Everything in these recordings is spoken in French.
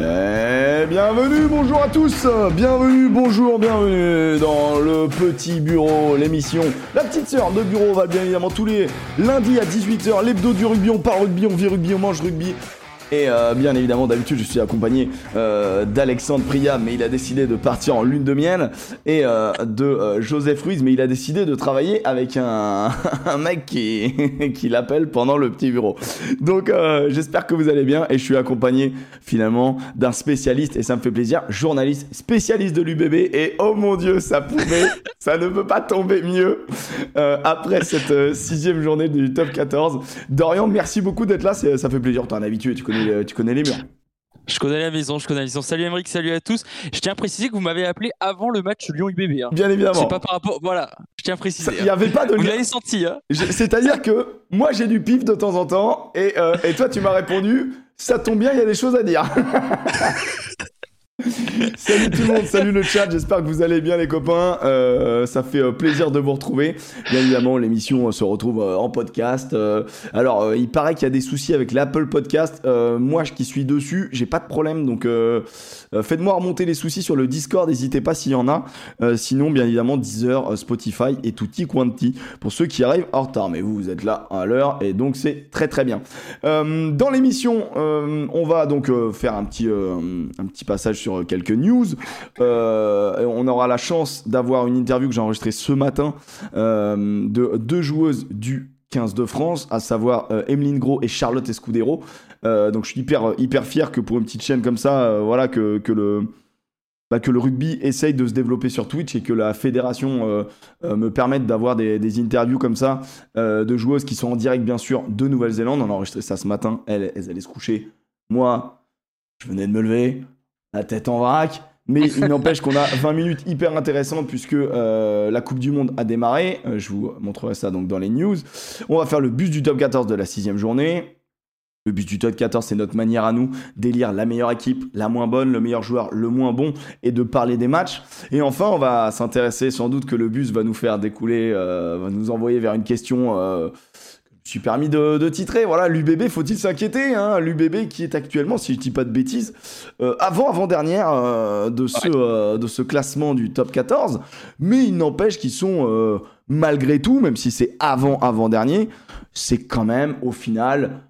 Eh, bienvenue, bonjour à tous, bienvenue, bonjour, bienvenue dans le petit bureau, l'émission La petite sœur de bureau. Va bien évidemment tous les lundis à 18h, l'hebdo du rugby, on parle rugby, on vit rugby, on mange rugby, et euh, bien évidemment, d'habitude, je suis accompagné euh, d'Alexandre Priam, mais il a décidé de partir en lune de miel, et euh, de Joseph Ruiz, mais il a décidé de travailler avec un, un mec qui, qui l'appelle pendant le petit bureau. Donc, j'espère que vous allez bien, et je suis accompagné finalement d'un spécialiste, et ça me fait plaisir, journaliste, spécialiste de l'UBB, et oh mon dieu, ça pouvait, ça ne peut pas tomber mieux après cette sixième journée du top 14. Dorian, merci beaucoup d'être là, ça fait plaisir, t'es un habitué, tu connais tu connais les murs. Je connais la maison, je connais la maison. Salut Emeric, salut à tous. Je tiens à préciser que vous m'avez appelé avant le match Lyon-UBB. Hein. Bien évidemment. C'est pas par rapport. Voilà, je tiens à préciser. Il n'y avait pas de. Vous l'avez senti. Hein. C'est-à-dire que moi j'ai du pif de temps en temps et, euh, et toi tu m'as répondu ça tombe bien, il y a des choses à dire. salut tout le monde, salut le chat, j'espère que vous allez bien les copains, euh, ça fait euh, plaisir de vous retrouver. Bien évidemment, l'émission euh, se retrouve en podcast. alors, il paraît qu'il y a des soucis avec l'Apple Podcast. moi, qui suis dessus, j'ai pas de problème, donc faites-moi remonter les soucis sur le Discord, n'hésitez pas s'il y en a. sinon, bien évidemment, Deezer, Spotify et tutti quanti pour ceux qui arrivent en retard. Mais vous, vous êtes là à l'heure et donc c'est très très bien. dans l'émission, on va donc faire un petit, un petit passage sur euh, quelques news. Euh, on aura la chance d'avoir une interview que j'ai enregistrée ce matin euh, de deux joueuses du 15 de France, à savoir Emeline Gros et Charlotte Escudero. donc je suis hyper, hyper fier que pour une petite chaîne comme ça, voilà, que, que le, bah, que le rugby essaye de se développer sur Twitch et que la fédération me permette d'avoir des, interviews comme ça de joueuses qui sont en direct bien sûr de Nouvelle-Zélande. On a enregistré ça ce matin, elles, elles allaient se coucher. Moi, je venais de me lever, la tête en vrac. Mais il n'empêche qu'on a 20 minutes hyper intéressantes puisque euh, la Coupe du Monde a démarré. Euh, je vous montrerai ça donc dans les news. On va faire le bus du top 14 de la sixième journée. Le bus du top 14, c'est notre manière à nous d'élire la meilleure équipe, la moins bonne, le meilleur joueur, le moins bon, et de parler des matchs. Et enfin, on va s'intéresser sans doute que le bus va nous faire découler, euh, va nous envoyer vers une question suis permis de, titrer. Voilà, l'UBB, faut-il s'inquiéter hein? L'UBB qui est actuellement, si je dis pas de bêtises, euh, avant avant-dernière euh, de, ce, euh, de ce classement du top 14. Mais il n'empêche qu'ils sont, malgré tout, même si c'est avant avant-dernier, c'est quand même au final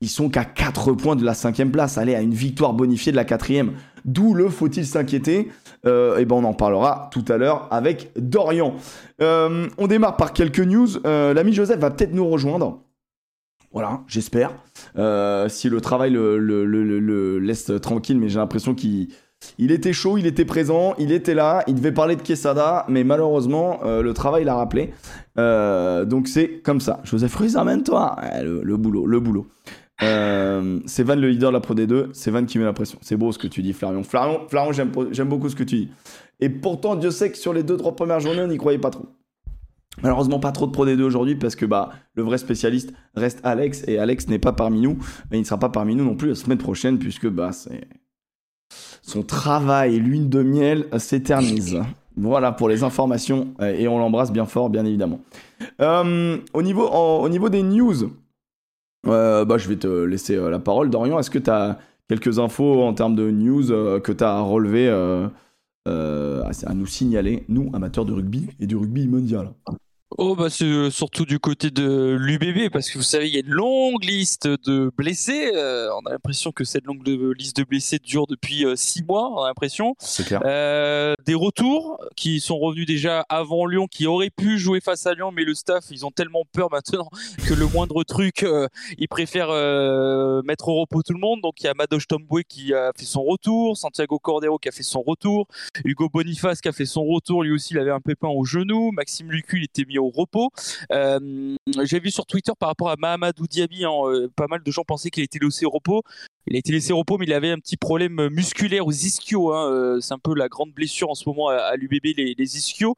ils sont qu'à 4 points de la cinquième place, allez, à une victoire bonifiée de la quatrième. D'où le faut-il s'inquiéter euh, Et eh ben on en parlera tout à l'heure avec Dorian. Euh, on démarre par quelques news. Euh, l'ami Joseph va peut-être nous rejoindre. Voilà, j'espère. si le travail le, laisse tranquille, mais j'ai l'impression qu'il il était chaud, il était présent, il était là, il devait parler de Quesada, mais malheureusement, le travail l'a rappelé. donc c'est comme ça. Joseph Ruiz, amène-toi. le, boulot, le boulot. Euh, c'est Van le leader de la Pro D2, c'est Van qui met la pression. C'est beau ce que tu dis, Flarion. Flarion, Flarion j'aime beaucoup ce que tu dis. Et pourtant, Dieu sait que sur les deux, trois premières journées, on n'y croyait pas trop. Malheureusement, pas trop de Pro D2 aujourd'hui parce que bah, le vrai spécialiste reste Alex et Alex n'est pas parmi nous. Mais il ne sera pas parmi nous non plus la semaine prochaine puisque bah, son travail, lune de miel, s'éternise. Voilà pour les informations et on l'embrasse bien fort, bien évidemment. Euh, au, niveau, au niveau des news, euh, bah, je vais te laisser euh, la parole. Dorian, est-ce que tu as quelques infos en termes de news euh, que tu as à relever, à nous signaler, nous, amateurs de rugby et du rugby mondial? Oh bah c'est euh, surtout du côté de l'UBB parce que vous savez il y a une longue liste de blessés. Euh, on a l'impression que cette longue liste de blessés dure depuis euh, six mois. On a l'impression. C'est clair. des retours qui sont revenus déjà avant Lyon, qui auraient pu jouer face à Lyon, mais le staff ils ont tellement peur maintenant que le moindre truc ils préfèrent mettre au repos tout le monde. Donc il y a Madoche Tomboué qui a fait son retour, Santiago Cordero qui a fait son retour, Hugo Boniface qui a fait son retour. Lui aussi il avait un pépin au genou. Maxime Lucu il était mis au au repos. Euh, j'ai vu sur Twitter par rapport à Mahamadou Diaby, hein, euh, pas mal de gens pensaient qu'il était laissé au repos. Il a été laissé au repos, mais il avait un petit problème musculaire aux ischios. Hein, euh, c'est un peu la grande blessure en ce moment à, l'UBB, les, ischios.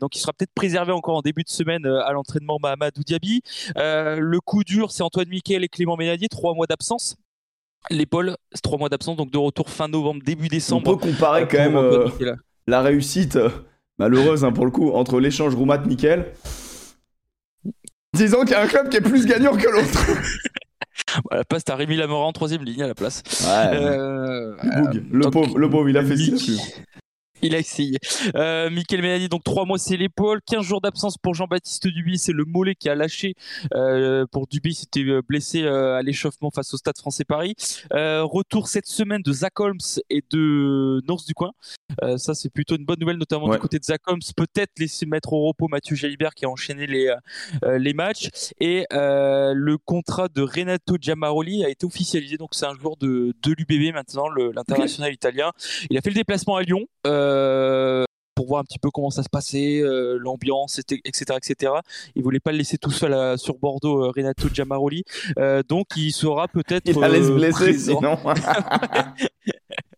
donc il sera peut-être préservé encore en début de semaine à l'entraînement Mahamadou Diaby. le coup dur, c'est Antoine Miquel et Clément Ménadier, trois mois d'absence. L'épaule, c'est trois mois d'absence, donc de retour fin novembre, début décembre. On peut comparer quand même la réussite malheureuse hein, pour le coup, entre l'échange Roumat-Nickel. Disons qu'il y a un club qui est plus gagnant que l'autre. la place, t'as Rémi Lamora en troisième ligne à la place. Ouais. Euh, le pauvre, le pauvre, il a fait pu. Il a essayé. Euh, Michael Mélanie, donc trois mois c'est l'épaule, 15 jours d'absence pour Jean-Baptiste Duby, c'est le mollet qui a lâché. Euh, pour Duby, c'était euh, blessé euh, à l'échauffement face au Stade Français Paris. Euh, retour cette semaine de Zach Holmes et de Norse du coin. Euh, ça c'est plutôt une bonne nouvelle, notamment Ouais. du côté de Zach Holmes. Peut-être laisser mettre au repos Mathieu Jalibert qui a enchaîné les euh, les matchs et euh, le contrat de Renato Giamaroli a été officialisé. Donc c'est un joueur de de l'UBB maintenant, l'international italien. Il a fait le déplacement à Lyon. Euh, pour voir un petit peu comment ça se passait, euh, l'ambiance, etc., etc.. Il voulait pas le laisser tout seul à- sur Bordeaux, euh, Renato Giamaroli. Euh, donc il sera peut-être Il allait se euh, blesser sinon.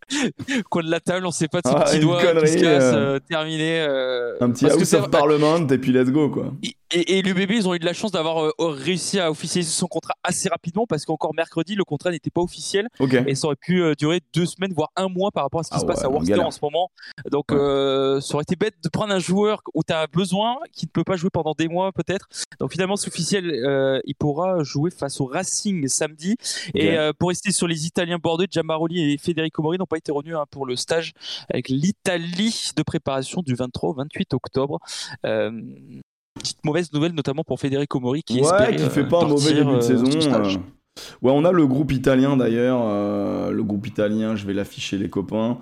Coin de la table, on sait pas de son Ah, petit doigt qui se casse, euh, euh, terminé. euh, Un petit parce House of vrai- Parliament et puis let's go quoi. Et, et l'UBB, ils ont eu de la chance d'avoir euh, réussi à officialiser son contrat assez rapidement parce qu'encore mercredi, le contrat n'était pas officiel Ok. et ça aurait pu durer deux semaines, voire un mois par rapport à ce qui Ah se passe à Worcester en ce moment. Donc, Ouais. ça aurait été bête de prendre un joueur où tu as besoin, qui ne peut pas jouer pendant des mois peut-être. Donc, finalement, c'est officiel, il pourra jouer face au Racing samedi. Et pour rester sur les Italiens bordeaux, Giamaroli et Federico Mori pas été revenus hein, pour le stage avec l'Italie de préparation du 23 au 28 octobre. Euh, petite mauvaise nouvelle, notamment pour Federico Mori qui ouais, qui fait euh, pas un mauvais début de euh, saison. Ouais, on a le groupe italien d'ailleurs. euh, le groupe italien, je vais l'afficher les copains.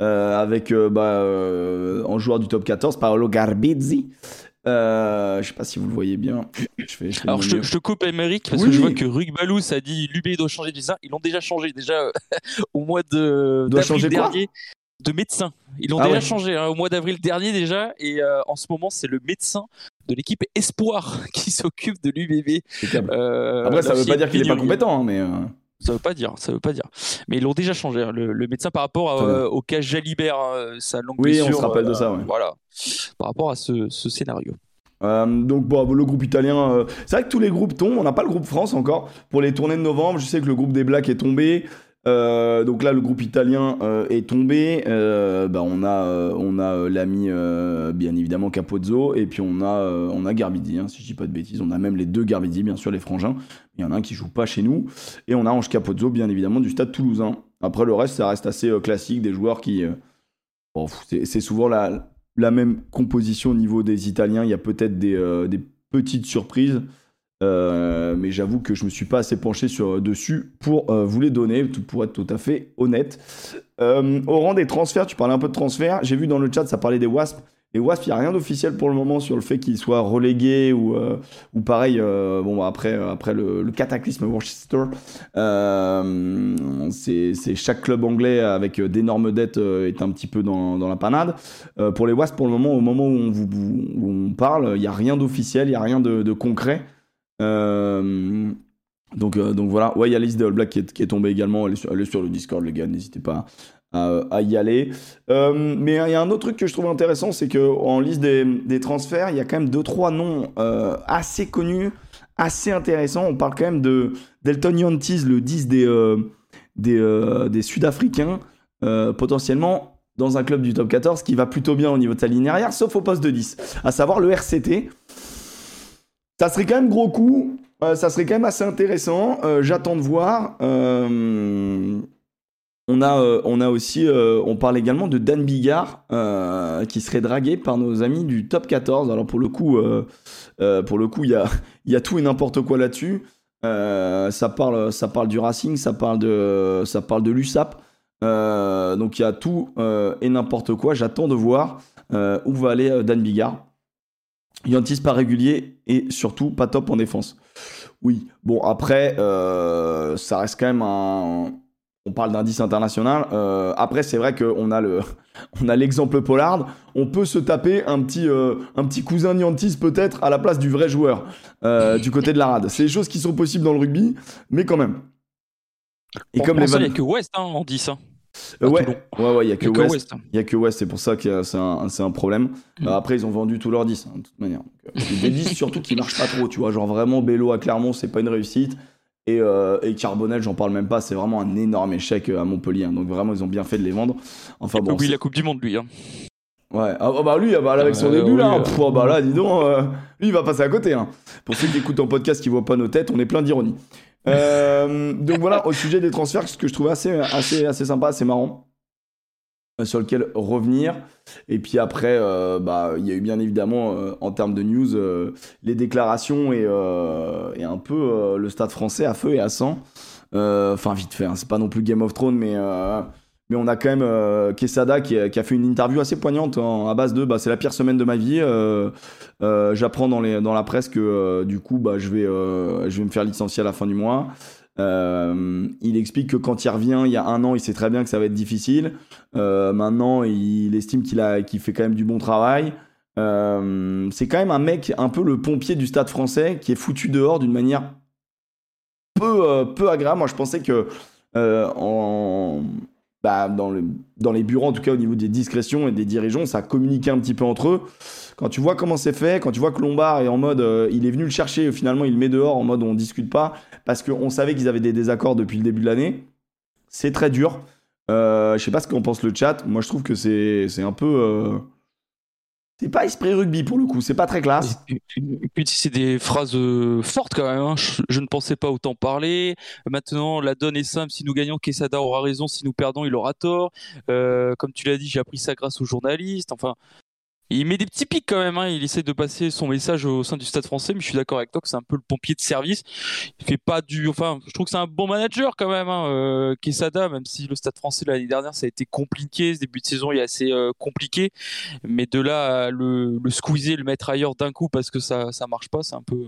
euh, avec euh, bah, euh, en joueur du top 14, Paolo Garbizzi. Euh, je sais pas si vous le voyez bien. Je Alors je, te- je te coupe Émeric parce Oui. que je vois que Rug Balous a dit l'UB doit changer de médecin. Ils l'ont déjà changé déjà euh, au mois de Doit changer quoi dernier de médecin. Ils l'ont Ah déjà ouais. changé hein, au mois d'avril dernier déjà et euh, en ce moment c'est le médecin de l'équipe Espoir qui s'occupe de l'UBB. Euh, Après, ça veut pas dire qu'il est pas compétent, hein, mais. Ça veut pas dire, ça veut pas dire. Mais ils l'ont déjà changé, hein, le, le médecin par rapport à, euh, au cas Jalibert, hein, sa longue Oui, on blessure. se rappelle de euh, ça, ouais. Voilà, par rapport à ce, ce scénario. Euh, donc bon, le groupe italien, euh, c'est vrai que tous les groupes tombent. On n'a pas le groupe France encore pour les tournées de novembre. Je sais que le groupe des Blacks est tombé. Euh, donc là, le groupe italien euh, est tombé. Euh, bah, on a, on a l'ami bien évidemment Capozzo et puis on a, on a Garbidi. hein, si je dis pas de bêtises, on a même les deux Garbidi, bien sûr les frangins. Il y en a un qui joue pas chez nous et on a Ange Capozzo, bien évidemment du Stade Toulousain. Après le reste, ça reste assez classique, des joueurs qui, c'est souvent la, même composition au niveau des Italiens. Il y a peut-être des petites surprises. Euh, mais j'avoue que je me suis pas assez penché sur, dessus pour euh, vous les donner, pour être tout à fait honnête. Euh, au rang des transferts, tu parlais un peu de transferts. J'ai vu dans le chat, ça parlait des Wasps. Les Wasps, il n'y a rien d'officiel pour le moment sur le fait qu'ils soient relégués ou, euh, pareil, euh, bon, après, après le, cataclysme Worcester, euh, c'est chaque club anglais avec euh, d'énormes dettes euh, est un petit peu dans, la panade. Euh, pour les Wasps, pour le moment, au moment où on, vous, parle, il n'y a rien d'officiel, il n'y a rien de concret. Euh, donc, euh, donc voilà, ouais, il y a la liste des All Blacks qui est, qui est tombée également. Sur, allez sur le Discord, les gars, n'hésitez pas à, y aller. Euh, mais il y a un autre truc que je trouve intéressant, c'est que en liste des, transferts, il y a quand même deux trois noms assez connus, assez intéressants. On parle quand même de d'Elton Yantis, le 10 des Sud-Africains, potentiellement dans un club du top 14 qui va plutôt bien au niveau de sa ligne arrière, sauf au poste de 10, à savoir le RCT. Ça serait quand même gros coup. Euh, ça serait quand même assez intéressant. Euh, J'attends de voir. Euh, on, a, on a aussi, on parle également de Dan Bigard qui serait dragué par nos amis du top 14. Alors pour le coup, pour le coup, il y a, y a tout et n'importe quoi là-dessus. Ça parle, ça parle du Racing, ça parle de, ça parle de l'USAP. Donc il y a tout et n'importe quoi. J'attends de voir où va aller Dan Bigard. Yantis pas régulier et surtout pas top en défense. Oui, bon après, euh, ça reste quand même un... On parle d'indice international. Euh, après, c'est vrai qu'on a le, on a l'exemple Pollard. On peut se taper un petit, euh, un petit cousin Yantis peut-être à la place du vrai joueur euh, du côté de la rade. C'est des choses qui sont possibles dans le rugby, mais quand même. Et Bon, comme les il n'y a que West hein, en 10. Hein. Euh, ouais, ouais, ouais, il y a Il que West. Il y a que West, c'est pour ça que c'est un, problème. Mm. Euh, après, ils ont vendu tous leurs 10, hein, de toute manière. Donc, euh, des 10 surtout qui marchent pas trop, tu vois. Genre vraiment, Bello à Clermont, c'est pas une réussite. Et, euh, et Carbonel, j'en parle même pas, c'est vraiment un énorme échec euh, à Montpellier. hein. Donc vraiment, ils ont bien fait de les vendre. Enfin bon. oui, c'est- la Coupe du Monde, lui. Hein. Ouais, ah, bah lui, ah, bah, là, avec son Euh, début, oui, là, euh. pff, bah là, dis donc, euh, lui, il va passer à côté. hein. Pour ceux qui écoutent en podcast, qui voient pas nos têtes, on est plein d'ironie. Donc voilà, au sujet des transferts, ce que je trouvais assez, assez, assez sympa, assez marrant, sur lequel revenir. Et puis après, bah, il y a eu bien évidemment, en termes de news, les déclarations et, et un peu le stade français à feu et à sang. Enfin, vite fait, hein, c'est pas non plus Game of Thrones, mais mais on a quand même euh, Quesada qui, a fait une interview assez poignante à base de bah, c'est la pire semaine de ma vie. Euh, euh, j'apprends dans, la presse que du coup bah, je, vais, je vais me faire licencier à la fin du mois. il explique que quand il revient il y a un an, il sait très bien que ça va être difficile. maintenant, il estime qu'il fait quand même du bon travail. c'est quand même un mec, un peu le pompier du stade français, qui est foutu dehors d'une manière peu, peu agréable. Moi, je pensais que en, bah, dans, le, dans les bureaux, en tout cas au niveau des discrétions et des dirigeants, ça communiquait un petit peu entre eux. Quand tu vois comment c'est fait, quand tu vois que Lombard est en mode, euh, il est venu le chercher, finalement il le met dehors en mode on discute pas, parce qu'on savait qu'ils avaient des désaccords depuis le début de l'année, c'est très dur. Euh, je sais pas ce qu'en pense le chat, moi je trouve que c'est un peu... Euh, c'est pas esprit rugby pour le coup, c'est pas très classe. C'est des phrases euh, fortes quand même. Hein. Je, ne pensais pas autant parler. Maintenant, la donne est simple. Si nous gagnons, Quesada aura raison. Si nous perdons, il aura tort. Euh, comme tu l'as dit, j'ai appris ça grâce aux journalistes. Enfin, il met des petits pics quand même. Hein. Il essaie de passer son message au sein du Stade Français, mais je suis d'accord avec toi que c'est un peu le pompier de service. Il fait pas du, enfin, je trouve que c'est un bon manager quand même. Hein. Euh, Quesada, même si le Stade Français l'année dernière ça a été compliqué, ce début de saison il est assez euh, compliqué, mais de là à le, le squeezer, le mettre ailleurs d'un coup parce que ça ça marche pas, c'est un peu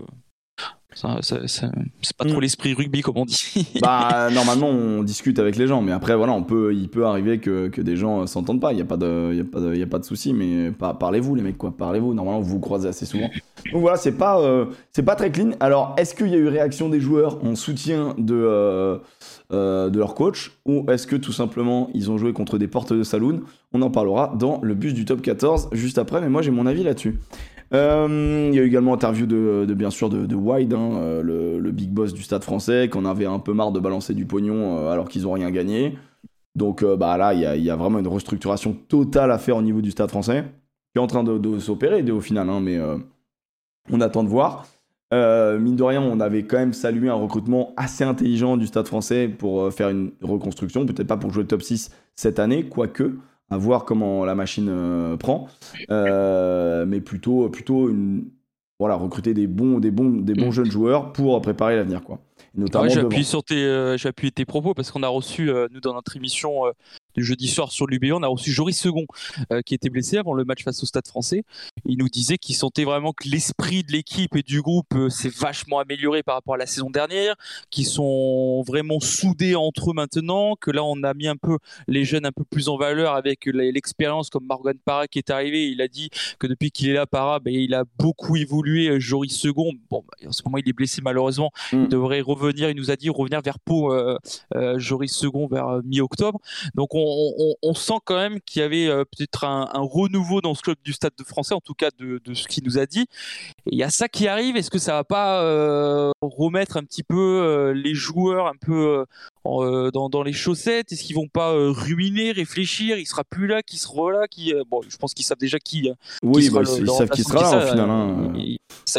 c'est pas trop mm. l'esprit rugby comme on dit. bah normalement on discute avec les gens, mais après voilà on peut, il peut arriver que, que des gens s'entendent pas. Il y a pas de, y a pas de, y a pas de souci, mais parlez-vous les mecs quoi, parlez-vous. Normalement vous vous croisez assez souvent. Donc voilà c'est pas, euh, c'est pas très clean. Alors est-ce qu'il y a eu réaction des joueurs en soutien de euh, euh, de leur coach? Ou est-ce que tout simplement ils ont joué contre des portes de saloon? On en parlera dans le bus du top 14 juste après, mais moi j'ai mon avis là-dessus. Euh, il y a eu également interview de, bien sûr de, de Wide, hein, euh, le, big boss du stade français, qu'on avait un peu marre de balancer du pognon euh, alors qu'ils n'ont rien gagné. Donc bah là, il y, a, vraiment une restructuration totale à faire au niveau du stade français, qui est en train de, s'opérer au final, hein, mais on attend de voir. mine de rien, on avait quand même salué un recrutement assez intelligent du stade français pour faire une reconstruction, peut-être pas pour jouer top 6 cette année, quoique à voir comment la machine euh, prend, euh, mais plutôt, plutôt une, voilà, recruter des bons, des bons, des bons mm. jeunes joueurs pour préparer l'avenir, quoi. Notamment j'appuie sur tes, euh, tes propos parce qu'on a reçu nous dans notre émission du jeudi soir sur l'UBA, on a reçu Joris Second euh, qui était blessé avant le match face au Stade français. Il nous disait qu'il sentait vraiment que l'esprit de l'équipe et du groupe euh, s'est vachement amélioré par rapport à la saison dernière, qu'ils sont vraiment soudés entre eux maintenant, que là on a mis un peu les jeunes un peu plus en valeur avec l'expérience comme Morgan Parra qui est arrivé. Il a dit que depuis qu'il est là, Parra, ben, il a beaucoup évolué. Euh, Joris Second, bon, bah, en ce moment il est blessé malheureusement, il mm. devrait revenir. Il nous a dit revenir vers Pau, Joris Second vers mi-octobre. Donc on on, sent quand même qu'il y avait euh, peut-être un, renouveau dans ce club du Stade de Français, en tout cas de, ce qu'il nous a dit. il y a ça qui arrive. Est-ce que ça va pas euh, remettre un petit peu euh, les joueurs un peu dans, les chaussettes? Est-ce qu'ils vont pas ruiner, réfléchir? Il sera plus là, qui sera là Qui bon, je pense qu'ils savent déjà qui. Oui, bah, ils savent qui sera là au final. Hein.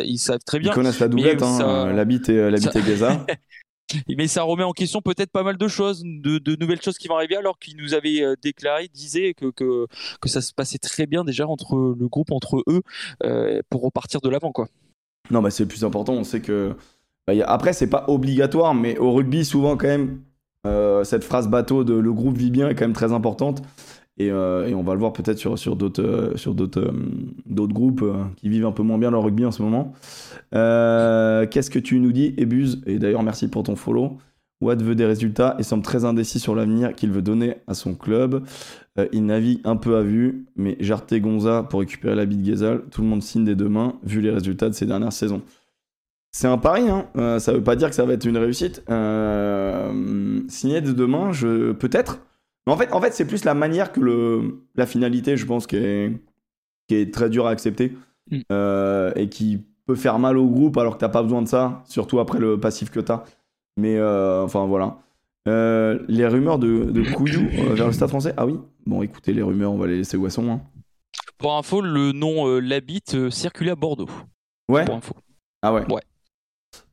Ils, savent très bien. Ils connaissent la doublette, hein, l'habit et, et Gaza. mais ça remet en question peut-être pas mal de choses, de, nouvelles choses qui vont arriver, alors qu'il nous avait euh, déclaré, disait que, que, ça se passait très bien déjà entre le groupe, entre eux, euh, pour repartir de l'avant, quoi. Non, mais c'est le plus important. On sait que. Bah, après, c'est pas obligatoire, mais au rugby, souvent, quand même, euh, cette phrase bateau de le groupe vit bien est quand même très importante. Euh, et, on va le voir peut-être sur, euh, euh, d'autres groupes qui vivent un peu moins bien leur rugby en ce moment. Qu'est-ce que tu nous dis, Ebuse Et d'ailleurs, merci pour ton follow. Watt veut des résultats et semble très indécis sur l'avenir qu'il veut donner à son club. il navigue un peu à vue, mais Jarte Gonza pour récupérer la bite Gezal, tout le monde signe des deux mains vu les résultats de ces dernières saisons. C'est un pari, hein. ça veut pas dire que ça va être une réussite. signer des deux mains, je... peut-être, en fait, en fait c'est plus la manière que le, la finalité, je pense, qui est, qui est très dure à accepter mm. euh, et qui peut faire mal au groupe alors que t'as pas besoin de ça, surtout après le passif que t'as. Mais euh, enfin voilà. Euh, les rumeurs de, de Couillou vers le stade français Ah oui Bon, écoutez, les rumeurs, on va les laisser où elles sont. Hein. Pour info, le nom L'Habite circulait à Bordeaux. Ouais. Pour info. Ah ouais Ouais.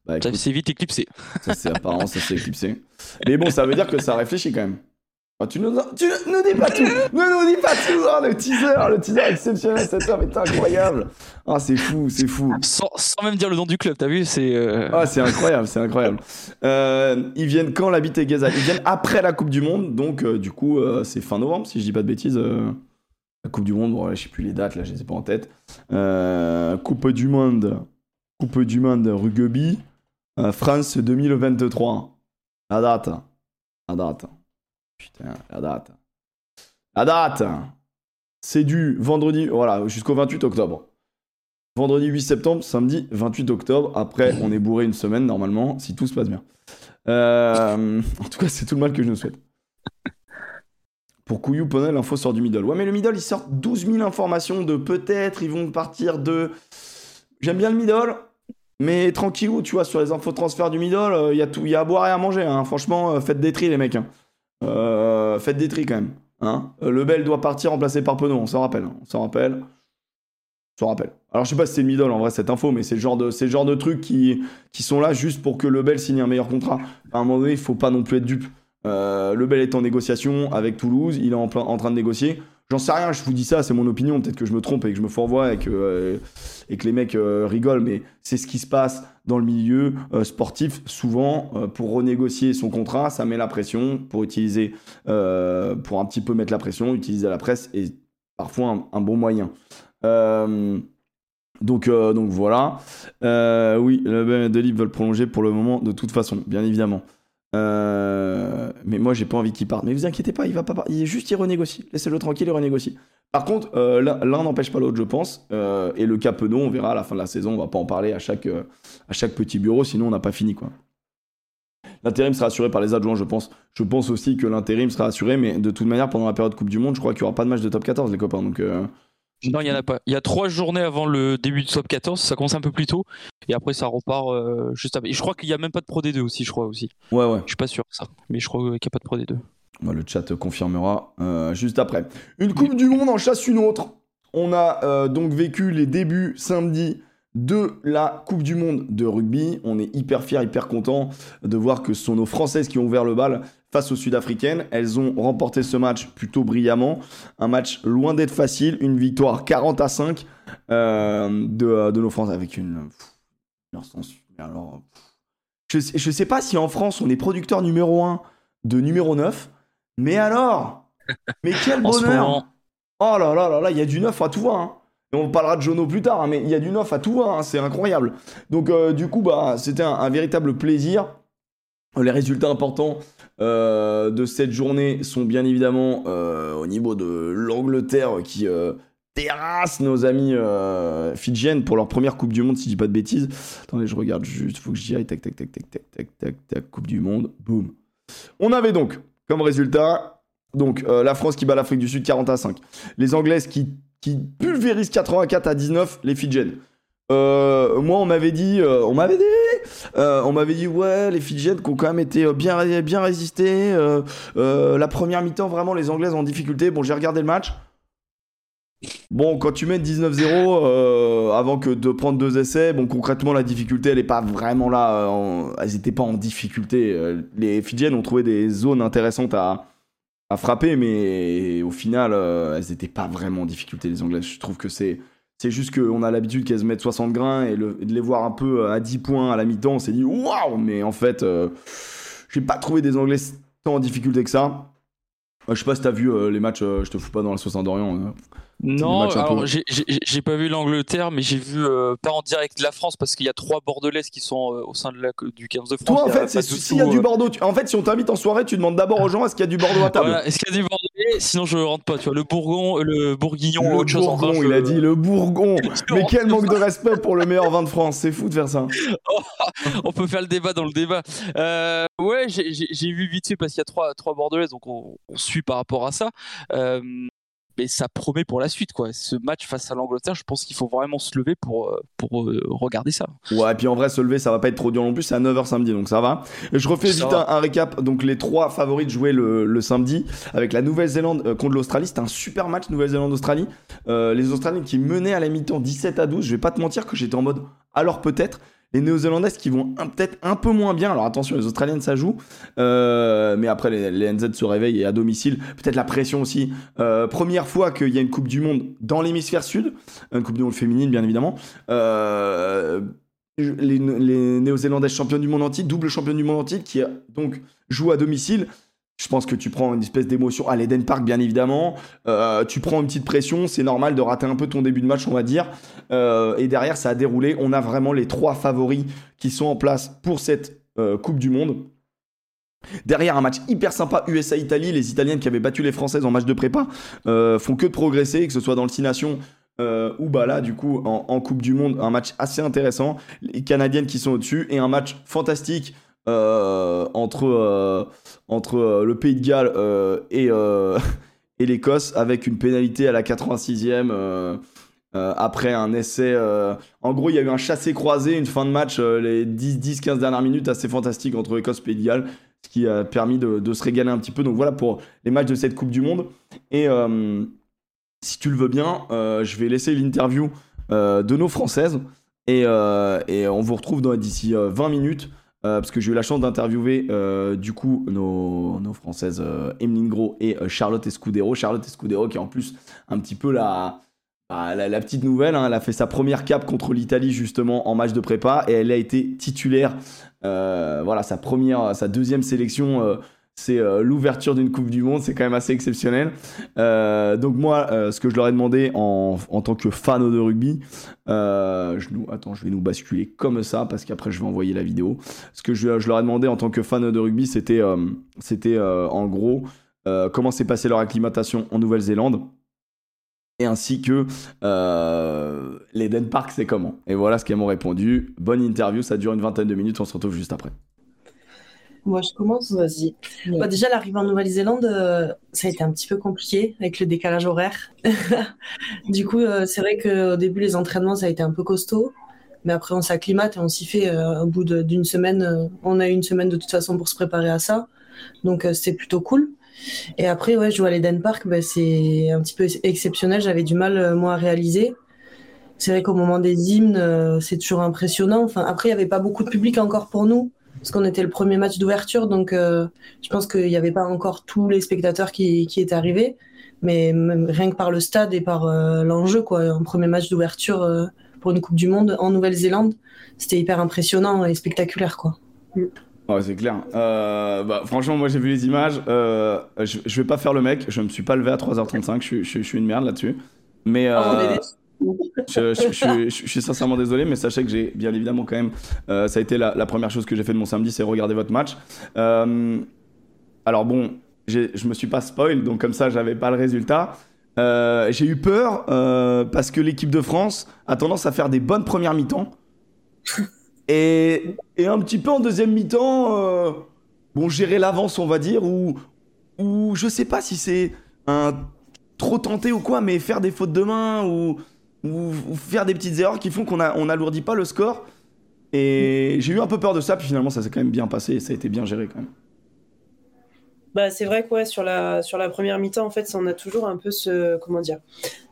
Bah, Ça s'est vite éclipsé. ça c'est apparent, ça s'est éclipsé. Mais bon, ça veut dire que ça réfléchit quand même. Tu nous, tu nous dis pas tout, ne nous dis pas tout. Ah, le teaser, le teaser exceptionnel, cet homme est incroyable. Ah, c'est fou, c'est fou. Sans, sans même dire le nom du club, t'as vu C'est. euh, Ah, c'est incroyable, c'est incroyable. Euh, ils viennent quand l'habit et Gaza? Ils viennent après la Coupe du Monde, donc euh, du coup, c'est fin novembre, si je dis pas de bêtises. la Coupe du Monde, bon, là, je sais plus les dates, là, je les ai pas en tête. Coupe du Monde, Coupe du Monde rugby, France 2023. La date, la date. Putain, la date. La date C'est du vendredi, voilà, jusqu'au 28 octobre. Vendredi 8 septembre, samedi 28 octobre. Après, on est bourré une semaine normalement, si tout se passe bien. Euh, en tout cas, c'est tout le mal que je nous souhaite. Pour Couillou Poney, l'info sort du middle. Ouais, mais le middle, il sort 12 000 informations de peut-être, ils vont partir de. J'aime bien le middle, mais tranquillou, tu vois, sur les infos transfert du middle, il y, a tout- y a à boire et à manger. hein. Franchement, euh, faites des tris, les mecs. hein. Euh, faites des tris quand même. Hein. Euh, le Bel doit partir remplacé par Penaud, on s'en rappelle. hein. On rappelle. On rappelle. Alors, je sais pas si c'est le middle en vrai, cette info, mais c'est le genre de, c'est genre de trucs qui, qui sont là juste pour que le Bel signe un meilleur contrat. À un moment donné, il faut pas non plus être dupe. Euh, le Bel est en négociation avec Toulouse, il est en, plein, en train de négocier. J'en sais rien, je vous dis ça, c'est mon opinion. Peut-être que je me trompe et que je me fourvoie et que, euh, les mecs euh, rigolent, mais c'est ce qui se passe dans le milieu euh, sportif. Souvent, pour renégocier son contrat, ça met la pression pour utiliser, pour un petit peu mettre la pression, utiliser la presse est parfois un, bon moyen. Donc, voilà. Oui, le Delib veulent prolonger pour le moment, de toute façon, bien évidemment. Euh, mais moi, j'ai pas envie qu'il parte. Mais vous inquiétez pas, il va pas partir. Il est juste, il renégocie. Laissez-le tranquille, il renégocie. Par contre, euh, l'un n'empêche pas l'autre, je pense. Euh, et le cas on verra à la fin de la saison. On va pas en parler à chaque, à chaque petit bureau, sinon on n'a pas fini, quoi. L'intérim sera assuré par les adjoints, je pense. Je pense aussi que l'intérim sera assuré, mais de toute manière, pendant la période Coupe du Monde, je crois qu'il y aura pas de match de top 14, les copains. Donc, Non, il y en a pas. Il y a trois journées avant le début du top 14, ça commence un peu plus tôt, et après ça repart euh, juste après. Et je crois qu'il y a même pas de Pro D2 aussi, je crois aussi. ouais, ouais. Je suis pas sûr de ça, mais je crois qu'il n'y a pas de Pro D2. Bah, le chat confirmera euh, juste après. Une Coupe du Monde en chasse une autre. On a euh, donc vécu les débuts samedi de la Coupe du Monde de rugby. On est hyper fiers, hyper contents de voir que ce sont nos Françaises qui ont ouvert le bal face aux Sud-Africaines. Elles ont remporté ce match plutôt brillamment. Un match loin d'être facile. Une victoire 40 à 5 euh, de, de nos Français avec une... leur alors, je, sais- je sais pas si en France on est producteur numéro 1 de numéro 9. Mais alors Mais quel bonheur moment, Oh là là là là, il y a du neuf à tout voir. hein. Et on parlera de Jono plus tard, hein, mais il y a du neuf à tout voir, hein, c'est incroyable. Donc euh, du coup, bah, c'était un, un véritable plaisir. Les résultats importants euh, de cette journée sont bien évidemment euh, au niveau de l'Angleterre qui euh, terrasse nos amis fidjiennes pour leur première Coupe du Monde, si je dis pas de bêtises. Attendez, je regarde juste, faut que j'y aille. Tac, tac, tac, tac, tac, tac, tac, Coupe du Monde, boum. On avait donc comme résultat donc la France qui bat l'Afrique du Sud 40 à 5. Les Anglaises qui, qui pulvérisent 84 à 19 les Fidjiennes. Euh, moi on m'avait dit, on m'avait dit, euh, on m'avait dit ouais les Fidjiennes qui ont quand même été euh, bien, bien résisté. euh, la première mi-temps vraiment les Anglaises en difficulté. Bon j'ai regardé le match. Bon, quand tu mets 19-0 euh, avant que de prendre deux essais, bon concrètement la difficulté elle est pas vraiment là. elles étaient pas en difficulté. Les Fidjiennes ont trouvé des zones intéressantes à, à frapper, mais au final elles étaient pas vraiment en difficulté les Anglaises. Je trouve que c'est c'est juste qu'on a l'habitude qu'elles se mettent 60 grains et, de les voir un peu à 10 points à la mi-temps, on s'est dit waouh, mais en fait euh, j'ai pas trouvé des Anglais tant en difficulté que ça. Euh, je sais pas si t'as vu euh, les matchs, euh, je te fous pas dans la sauce d'Orient. Euh. Non, alors j'ai- pas vu l'Angleterre, mais j'ai vu euh, pas en direct la France parce qu'il y a trois Bordelaises qui sont euh, au sein de la, du 15 de France. Toi, en Il y a fait, c'est s'il y a du euh, Bordeaux. tu- En fait, si on t'invite en soirée, tu demandes d'abord aux gens est-ce qu'il y a du Bordeaux à table. Voilà, est-ce qu'il y a du Bordelais? Sinon je rentre pas. Tu vois, le Bourgon, euh, le Bourguignon, Le autre chose. Bourgon, enfin, je- il a dit le Bourgon. Mais quel manque de respect pour le meilleur vin de France. C'est fou de faire ça. on peut faire le débat dans le débat. Euh, ouais, j'ai- vu vite fait parce qu'il y a trois, trois Bordelaises, donc on, on suit par rapport à ça. Mais ça promet pour la suite, quoi. Ce match face à l'Angleterre, je pense qu'il faut vraiment se lever pour, euh, pour euh, regarder ça. Ouais, et puis en vrai, se lever, ça va pas être trop dur non plus. C'est à 9h samedi, donc ça va. Et je refais Ça vite un, un récap. Donc, les trois favoris de jouer le, le samedi avec la Nouvelle-Zélande euh, contre l'Australie. C'était un super match, Nouvelle-Zélande-Australie. Euh, les Australiens qui menaient à la mi-temps 17 à 12. Je vais pas te mentir que j'étais en mode alors peut-être. Les Néo-Zélandaises qui vont peut-être un peu moins bien. Alors attention, les Australiennes, ça joue. Euh, mais après, les, NZ se réveillent et à domicile. Peut-être la pression aussi. Euh, première fois qu'il y a une Coupe du Monde dans l'hémisphère sud. Une Coupe du Monde féminine, bien évidemment. Euh, les, Néo-Zélandaises championnes du monde entier, double championne du monde entier, qui donc joue à domicile. Je pense que tu prends une espèce d'émotion à l'Eden Park, bien évidemment. Euh, tu prends une petite pression, c'est normal de rater un peu ton début de match, on va dire. Euh, et derrière, ça a déroulé. On a vraiment les trois favoris qui sont en place pour cette euh, Coupe du Monde. Derrière un match hyper sympa USA-Italie, les Italiennes qui avaient battu les Françaises en match de prépa font que de progresser, que ce soit dans le Six Nations ou bah là du coup en, Coupe du Monde, un match assez intéressant. Les Canadiennes qui sont au-dessus et un match fantastique euh, entre, euh, entre euh, le Pays de Galles et, et l'Écosse avec une pénalité à la 86e. après un essai. En gros, il y a eu un chassé-croisé, une fin de match, les 10-15 dernières minutes assez fantastique entre Écosse et Pays de Galles, ce qui a permis de, se régaler un petit peu. Donc voilà pour les matchs de cette Coupe du Monde. Et si tu le veux bien, je vais laisser l'interview de nos Françaises. Et, et on vous retrouve d'ici 20 minutes euh, parce que j'ai eu la chance d'interviewer euh, du coup nos, nos françaises euh, Emeline Gros et Charlotte Escudero. Charlotte Escudero qui est en plus un petit peu la, bah, la, petite nouvelle. Hein. elle a fait sa première cape contre l'Italie justement en match de prépa et elle a été titulaire. voilà sa première, sa deuxième sélection c'est euh, l'ouverture d'une Coupe du Monde, c'est quand même assez exceptionnel. Euh, donc moi, euh, ce que je leur ai demandé en, tant que fan de rugby, je nous, attends, je vais nous basculer comme ça parce qu'après je vais envoyer la vidéo. Ce que je, leur ai demandé en tant que fan de rugby, c'était, c'était en gros comment s'est passée leur acclimatation en Nouvelle-Zélande et ainsi que les Park, c'est comment. Et voilà ce qu'elles m'ont répondu. Bonne interview, ça dure une vingtaine de minutes, on se retrouve juste après. Moi, je commence, vas-y. Bah, déjà, l'arrivée en Nouvelle-Zélande, euh, ça a été un petit peu compliqué avec le décalage horaire. du coup, euh, c'est vrai qu'au début, les entraînements, ça a été un peu costaud. Mais après, on s'acclimate et on s'y fait. Euh, au bout d'une semaine, on a eu une semaine de toute façon pour se préparer à ça. Donc, c'est plutôt cool. Et après, ouais, jouer à l'Eden Park, bah, c'est un petit peu exceptionnel. J'avais du mal, moi, à réaliser. C'est vrai qu'au moment des hymnes, c'est toujours impressionnant. Enfin, après, il n'y avait pas beaucoup de public encore pour nous parce qu'on était le premier match d'ouverture, donc euh, je pense qu'il n'y avait pas encore tous les spectateurs qui, qui étaient arrivés, mais rien que par le stade et par euh, l'enjeu, quoi, un premier match d'ouverture euh, pour une Coupe du Monde en Nouvelle-Zélande, c'était hyper impressionnant et spectaculaire, quoi. Mm. C'est clair. Bah, franchement, moi j'ai vu les images. je, je vais pas faire le mec. Je me suis pas levé à 3h35. Je, je, je suis une merde là-dessus. Mais. Oh, je, suis sincèrement désolé, mais sachez que j'ai bien évidemment quand même. Euh, ça a été la, première chose que j'ai fait de mon samedi, c'est regarder votre match. Euh, alors bon, je me suis pas spoil, donc comme ça, j'avais pas le résultat. Euh, j'ai eu peur parce que l'équipe de France a tendance à faire des bonnes premières mi-temps. Et, un petit peu en deuxième mi-temps, bon, gérer l'avance, on va dire, ou, ou je sais pas si c'est un trop tenté ou quoi, mais faire des fautes de main ou ou, faire des petites erreurs qui font qu'on on n'alourdit pas le score. Et j'ai eu un peu peur de ça, puis finalement ça s'est quand même bien passé et ça a été bien géré quand même. Bah, c'est vrai que sur, la, sur la première mi-temps, en fait, on a toujours un peu ce, comment dire,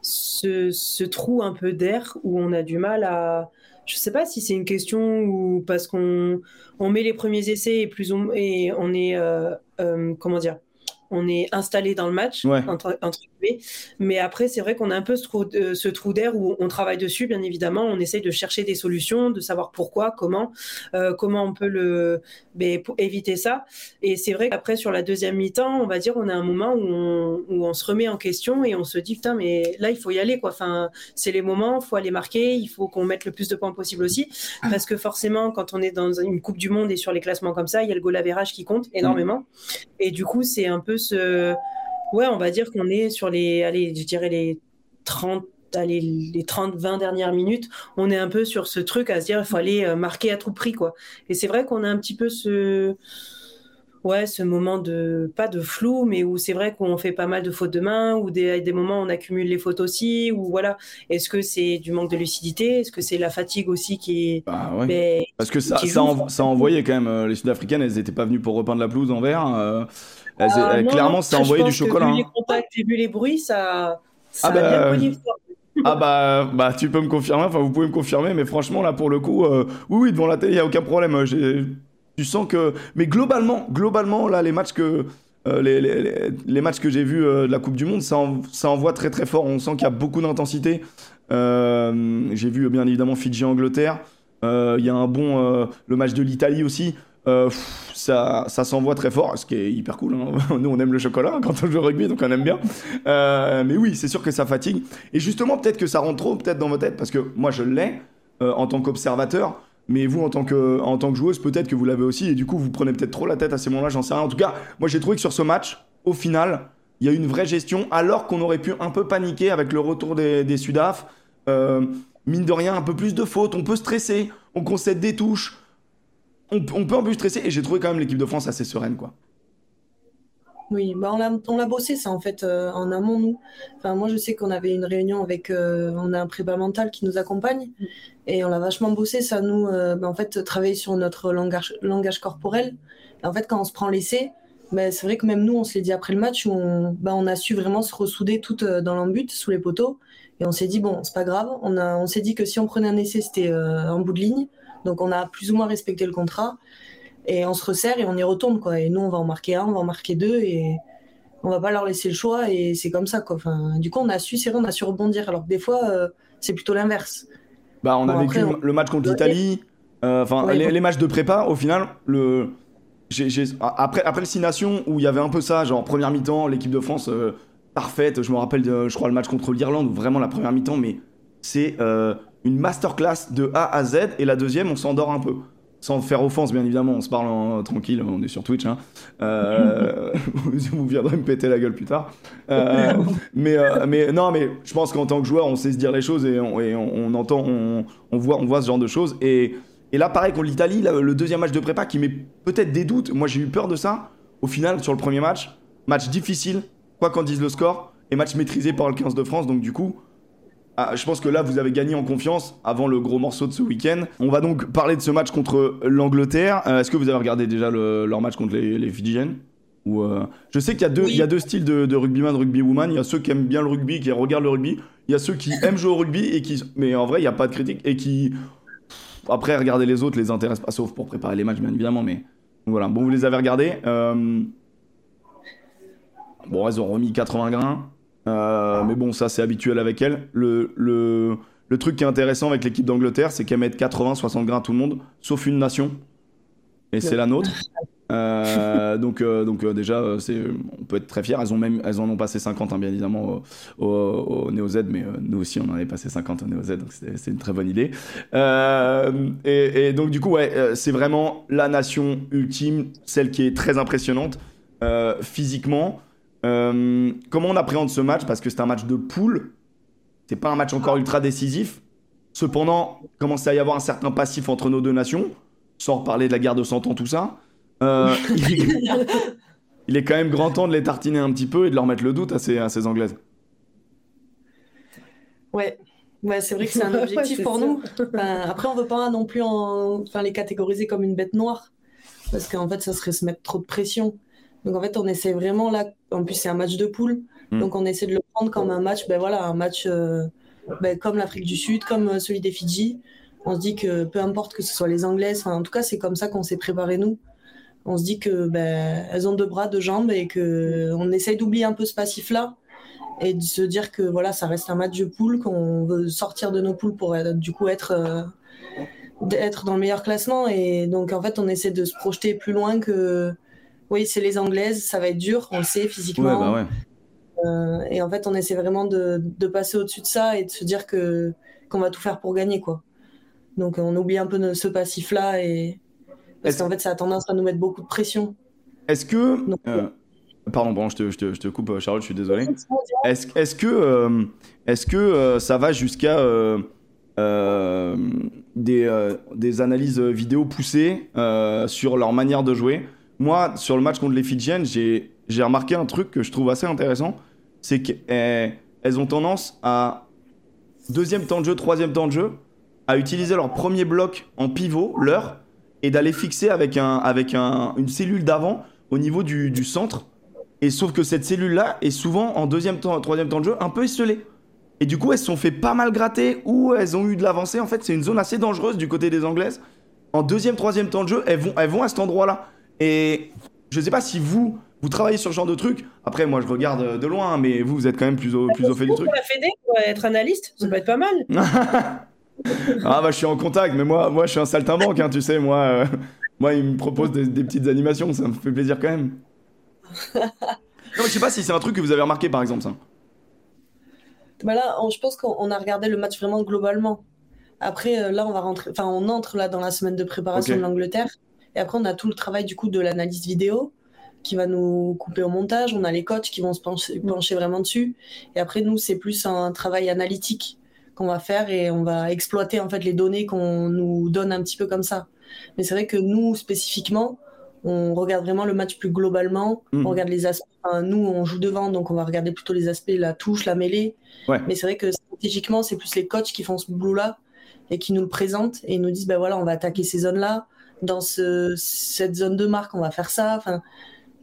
ce, ce trou un peu d'air où on a du mal à. Je sais pas si c'est une question ou parce qu'on on met les premiers essais et, plus on, et on est. Euh, euh, comment dire on est installé dans le match, entre, Mais après, c'est vrai qu'on a un peu ce trou, ce trou d'air où on travaille dessus, bien évidemment. On essaye de chercher des solutions, de savoir pourquoi, comment, euh, comment on peut le, ben, pour éviter ça. Et c'est vrai qu'après, sur la deuxième mi-temps, on va dire, on a un moment où on, où on, se remet en question et on se dit, putain, mais là, il faut y aller, quoi. Enfin, c'est les moments, il faut aller marquer, il faut qu'on mette le plus de points possible aussi. Parce que forcément, quand on est dans une Coupe du Monde et sur les classements comme ça, il y a le goal average qui compte énormément. Et du coup, c'est un peu Ouais, on va dire qu'on est sur les, allez, je dirais les 30 allez, les 30, 20 dernières minutes, on est un peu sur ce truc à se dire, il faut aller euh, marquer à tout prix, quoi. Et c'est vrai qu'on a un petit peu ce, ouais, ce moment de, pas de flou, mais où c'est vrai qu'on fait pas mal de fautes de main, ou des, des moments où on accumule les fautes aussi, ou voilà. Est-ce que c'est du manque de lucidité? Est-ce que c'est la fatigue aussi qui est. Bah, ben, Parce que ça, ça, ça, envoyait quand même. Euh, les Sud-Africaines, elles n'étaient pas venues pour repeindre la pelouse en vert. Euh, euh, clairement, ça a envoyé du chocolat. Vu les hein. contacts et vu les bruits, ça, ça ah a bien bah, Ah bah, bah tu peux me confirmer, enfin vous pouvez me confirmer, mais franchement là pour le coup, euh, oui oui devant la télé il y a aucun problème. euh, Tu sens que, mais globalement, globalement là les matchs que euh, les, les- les- les matchs que j'ai vus euh, de la Coupe du Monde, ça, en- ça envoie très très fort. On sent qu'il y a beaucoup d'intensité. Euh, j'ai vu bien évidemment Fidji-Angleterre. Euh, Il y a un bon euh, le match de l'Italie aussi. Euh, ça, ça s'envoie très fort, ce qui est hyper cool. hein. Nous, on aime le chocolat quand on joue au rugby, donc on aime bien. Euh, mais oui, c'est sûr que ça fatigue. Et justement, peut-être que ça rentre trop peut-être dans votre tête, parce que moi, je l'ai euh, en tant qu'observateur. Mais vous, en tant que, en tant que joueuse, peut-être que vous l'avez aussi, et du coup, vous prenez peut-être trop la tête à ces moments-là, j'en sais rien. En tout cas, moi, j'ai trouvé que sur ce match, au final, il y a une vraie gestion, alors qu'on aurait pu un peu paniquer avec le retour des, des Sudaf. Mine de rien, un peu plus de fautes, on peut stresser, on concède des touches, on, peut un peu stresser, et j'ai trouvé quand même l'équipe de France assez sereine, quoi. Oui, bah on l'a bossé ça en fait euh, en amont nous. Enfin moi je sais qu'on avait une réunion avec euh, on a un prépa mental qui nous accompagne et on l'a vachement bossé ça nous euh, bah, en fait travailler sur notre langage langage corporel. En fait quand on se prend l'essai, bah, c'est vrai que même nous on se l'est dit après le match où on bah, on a su vraiment se ressouder toutes dans l'embut sous les poteaux et on s'est dit bon c'est pas grave on on s'est dit que si on prenait un essai c'était en bout de ligne donc on a plus ou moins respecté le contrat. Et on se resserre et on y retourne, quoi. Et nous, on va en marquer un, on va en marquer deux, et on va pas leur laisser le choix, et c'est comme ça, quoi. Enfin, du coup, on a su, vrai, on a su rebondir, alors que des fois, euh, c'est plutôt l'inverse. Bah, on a vécu après, on- le match contre l'Italie, euh, enfin les, bon. les matchs de prépa, au final, le... après, après le Six Nations, où il y avait un peu ça, genre première mi-temps, l'équipe de France euh, parfaite, je me rappelle, de, je crois, le match contre l'Irlande, où vraiment la première mi-temps, mais c'est une masterclass de A à Z, et la deuxième, on s'endort un peu. Sans faire offense, bien évidemment, on se parle en- tranquille, on est sur Twitch. Hein. Euh, vous viendrez me péter la gueule plus tard. Euh, mais, euh, mais non, mais je pense qu'en tant que joueur, on sait se dire les choses et on, entend, on, voit, on voit ce genre de choses. Et, là, pareil, contre l'Italie, le deuxième match de prépa qui met peut-être des doutes. Moi, j'ai eu peur de ça. Au final, sur le premier match, match difficile, quoi qu'en dise le score, et match maîtrisé par le 15 de France. Donc, du coup, ah, je pense que là, vous avez gagné en confiance avant le gros morceau de ce week-end. On va donc parler de ce match contre l'Angleterre. Euh, Est-ce que vous avez regardé déjà le- leur match contre les, les Fidjiennes Ou, euh, Je sais qu'il y, a deux- Oui. il y a deux styles de, de rugbyman, rugbywoman. Il y a ceux qui aiment bien le rugby, qui regardent le rugby. Il y a ceux qui aiment jouer au rugby et qui. Mais en vrai, il n'y a pas de critique. Et qui. Après, regarder les autres les intéresse pas, sauf pour préparer les matchs, bien évidemment. Mais voilà. Bon, vous les avez regardés. Euh, Bon, elles ont remis 80 grains. Euh, mais bon, ça, c'est habituel avec elles. Le, le, le truc qui est intéressant avec l'équipe d'Angleterre, c'est qu'elles mettent 80, 60 grains à tout le monde, sauf une nation. Et c'est la nôtre. Euh, donc, euh, donc euh, déjà, on peut être très fiers. Elles, ont même, elles en ont passé 50, hein, bien évidemment, au, au, au Neo Z, mais nous aussi, on en avait passé 50 au Neo Z, donc c'est, une très bonne idée. Et, et donc, du coup, ouais, c'est vraiment la nation ultime, celle qui est très impressionnante physiquement. Euh, comment on appréhende ce match? Parce que c'est un match de poule. C'est pas un match encore ultra décisif. Cependant, commence à y avoir un certain passif entre nos deux nations? Sans reparler de la guerre de 100 ans, tout ça. Euh, il, il est quand même grand temps de les tartiner un petit peu et de leur mettre le doute à ces, à ces Anglaises. Ouais. Ouais, c'est vrai que c'est un objectif pour nous. Enfin, après, on veut pas non plus en... enfin, les catégoriser comme une bête noire, parce qu'en fait, ça serait se mettre trop de pression. Donc en fait, on essaie vraiment là. En plus, c'est un match de poule, Mm. donc on essaie de le prendre comme un match. Ben voilà, un match euh, ben, comme l'Afrique du Sud, comme euh, celui des Fidji. On se dit que peu importe que ce soit les Anglaises, en tout cas, c'est comme ça qu'on s'est préparé nous. On se dit que ben, elles ont deux bras, deux jambes et que on essaye d'oublier un peu ce passif-là et de se dire que voilà, ça reste un match de poule, qu'on veut sortir de nos poules pour euh, du coup être, euh, d'être dans le meilleur classement. Et donc en fait, on essaie de se projeter plus loin que oui, c'est les Anglaises, ça va être dur, on le sait physiquement. bah ouais. Euh, et en fait, on essaie vraiment de, de passer au-dessus de ça et de se dire que qu'on va tout faire pour gagner quoi. Donc on oublie un peu de- ce passif-là et parce qu'en fait, ça a tendance à nous mettre beaucoup de pression. Est-ce que. Donc, euh, pardon, bon, je te, je, te, je te coupe, Charlotte, je suis désolé. Est-ce est-ce que, euh, est-ce que euh, ça va jusqu'à euh, euh, des, euh, des analyses vidéo poussées euh, sur leur manière de jouer? Moi, sur le match contre les Fidjiennes, j'ai remarqué un truc que je trouve assez intéressant. C'est qu'elles elles ont tendance à, deuxième temps de jeu, troisième temps de jeu, à utiliser leur premier bloc en pivot, leur, et d'aller fixer avec, un, une cellule d'avant au niveau du, du centre. Et sauf que cette cellule-là est souvent en deuxième temps, troisième temps de jeu un peu esselée. Et du coup, elles se sont fait pas mal gratter ou elles ont eu de l'avancée. En fait, c'est une zone assez dangereuse du côté des Anglaises. En deuxième, troisième temps de jeu, elles vont, elles vont à cet endroit-là. Et je sais pas si vous, vous travaillez sur ce genre de truc. Après, moi, je regarde de loin, mais vous, vous êt quand même plus au, plus au fait du truc. Pour la Fédé, être analyste, ça peut être pas mal. ah bah, je suis en contact, mais moi, moi je suis un saltimbanque, hein, tu sais. Moi, euh, moi, il me propose des, des petites animations, ça me fait plaisir quand même. non, mais je sais pas si c'est un truc que vous avez remarqué, par exemple, ça. Bah là, on- je pense qu'on a regardé le match vraiment globalement. Après, euh, là, on va rentrer, enfin, on entre là dans la semaine de préparation de l'Angleterre. Et après, on a tout le travail du coup de l'analyse vidéo qui va nous couper au montage. On a les coachs qui vont se pencher, pencher vraiment dessus. Et après, nous, c'est plus un travail analytique qu'on va faire et on va exploiter en fait les données qu'on nous donne un petit peu comme ça. Mais c'est vrai que nous, spécifiquement, on regarde vraiment le match plus globalement. On regarde les aspects. enfin, nous, on joue devant, donc on va regarder plutôt les aspects, la touche, la mêlée. Ouais. Mais c'est vrai que stratégiquement, c'est plus les coachs qui font ce boulot-là et qui nous le présentent et nous disent ben voilà, on va attaquer ces zones-là. Dans ce, cette zone de marque, on va faire ça. Enfin,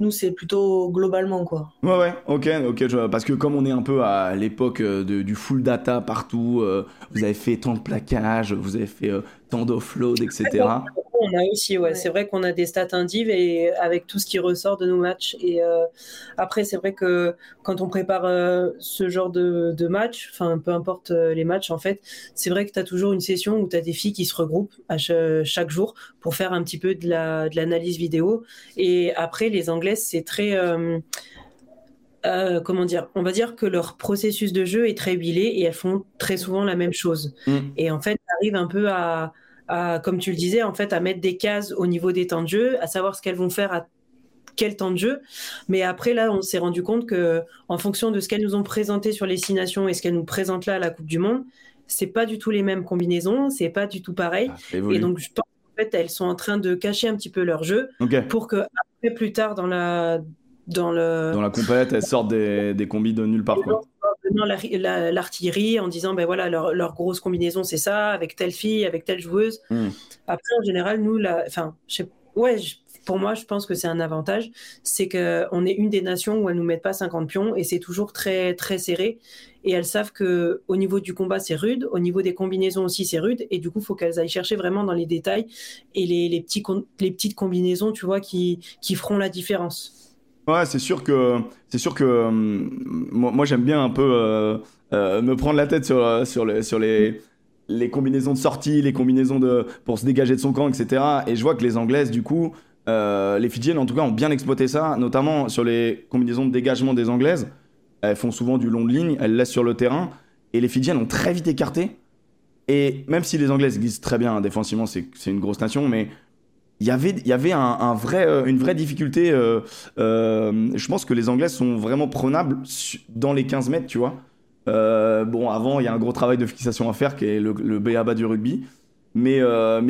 nous, c'est plutôt globalement, quoi. Ouais, ouais, ok, ok, parce que comme on est un peu à l'époque euh, du full data partout, euh, vous avez fait tant de plaquages, vous avez fait euh, tant d'offload, etc. On a aussi, ouais, Ouais. c'est vrai qu'on a des stats indives et avec tout ce qui ressort de nos matchs. Et euh, après, c'est vrai que quand on prépare euh, ce genre de, de match, enfin peu importe euh, les matchs en fait, c'est vrai que tu as toujours une session où tu as des filles qui se regroupent à cha- chaque jour pour faire un petit peu de la- de l'analyse vidéo. Et après, les Anglaises, c'est très. euh, euh, comment dire On va dire que leur processus de jeu est très huilé et elles font très souvent la même chose. Mm. Et en fait, arrivent un peu à, à, comme tu le disais, en fait, à mettre des cases au niveau des temps de jeu, à savoir ce qu'elles vont faire à quel temps de jeu. Mais après, là, on s'est rendu compte que, en fonction de ce qu'elles nous ont présenté sur les six nations et ce qu'elles nous présentent là à la Coupe du Monde, c'est pas du tout les mêmes combinaisons, c'est pas du tout pareil. Ah. Et donc, je pense qu'en fait, elles sont en train de cacher un petit peu leur jeu pour que après, plus tard, dans la, dans le, Dans la compète, elles sortent des, des combis de nulle part, quoi. venant la- la- l'artillerie en disant ben voilà leur, leur grosse combinaison c'est ça avec telle fille avec telle joueuse Mm. après en général nous la enfin ouais je- pour moi je pense que c'est un avantage c'est que on est une des nations où elles nous mettent pas 50 pions et c'est toujours très très serré et elles savent que au niveau du combat c'est rude au niveau des combinaisons aussi c'est rude et du coup faut qu'elles aillent chercher vraiment dans les détails et les, les petits con- les petites combinaisons tu vois qui qui feront la différence Ouais, c'est sûr que c'est sûr que euh, moi, j'aime bien un peu euh, euh, me prendre la tête sur sur les sur les les combinaisons de sortie, les combinaisons de pour se dégager de son camp, etc. Et je vois que les Anglaises, du coup, les Fidjiennes en tout cas ont bien exploité ça, notamment sur les combinaisons de dégagement des Anglaises. Elles font souvent du long de ligne, elles laissent sur le terrain, et les Fidjiennes ont très vite écarté. Et même si les Anglaises glissent très bien hein, défensivement, c'est une grosse nation, mais il y avait, euh, une vraie difficulté. euh, euh, je pense que les Anglaises sont vraiment prenables dans les 15 mètres, tu vois. Bon, avant, il y a un gros travail de fixation à faire qui est le, le B.A.B.A. du rugby. Mais,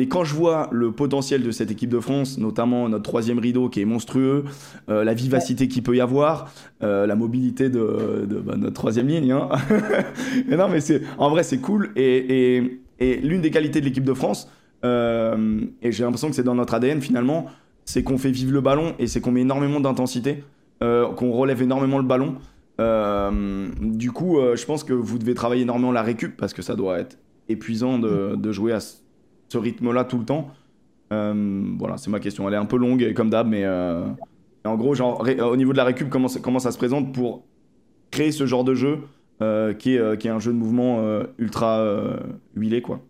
quand je vois le potentiel de cette équipe de France, notamment notre troisième rideau qui est monstrueux, la vivacité qu'il peut y avoir, la mobilité de, bah, notre troisième ligne, hein. Non, mais en vrai, c'est cool. Et l'une des qualités de l'équipe de France, euh, et j'ai l'impression que c'est dans notre ADN finalement, c'est qu'on fait vivre le ballon et c'est qu'on met énormément d'intensité, euh, qu'on relève énormément le ballon. Euh, du coup, je pense que vous devez travailler énormément la récup parce que ça doit être épuisant de, jouer à ce, rythme-là tout le temps. Voilà, c'est ma question. Elle est un peu longue comme d'hab, mais en gros, genre, au niveau de la récup, comment, ça- se présente pour créer ce genre de jeu qui, est, qui est un jeu de mouvement ultra huilé, quoi?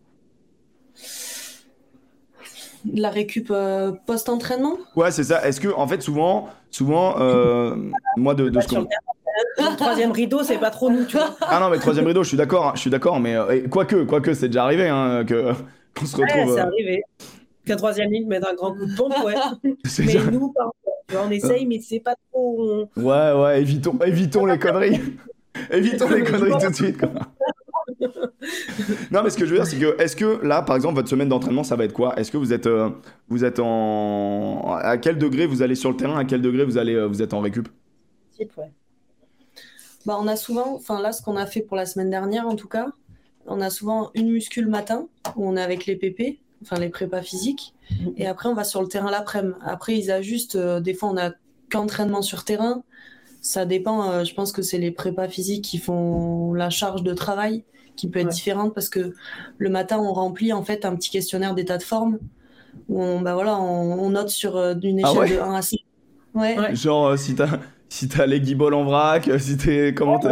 La récup euh, post-entraînement? Ouais, c'est ça. Est-ce que, en fait, souvent, souvent, euh, moi, de, de ce qu'on. le troisième rideau c'est pas trop nous tu vois Ah non, mais troisième rideau, je suis d'accord, hein, je suis d'accord, mais euh, quoique, quoique, c'est déjà arrivé, hein, que qu'on se Ouais, retrouve. c'est euh, arrivé. Que troisième ligne met un grand coup de pompe, ouais. c'est mais ça. nous, par contre, tu vois, on essaye, mais c'est pas trop. Ouais, ouais, évitons, évitons les conneries. évitons les conneries tout de suite. quoi. non, mais ce que je veux dire, c'est que, est-ce que là, par exemple, votre semaine d'entraînement, ça va être quoi? Est-ce que vous êtes, euh, vous êtes en. À quel degré vous allez sur le terrain? À quel degré vous, allez, euh, vous êtes en récup? Ouais. Bah, on a souvent, enfin là, ce qu'on a fait pour la semaine dernière en tout cas, on a souvent une muscule le matin où on est avec les PP, enfin les prépas physiques, et après on va sur le terrain l'après-midi. Après ils ajustent, euh, des fois on a qu'entraînement sur terrain, ça dépend. je pense que c'est les prépas physiques qui font la charge de travail qui peut être Ouais. différente parce que le matin, on remplit en fait un petit questionnaire d'état de forme où on, bah voilà, on, on note sur euh, une Ah échelle ouais de 1 à 5. Ouais. Genre, euh, si t'as si t'as les guibolles en vrac, euh, si t'es. Comment t'es.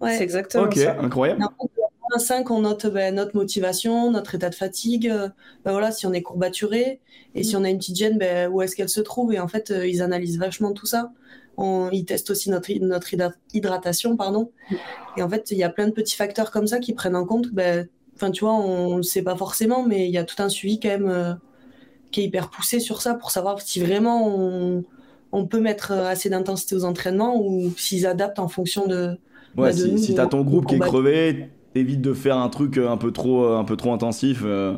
ouais. C'est exactement Ok, ça. incroyable. En fait, de 1 à 5, on note ben, notre motivation, notre état de fatigue, euh, ben voilà, si on est courbaturé, et si on a une petite gêne, ben, où est-ce qu'elle se trouve. Et en fait, euh, ils analysent vachement tout ça. On, ils testent aussi notre, hy- notre hydra- hydratation, pardon. Et en fait, il y a plein de petits facteurs comme ça qui prennent en compte. Ben, Enfin, tu vois, on ne le sait pas forcément, mais il y a tout un suivi quand même euh, qui est hyper poussé sur ça pour savoir si vraiment on, on peut mettre assez d'intensité aux entraînements ou s'ils adaptent en fonction de, Ouais, Bah, de si, si t'as ton groupe qui est crevé, t'évites de faire un truc euh, un peu trop, euh, un peu trop intensif. euh.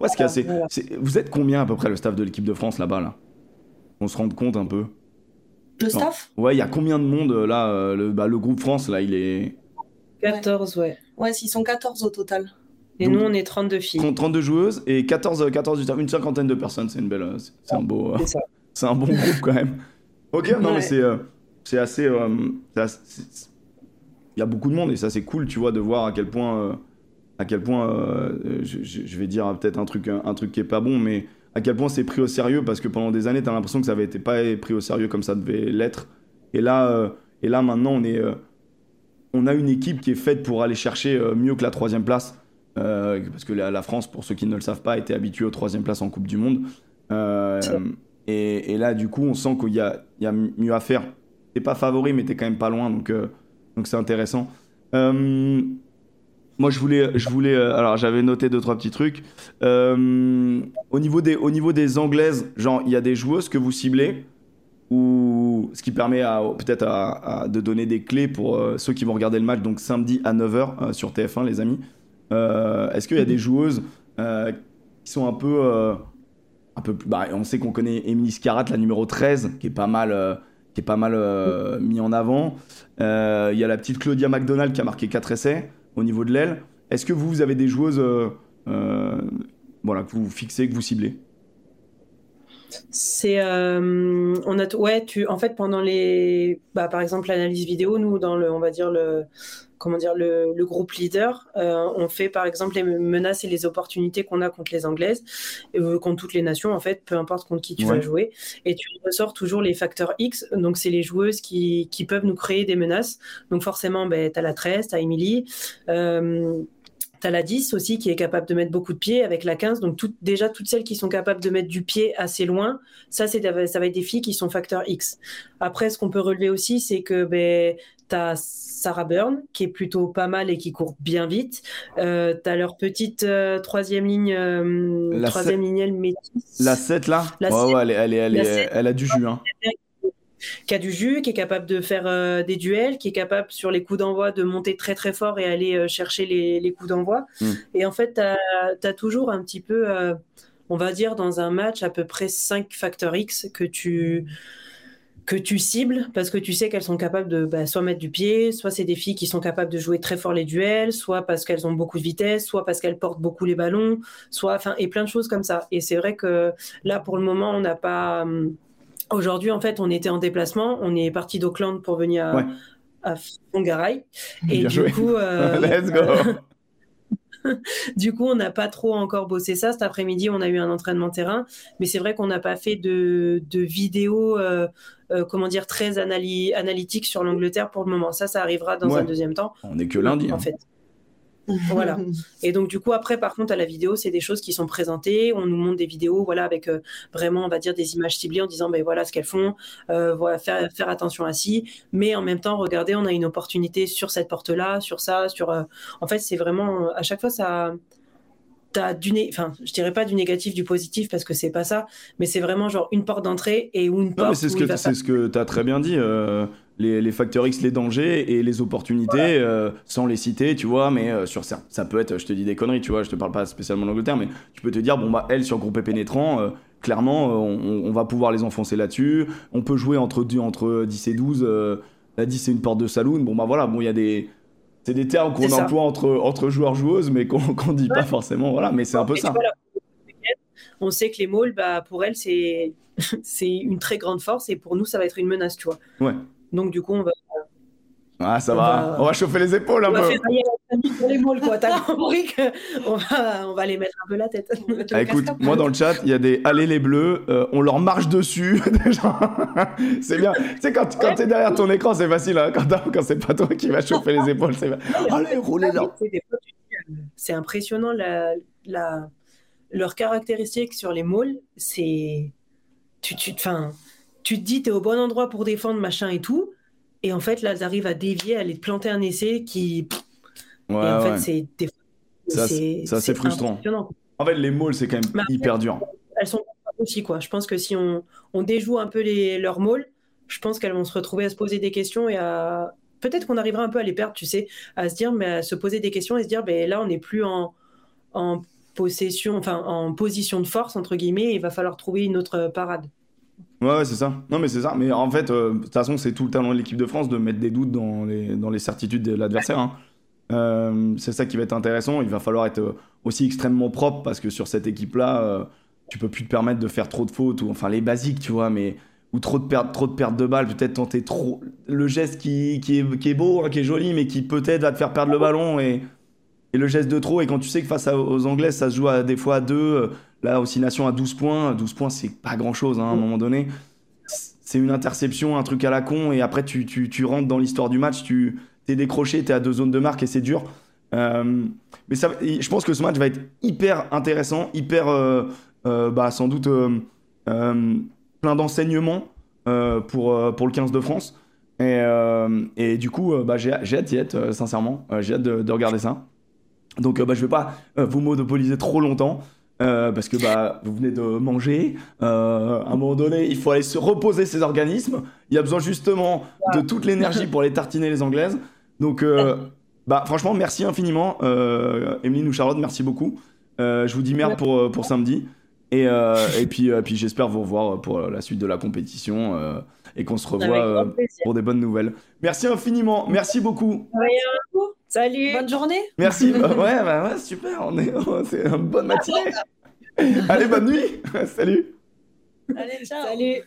Ouais, ce qui est assez- Voilà. c'est- Vous êtes combien à peu près le staff de l'équipe de France là-bas là? On se rende compte un peu. Le staff. Ouais, il y a combien de monde euh, là euh, le, bah, le groupe France là, il est 14, ouais. Ouais, s'ils sont 14 au total. Et Donc- nous, on est 32 filles. 30 32 joueuses et 14, euh, 14 du staff, une cinquantaine de personnes. C'est une belle, euh, c'est un beau, euh, C'est ça. c'est un bon groupe quand même. Ok, non mais Ouais. c'est, euh, c'est assez, euh, c'est assez- c'est- il y a beaucoup de monde et ça c'est cool, tu vois, de voir à quel point, euh, à quel point, euh, je, je- vais dire peut-être un truc, un truc qui est pas bon, mais à quel point c'est pris au sérieux parce que pendant des années, t'as l'impression que ça avait été pas pris au sérieux comme ça devait l'être. Et là, euh, et là maintenant, on est, euh, on a une équipe qui est faite pour aller chercher euh, mieux que la troisième place. Parce que la, la France, pour ceux qui ne le savent pas, était habituée aux troisième place en Coupe du Monde. Et, et là, du coup, on sent qu'il y a, il y a mieux à faire. T'es pas favori, mais t'es quand même pas loin, donc donc c'est intéressant. Moi, je voulais, je voulais, euh, alors j'avais noté deux trois petits trucs. Euh, au niveau des, au niveau des anglaises, genre il y a des joueuses que vous ciblez ou ce qui permet peut-être à- de donner des clés pour euh, ceux qui vont regarder le match, donc samedi à 9h sur TF1, les amis. Est-ce qu'il y a des joueuses qui sont un peu. un peu plus, bah, on sait qu'on connaît Émilie Scarat, la numéro 13, qui est pas mal, qui est pas mal mis en avant. Il y a la petite Claudia McDonald qui a marqué 4 essais au niveau de l'aile. Est-ce que vous, vous avez des joueuses euh, euh, voilà, que vous fixez, que vous ciblez? C'est, euh, on a, ouais, tu, en fait, pendant les, bah, par exemple, l'analyse vidéo, nous, dans le, on va dire le, comment dire, le, le groupe leader, euh, on fait par exemple les menaces et les opportunités qu'on a contre les Anglaises, euh, contre toutes les nations, en fait, peu importe contre qui tu Ouais. vas jouer, et tu ressors toujours les facteurs X, donc c'est les joueuses qui, qui peuvent nous créer des menaces. Donc forcément, ben, tu as la 13, tu as Emily. Euh, T'as la 10 aussi qui est capable de mettre beaucoup de pieds avec la 15. Donc tout- déjà, toutes celles qui sont capables de mettre du pied assez loin, ça, c'est, ça va être des filles qui sont facteur X. Après, ce qu'on peut relever aussi, c'est que ben, tu as Sarah Byrne qui est plutôt pas mal et qui court bien vite. Euh, tu as leur petite euh, troisième ligne, euh, La troisième ligne métisse. La 7 là La ouais, elle, est- elle, est- elle, est- elle a du jus. Hein. qui a du jus, qui est capable de faire euh, des duels, qui est capable sur les coups d'envoi de monter très très fort et aller chercher les, les coups d'envoi. Mm. Et en fait, tu as, toujours un petit peu, on va dire, dans un match, à peu près 5 facteurs X que tu que tu cibles parce que tu sais qu'elles sont capables de bah, soit mettre du pied, soit c'est des filles qui sont capables de jouer très fort les duels, soit parce qu'elles ont beaucoup de vitesse, soit parce qu'elles portent beaucoup les ballons, soit enfin et plein de choses comme ça. Et c'est vrai que là pour le moment on n'a pas hum, Aujourd'hui, en fait, on était en déplacement. On est parti d'Auckland pour venir à, Ouais. à Whangarei. Et Bien du joué. coup, euh, Let's go du coup, on n'a pas trop encore bossé ça. Cet après-midi, on a eu un entraînement terrain, mais c'est vrai qu'on n'a pas fait de, de vidéo, euh, euh, comment dire, très analy- analytique sur l'Angleterre pour le moment. Ça, ça arrivera dans Ouais. un deuxième temps, On est que lundi. en hein. fait. Voilà. Et donc, du coup, après, par contre, à la vidéo, c'est des choses qui sont présentées. On nous montre des vidéos, voilà, avec euh, vraiment, on va dire, des images ciblées en disant, ben voilà ce qu'elles font, euh, voilà, faire, faire attention à ci. Mais en même temps, regardez, on a une opportunité sur cette porte-là, sur ça, sur. euh, En fait, c'est vraiment, à chaque fois, ça. T'as du né... enfin, je dirais pas du négatif, du positif parce que c'est pas ça, mais c'est vraiment genre une porte d'entrée et ou une Non, porte mais c'est ce que c'est ce que tu as très bien dit. Les, les facteurs X, les dangers et les opportunités, euh, sans les citer, tu vois. Mais euh, sur ça, ça peut être, je te dis des conneries, tu vois. Je te parle pas spécialement d'Angleterre, mais tu peux te dire, bon bah elle sur groupé pénétrant, euh, clairement, on, on va pouvoir les enfoncer là-dessus. On peut jouer entre entre 10 et 12. euh, la 10 c'est une porte de saloon. Bon bah voilà, bon il y a des c'est des termes qu'on emploie entre entre joueurs joueuses, mais qu'on qu'on dit pas forcément. Voilà, mais c'est un peu Et ça. vois, là, on sait que les malls, bah, pour elles, c'est c'est une très grande force et pour nous, ça va être une menace, tu vois. Ouais. Donc, du coup, on va. Ah, ça va. On va chauffer les épaules un On va peu. faire les moules, quoi. T'as compris qu'on va, on va les mettre un peu la tête. Ah, écoute, moi dans le chat, il y a des allez les bleus, euh, on leur marche dessus. Déjà. c'est bien. Tu sais, quand, quand t'es derrière ton écran, c'est facile. Hein. Quand, quand c'est pas toi qui va chauffer les épaules, c'est Allez, roulez dis, euh, C'est impressionnant la, la, leurs caractéristiques sur les moules. C'est. Tu, tu, tu te dis, t'es au bon endroit pour défendre, machin et tout. Et en fait, là, elles arrivent à dévier, à aller te planter un essai qui. Ouais, et en ouais. fait, c'est. Ça, c'est- frustrant. En fait, les mauls, c'est quand même après- hyper dur. Elles sont aussi, quoi. Je pense que si on, on déjoue un peu les, leurs maules, je pense qu'elles vont se retrouver à se poser des questions et à. Peut-être qu'on arrivera un peu à les perdre, tu sais, à se dire, mais à se poser des questions et se dire, ben là, on n'est plus en, en possession, enfin, en position de force, entre guillemets, et il va falloir trouver une autre parade. Ouais, ouais, c'est ça. Non, mais c'est ça. Mais en fait, euh, de toute façon, c'est tout le talent de l'équipe de France de mettre des doutes dans les, dans les certitudes de l'adversaire. hein. Euh, c'est ça qui va être intéressant. Il va falloir être euh, aussi extrêmement propre parce que sur cette équipe-là, euh, tu peux plus te permettre de faire trop de fautes ou enfin les basiques, tu vois, mais ou trop de pertes, trop de de balles. Peut-être tenter trop le geste qui, qui, est, qui est beau, hein, qui est joli, mais qui peut-être va te faire perdre le ballon et, et le geste de trop. Et quand tu sais que face à- aux Anglais, ça se joue à, des fois à deux. euh, Là, oscillation à 12 points. 12 points, c'est pas grand-chose hein, à un moment donné. C'est une interception, un truc à la con, et après, tu, tu, tu rentres dans l'histoire du match. Tu t'es décroché, t'es à deux zones de marque et c'est dur. Euh, mais ça, je pense que ce match va être hyper intéressant, hyper, euh, euh, bah, sans doute euh, euh, plein d'enseignements euh, pour, euh, pour le 15 de France. Et, euh, et du coup, euh, bah, j'ai hâte d'y être, euh, sincèrement. Euh, j'ai hâte de, de regarder ça. Donc, euh, bah, je vais pas euh, vous monopoliser trop longtemps. euh, parce que bah, vous venez de manger. Euh, à un moment donné, il faut aller se reposer ses organismes. Il y a besoin justement de toute l'énergie pour aller tartiner les Anglaises. Donc, euh, bah, franchement, merci infiniment. Emeline ou Charlotte, merci beaucoup. Je vous dis merde pour, pour samedi. Et, et puis, puis j'espère vous revoir pour la suite de la compétition et qu'on se revoit pour des bonnes nouvelles. Merci infiniment. Merci beaucoup. Salut Bonne journée. Merci. Bah, ouais, bah, ouais, super. On est, c'est une bonne matinée. Allez, bonne nuit. Salut. Allez, ciao. Salut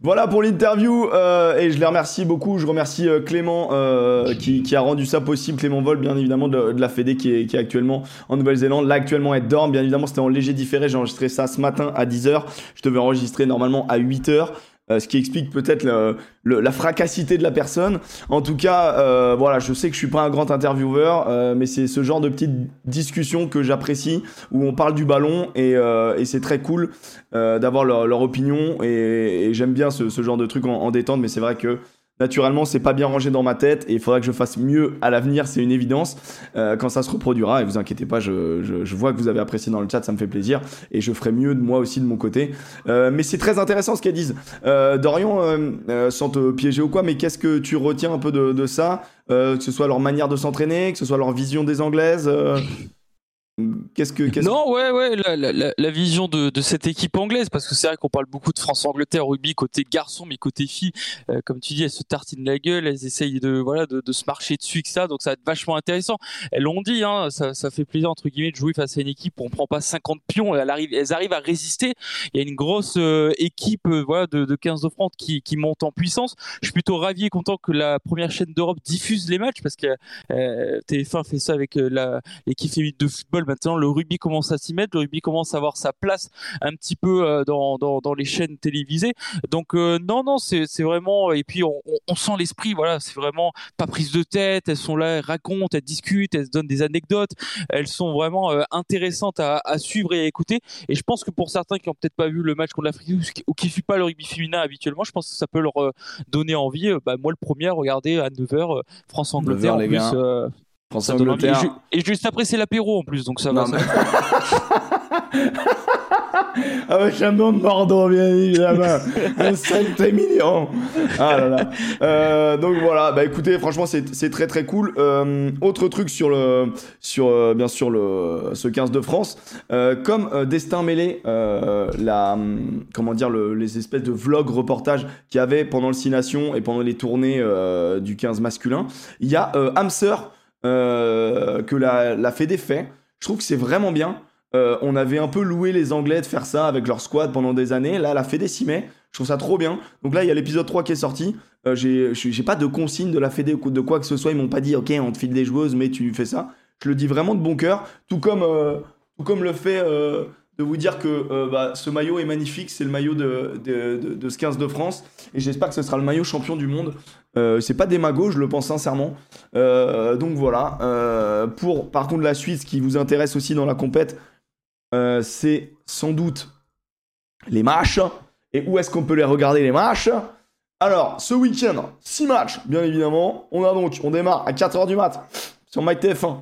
Voilà pour l'interview euh, et je les remercie beaucoup. Je remercie euh, Clément euh, qui, qui a rendu ça possible. Clément Vol, bien évidemment, de, de la Fédé qui est, qui est actuellement en Nouvelle-Zélande. Là, actuellement, elle dort. Bien évidemment, c'était en léger différé. J'ai enregistré ça ce matin à 10h. Je devais enregistrer normalement à 8h. Euh, ce qui explique peut-être le- le- la fracacité de la personne. En tout cas, euh, voilà, je sais que je suis pas un grand intervieweur, euh, mais c'est ce genre de petites discussions que j'apprécie, où on parle du ballon et, euh, et c'est très cool euh, d'avoir leur, leur opinion et, et j'aime bien ce, ce genre de truc en, en détente, mais c'est vrai que naturellement c'est pas bien rangé dans ma tête et il faudra que je fasse mieux à l'avenir, c'est une évidence euh, quand ça se reproduira. Et vous inquiétez pas, je, je- je vois que vous avez apprécié dans le chat, ça me fait plaisir et je ferai mieux de moi aussi de mon côté. Euh, mais c'est très intéressant ce qu'elles disent. Euh, Dorian, euh, euh, sans te piéger ou quoi, mais qu'est-ce que tu retiens un peu de, de ça? Euh, Que ce soit leur manière de s'entraîner, que ce soit leur vision des Anglaises Qu'est-ce que. Non, ouais, ouais, la, la- la- vision de, de cette équipe anglaise, parce que c'est vrai qu'on parle beaucoup de France-Angleterre rugby côté garçon, mais côté filles, euh, comme tu dis, elles se tartinent la gueule, elles essayent de, voilà, de, de se marcher dessus, que ça, donc ça va être vachement intéressant. Elles l'ont dit, hein, ça, ça fait plaisir, entre guillemets, de jouer face à une équipe où on prend pas 50 pions, elles arrivent, elles arrivent à résister. Il y a une grosse euh, équipe, euh, voilà, de, de 15 de France qui, qui monte en puissance. Je suis plutôt ravi et content que la première chaîne d'Europe diffuse les matchs, parce que euh, TF1 fait ça avec euh, la, l'équipe féminine de football. Maintenant, le rugby commence à s'y mettre, le rugby commence à avoir sa place un petit peu euh, dans, dans, dans les chaînes télévisées. Donc euh, non, non, c'est vraiment. Et puis on, on- on sent l'esprit, voilà, c'est vraiment pas prise de tête. Elles sont là, elles racontent, elles discutent, elles se donnent des anecdotes. Elles sont vraiment euh, intéressantes à, à suivre et à écouter. Et je pense que pour certains qui ont peut-être pas vu le match contre l'Afrique ou qui- ne suivent pas le rugby féminin habituellement, je pense que ça peut leur donner envie. Bah, moi, le premier, regardez à 9h, France-Angleterre 9h, en les plus. gars. euh, Et, ju- et juste après, c'est l'apéro en plus, donc ça va. Non, ça mais- Avec un nom de Bordeaux, bien évidemment. un sacré mignon. Ah là là. Euh, donc voilà, bah écoutez, franchement, c'est très très cool. Euh, autre truc sur le, sur euh, bien sûr le, ce 15 de France, comme Destin mêlé, la, hum, comment dire, le- les espèces de vlogs reportages qu'il y avait pendant le Six Nations et pendant les tournées du 15 masculin, il y a Hamster que la, la Fédé fait. Je trouve que c'est vraiment bien. Euh, on avait un peu loué les Anglais de faire ça avec leur squad pendant des années. Là, la Fédé s'y met. Je trouve ça trop bien. Donc là, il y a l'épisode 3 qui est sorti. Euh, j'ai pas de consigne de la Fédé ou de quoi que ce soit. Ils m'ont pas dit, ok, on te file des joueuses, mais tu fais ça. Je le dis vraiment de bon cœur. Tout comme, euh, tout comme le fait euh, de vous dire que euh, bah, ce maillot est magnifique. C'est le maillot de, de, ce 15 de France. Et j'espère que ce sera le maillot champion du monde. Euh, c'est pas des magos, je le pense sincèrement. Euh, donc voilà. Euh, pour par contre la suite, ce qui vous intéresse aussi dans la compète, c'est sans doute les matchs. Et où est-ce qu'on peut les regarder les matchs? Alors, ce week-end, 6 matchs, bien évidemment. On a donc, on démarre à 4h du mat sur MyTF1.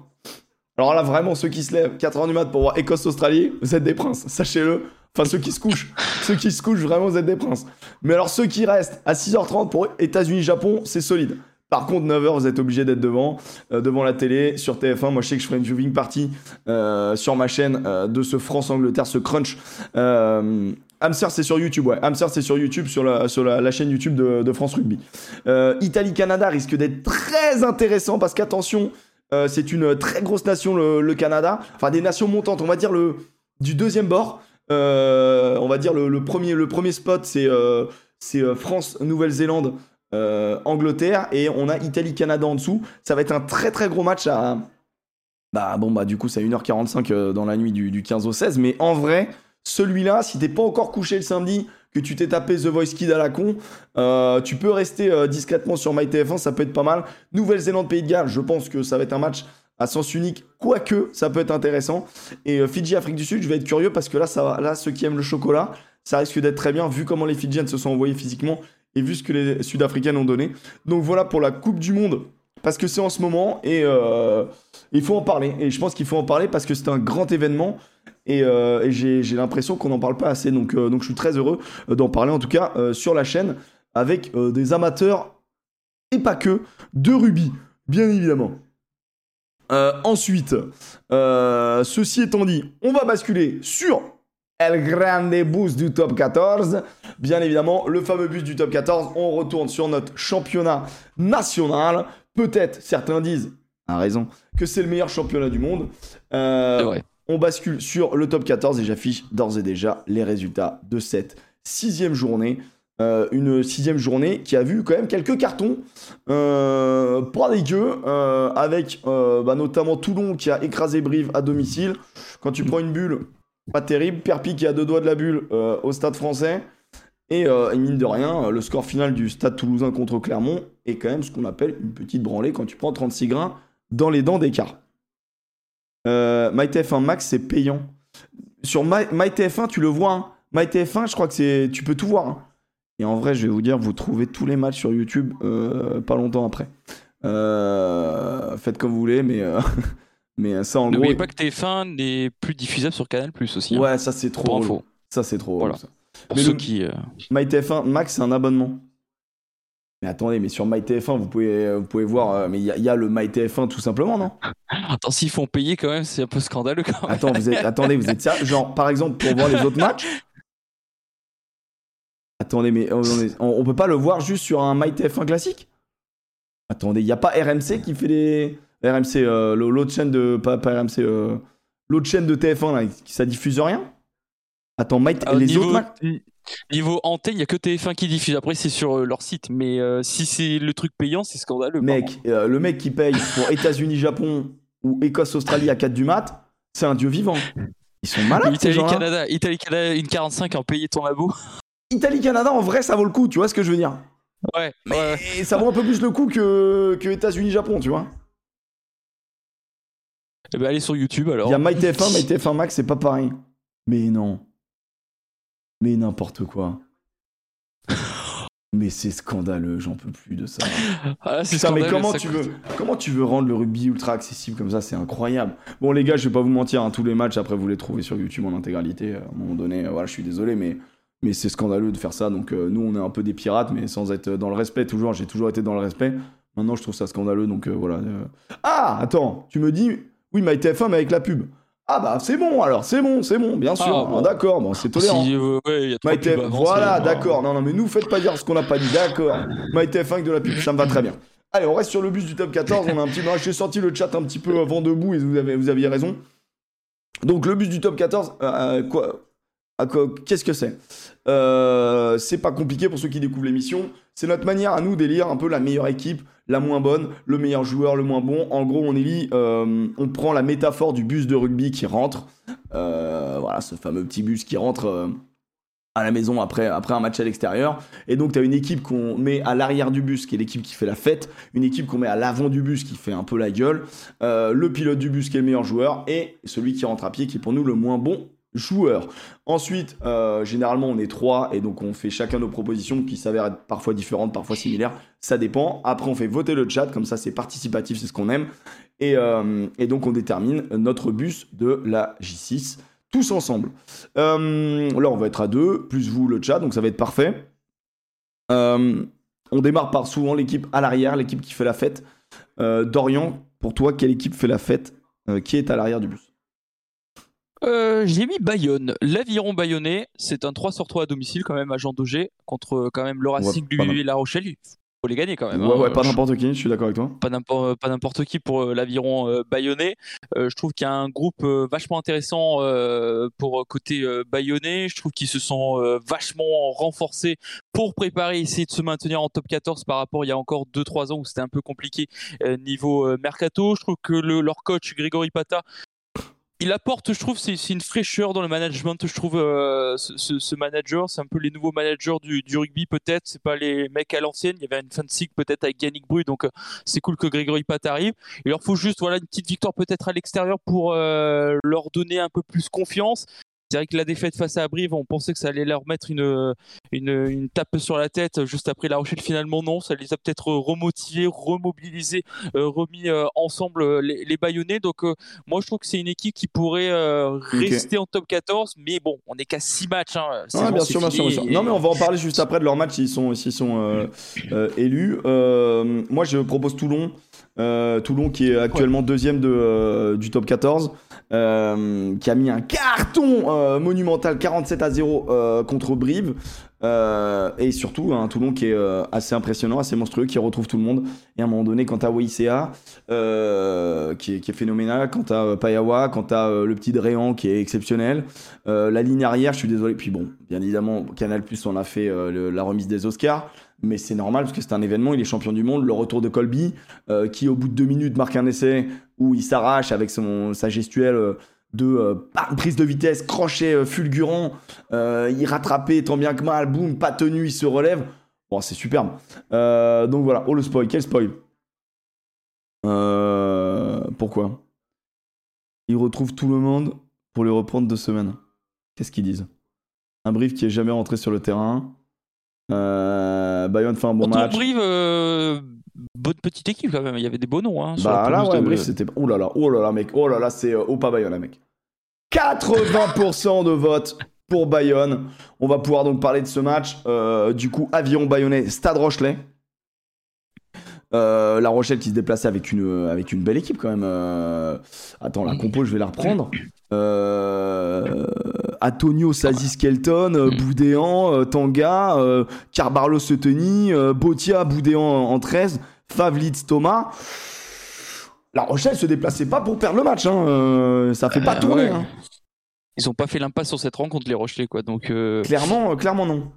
Alors là, vraiment, ceux qui se lèvent 4h du mat pour voir Écosse-Australie, vous êtes des princes, sachez-le. Enfin, ceux qui se couchent, ceux qui se couchent, vraiment, vous êtes des princes. Mais alors, ceux qui restent à 6h30 pour États-Unis-Japon, c'est solide. Par contre, 9h, vous êtes obligé d'être devant, euh, devant la télé, sur TF1. Moi, je sais que je ferai une viewing party euh, sur ma chaîne euh, de ce France-Angleterre, ce crunch. Euh, Hamster, c'est sur YouTube, ouais. Hamster, c'est sur YouTube, sur la, sur la, la chaîne YouTube de, de France Rugby. Euh, Italie-Canada risque d'être très intéressant parce qu'attention, euh, c'est une très grosse nation, le, Canada. Enfin, des nations montantes, on va dire le, du deuxième bord. Euh, on va dire le, premier, spot, c'est euh, euh, France, Nouvelle-Zélande, euh, Angleterre. Et on a Italie-Canada en dessous. Ça va être un très très gros match à. Bah bon, bah du coup, c'est à 1h45 euh, dans la nuit du, du 15 au 16. Mais en vrai, celui-là, si t'es pas encore couché le samedi, que tu t'es tapé The Voice Kid à la con, euh, tu peux rester euh, discrètement sur MyTF1, ça peut être pas mal. Nouvelle-Zélande, Pays de Galles, je pense que ça va être un match à sens unique, quoique ça peut être intéressant. Et euh, Fidji, Afrique du Sud, je vais être curieux parce que là, ça là, ceux qui aiment le chocolat, ça risque d'être très bien vu comment les Fidjiennes se sont envoyées physiquement et vu ce que les Sud-Africaines ont donné. Donc voilà pour la Coupe du Monde, parce que c'est en ce moment et euh, il faut en parler. Et je pense qu'il faut en parler parce que c'est un grand événement. Et, euh, j'ai l'impression qu'on n'en parle pas assez. Donc, euh, donc je suis très heureux d'en parler, en tout cas, sur la chaîne, avec des amateurs, et pas que, de rugby, bien évidemment. Ensuite, ceci étant dit, on va basculer sur El Grande Boost du top 14. Bien évidemment, le fameux bus du top 14. On retourne sur notre championnat national. Peut-être, certains disent, à raison, que c'est le meilleur championnat du monde. Euh, on bascule sur le top 14 et j'affiche d'ores et déjà les résultats de cette sixième journée. Euh, une sixième journée qui a vu quand même quelques cartons, euh, pas dégueu, euh, avec bah, notamment Toulon qui a écrasé Brive à domicile. Quand tu prends une bulle, pas terrible. Perpi qui a deux doigts de la bulle au stade français. Et, euh, et mine de rien, le score final du stade toulousain contre Clermont est quand même ce qu'on appelle une petite branlée quand tu prends 36 grains dans les dents d'écart. Euh, MyTF1 Max, c'est payant. Sur My- MyTF1, tu le vois. Hein. MyTF1, je crois que c'est. Tu peux tout voir. hein. Et en vrai, je vais vous dire, vous trouvez tous les matchs sur YouTube euh, pas longtemps après. Euh, faites comme vous voulez, mais, euh, mais ça en gros. N'oubliez pas que TF1 n'est plus diffusable sur Canal Plus aussi. hein, Ouais, ça c'est trop. pour relou. info. Ça c'est trop. Voilà. relou, ça. Pour Mais ceux donc- qui. euh, MyTF1 Max, c'est un abonnement. Mais attendez, mais sur MyTF1, vous pouvez, vous pouvez voir. euh, mais il y, a- il y a le MyTF1 tout simplement, non? Attends, s'ils font payer quand même, c'est un peu scandaleux quand même. Attends, vous êtes, attendez, vous êtes sérieux? Genre, par exemple, pour voir les autres matchs? Attendez, mais on, on peut pas le voir juste sur un MyTF1 classique? Attendez, il y a pas RMC qui fait les. RMC, euh, le- l'autre chaîne de. Pas, pas RMC, euh, l'autre chaîne de TF1 là, qui ça diffuse rien? Attends, Ah, les niveau, autres matchs niveau antenne, il n'y a que TF1 qui diffuse. Après, c'est sur euh, leur site. Mais euh, si c'est le truc payant, c'est scandaleux. Mec, euh, le mec qui paye pour États-Unis-Japon ou Écosse-Australie à 4 du mat, c'est un dieu vivant. Ils sont malades. Italie-Canada, Italie-Canada, une 45 en payé ton abo. Italie-Canada, en vrai, ça vaut le coup, tu vois ce que je veux dire Ouais, Mais ouais. ça vaut un peu plus le coup que, que États-Unis-Japon, tu vois. Eh ben, allez sur YouTube alors. Il y a MyTF1, MyTF1 Max, c'est pas pareil. Mais non. Mais n'importe quoi. Mais c'est scandaleux, j'en peux plus de ça. Ah, Putain, mais comment ça tu, coûte. veux, comment tu veux rendre le rugby ultra accessible comme ça? C'est incroyable. Bon, les gars, je vais pas vous mentir, hein, tous les matchs, après, vous les trouvez sur YouTube en intégralité. À un moment donné, euh, voilà, je suis désolé, mais, mais c'est scandaleux de faire ça. Donc, euh, nous, on est un peu des pirates, mais sans être dans le respect, toujours. J'ai toujours été dans le respect. Maintenant, je trouve ça scandaleux, donc euh, voilà. euh. Ah, attends, tu me dis, oui, MyTF1, mais avec la pub. Ah, bah, c'est bon, alors, c'est bon, c'est bon, bien sûr. Ah, bon. Ah, d'accord, bon, c'est tolérant. Si, euh, ouais, y a voilà, euh, d'accord. Non, non, mais nous, faites pas dire ce qu'on n'a pas dit, d'accord. MyTF1 avec de la pub, ça me va très bien. Allez, on reste sur le bus du top 14. On a un petit. J'ai sorti le chat un petit peu avant debout et vous, avez, vous aviez raison. Donc, le bus du top 14, euh, quoi à quoi- Qu'est-ce que c'est? Euh, C'est pas compliqué pour ceux qui découvrent l'émission. C'est notre manière à nous d'élire un peu la meilleure équipe, la moins bonne, le meilleur joueur, le moins bon. En gros, on élit, euh, on prend la métaphore du bus de rugby qui rentre. Euh, voilà, ce fameux petit bus qui rentre euh, à la maison après, après un match à l'extérieur. Et donc, tu as une équipe qu'on met à l'arrière du bus, qui est l'équipe qui fait la fête, une équipe qu'on met à l'avant du bus, qui fait un peu la gueule, le pilote du bus, qui est le meilleur joueur, et celui qui rentre à pied, qui est pour nous le moins bon joueur. Ensuite, euh, généralement, on est trois, et donc on fait chacun nos propositions qui s'avèrent être parfois différentes, parfois similaires. Ça dépend. Après, on fait voter le chat, comme ça, c'est participatif, c'est ce qu'on aime. Et, euh, donc, on détermine notre bus de la J6 tous ensemble. Euh, là, on va être à deux, plus vous, le chat, donc ça va être parfait. On démarre par souvent l'équipe à l'arrière, l'équipe qui fait la fête. Dorian, pour toi, quelle équipe fait la fête Qui est à l'arrière du bus? Euh, J'ai mis Bayonne. L'Aviron bayonnais, c'est un 3 sur 3 à domicile quand même à Jean Daugé contre euh, quand même le Racing du La Rochelle. Il faut les gagner quand même. Ouais, hein. ouais, pas n'importe qui, je suis d'accord avec toi. pas n'importe qui pour euh, l'aviron bayonnais. Euh, je trouve qu'il y a un groupe vachement intéressant euh, pour côté bayonnais. Je trouve qu'ils se sont vachement renforcés pour préparer, essayer de se maintenir en top 14 par rapport il y a encore 2-3 ans où c'était un peu compliqué niveau mercato. Je trouve que le- leur coach Grégory Pata il apporte, je trouve, c'est une fraîcheur dans le management. Je trouve euh, ce, manager, c'est un peu les nouveaux managers du, rugby peut-être. C'est pas les mecs à l'ancienne. Il y avait une fancy peut-être avec Yannick Bru, donc euh, c'est cool que Grégory Pat arrive. Il leur faut juste voilà une petite victoire peut-être à l'extérieur pour euh, leur donner un peu plus confiance. C'est vrai que la défaite face à Brive, on pensait que ça allait leur mettre une, une, une tape sur la tête juste après La Rochelle. Finalement, non. Ça les a peut-être remotivés, remobilisés, euh, remis euh, ensemble euh, les, les Bayonnais. Donc, euh, moi, je trouve que c'est une équipe qui pourrait euh, rester en top 14. Mais bon, on n'est qu'à 6 matchs. Hein. Bon, bien sûr, bien sûr, fini. bien sûr. Non, mais on va en parler juste après de leur match s'ils sont, s'ils sont euh, euh, élus. Euh, moi, je propose Toulon. Euh, Toulon qui est actuellement deuxième de, euh, du top 14, euh, qui a mis un carton monumental 47 à 0 euh, contre Brive. Et surtout, un Toulon qui est assez impressionnant, assez monstrueux, qui retrouve tout le monde. Et à un moment donné, quand Waïsea, euh, qui, est, phénoménal, quand euh, Payawa, quand euh, le petit Dréan qui est exceptionnel, la ligne arrière, je suis désolé. Puis bon, bien évidemment, Canal Plus on a fait la remise des Oscars, mais c'est normal parce que c'est un événement. Il est champion du monde. Le retour de Colby, euh, qui au bout de deux minutes marque un essai où il s'arrache avec son, sa gestuelle euh, de euh, prise de vitesse, crochet fulgurant. Il rattrapait tant bien que mal, boum, pas tenu, il se relève. Bon, c'est superbe. Donc voilà. Oh le spoil, quel spoil? Pourquoi? Il retrouve tout le monde pour les reprendre deux semaines. Qu'est-ce qu'ils disent? Un brief qui est jamais rentré sur le terrain. Euh, Bayonne fait un bon match. Brive, euh, bonne petite équipe quand même. Il y avait des beaux noms. Hein, Bah là, ouais, de- Brief, c'était. Oh là là, oh là là, mec. Oh là là, c'est euh, au pas Bayonne, là, mec. 80% de vote pour Bayonne. On va pouvoir donc parler de ce match. Euh, du coup, Aviron Bayonnais, Stade Rochelet. Euh, la Rochelle qui se déplaçait avec une, avec une belle équipe quand même. Euh, Attends, la compo, je vais la reprendre. Antonio Sazi Skelton, euh, Boudéan, euh, Tanga, euh, Carbarlo Seteni, Botia, Boudéan en, en 13, Favlitz Thomas. La Rochelle se déplaçait pas pour perdre le match. Hein. ça fait pas tourner. ouais. hein. Ils ont pas fait l'impasse sur cette rencontre, les Rochelais. Quoi. Donc, Clairement, clairement non.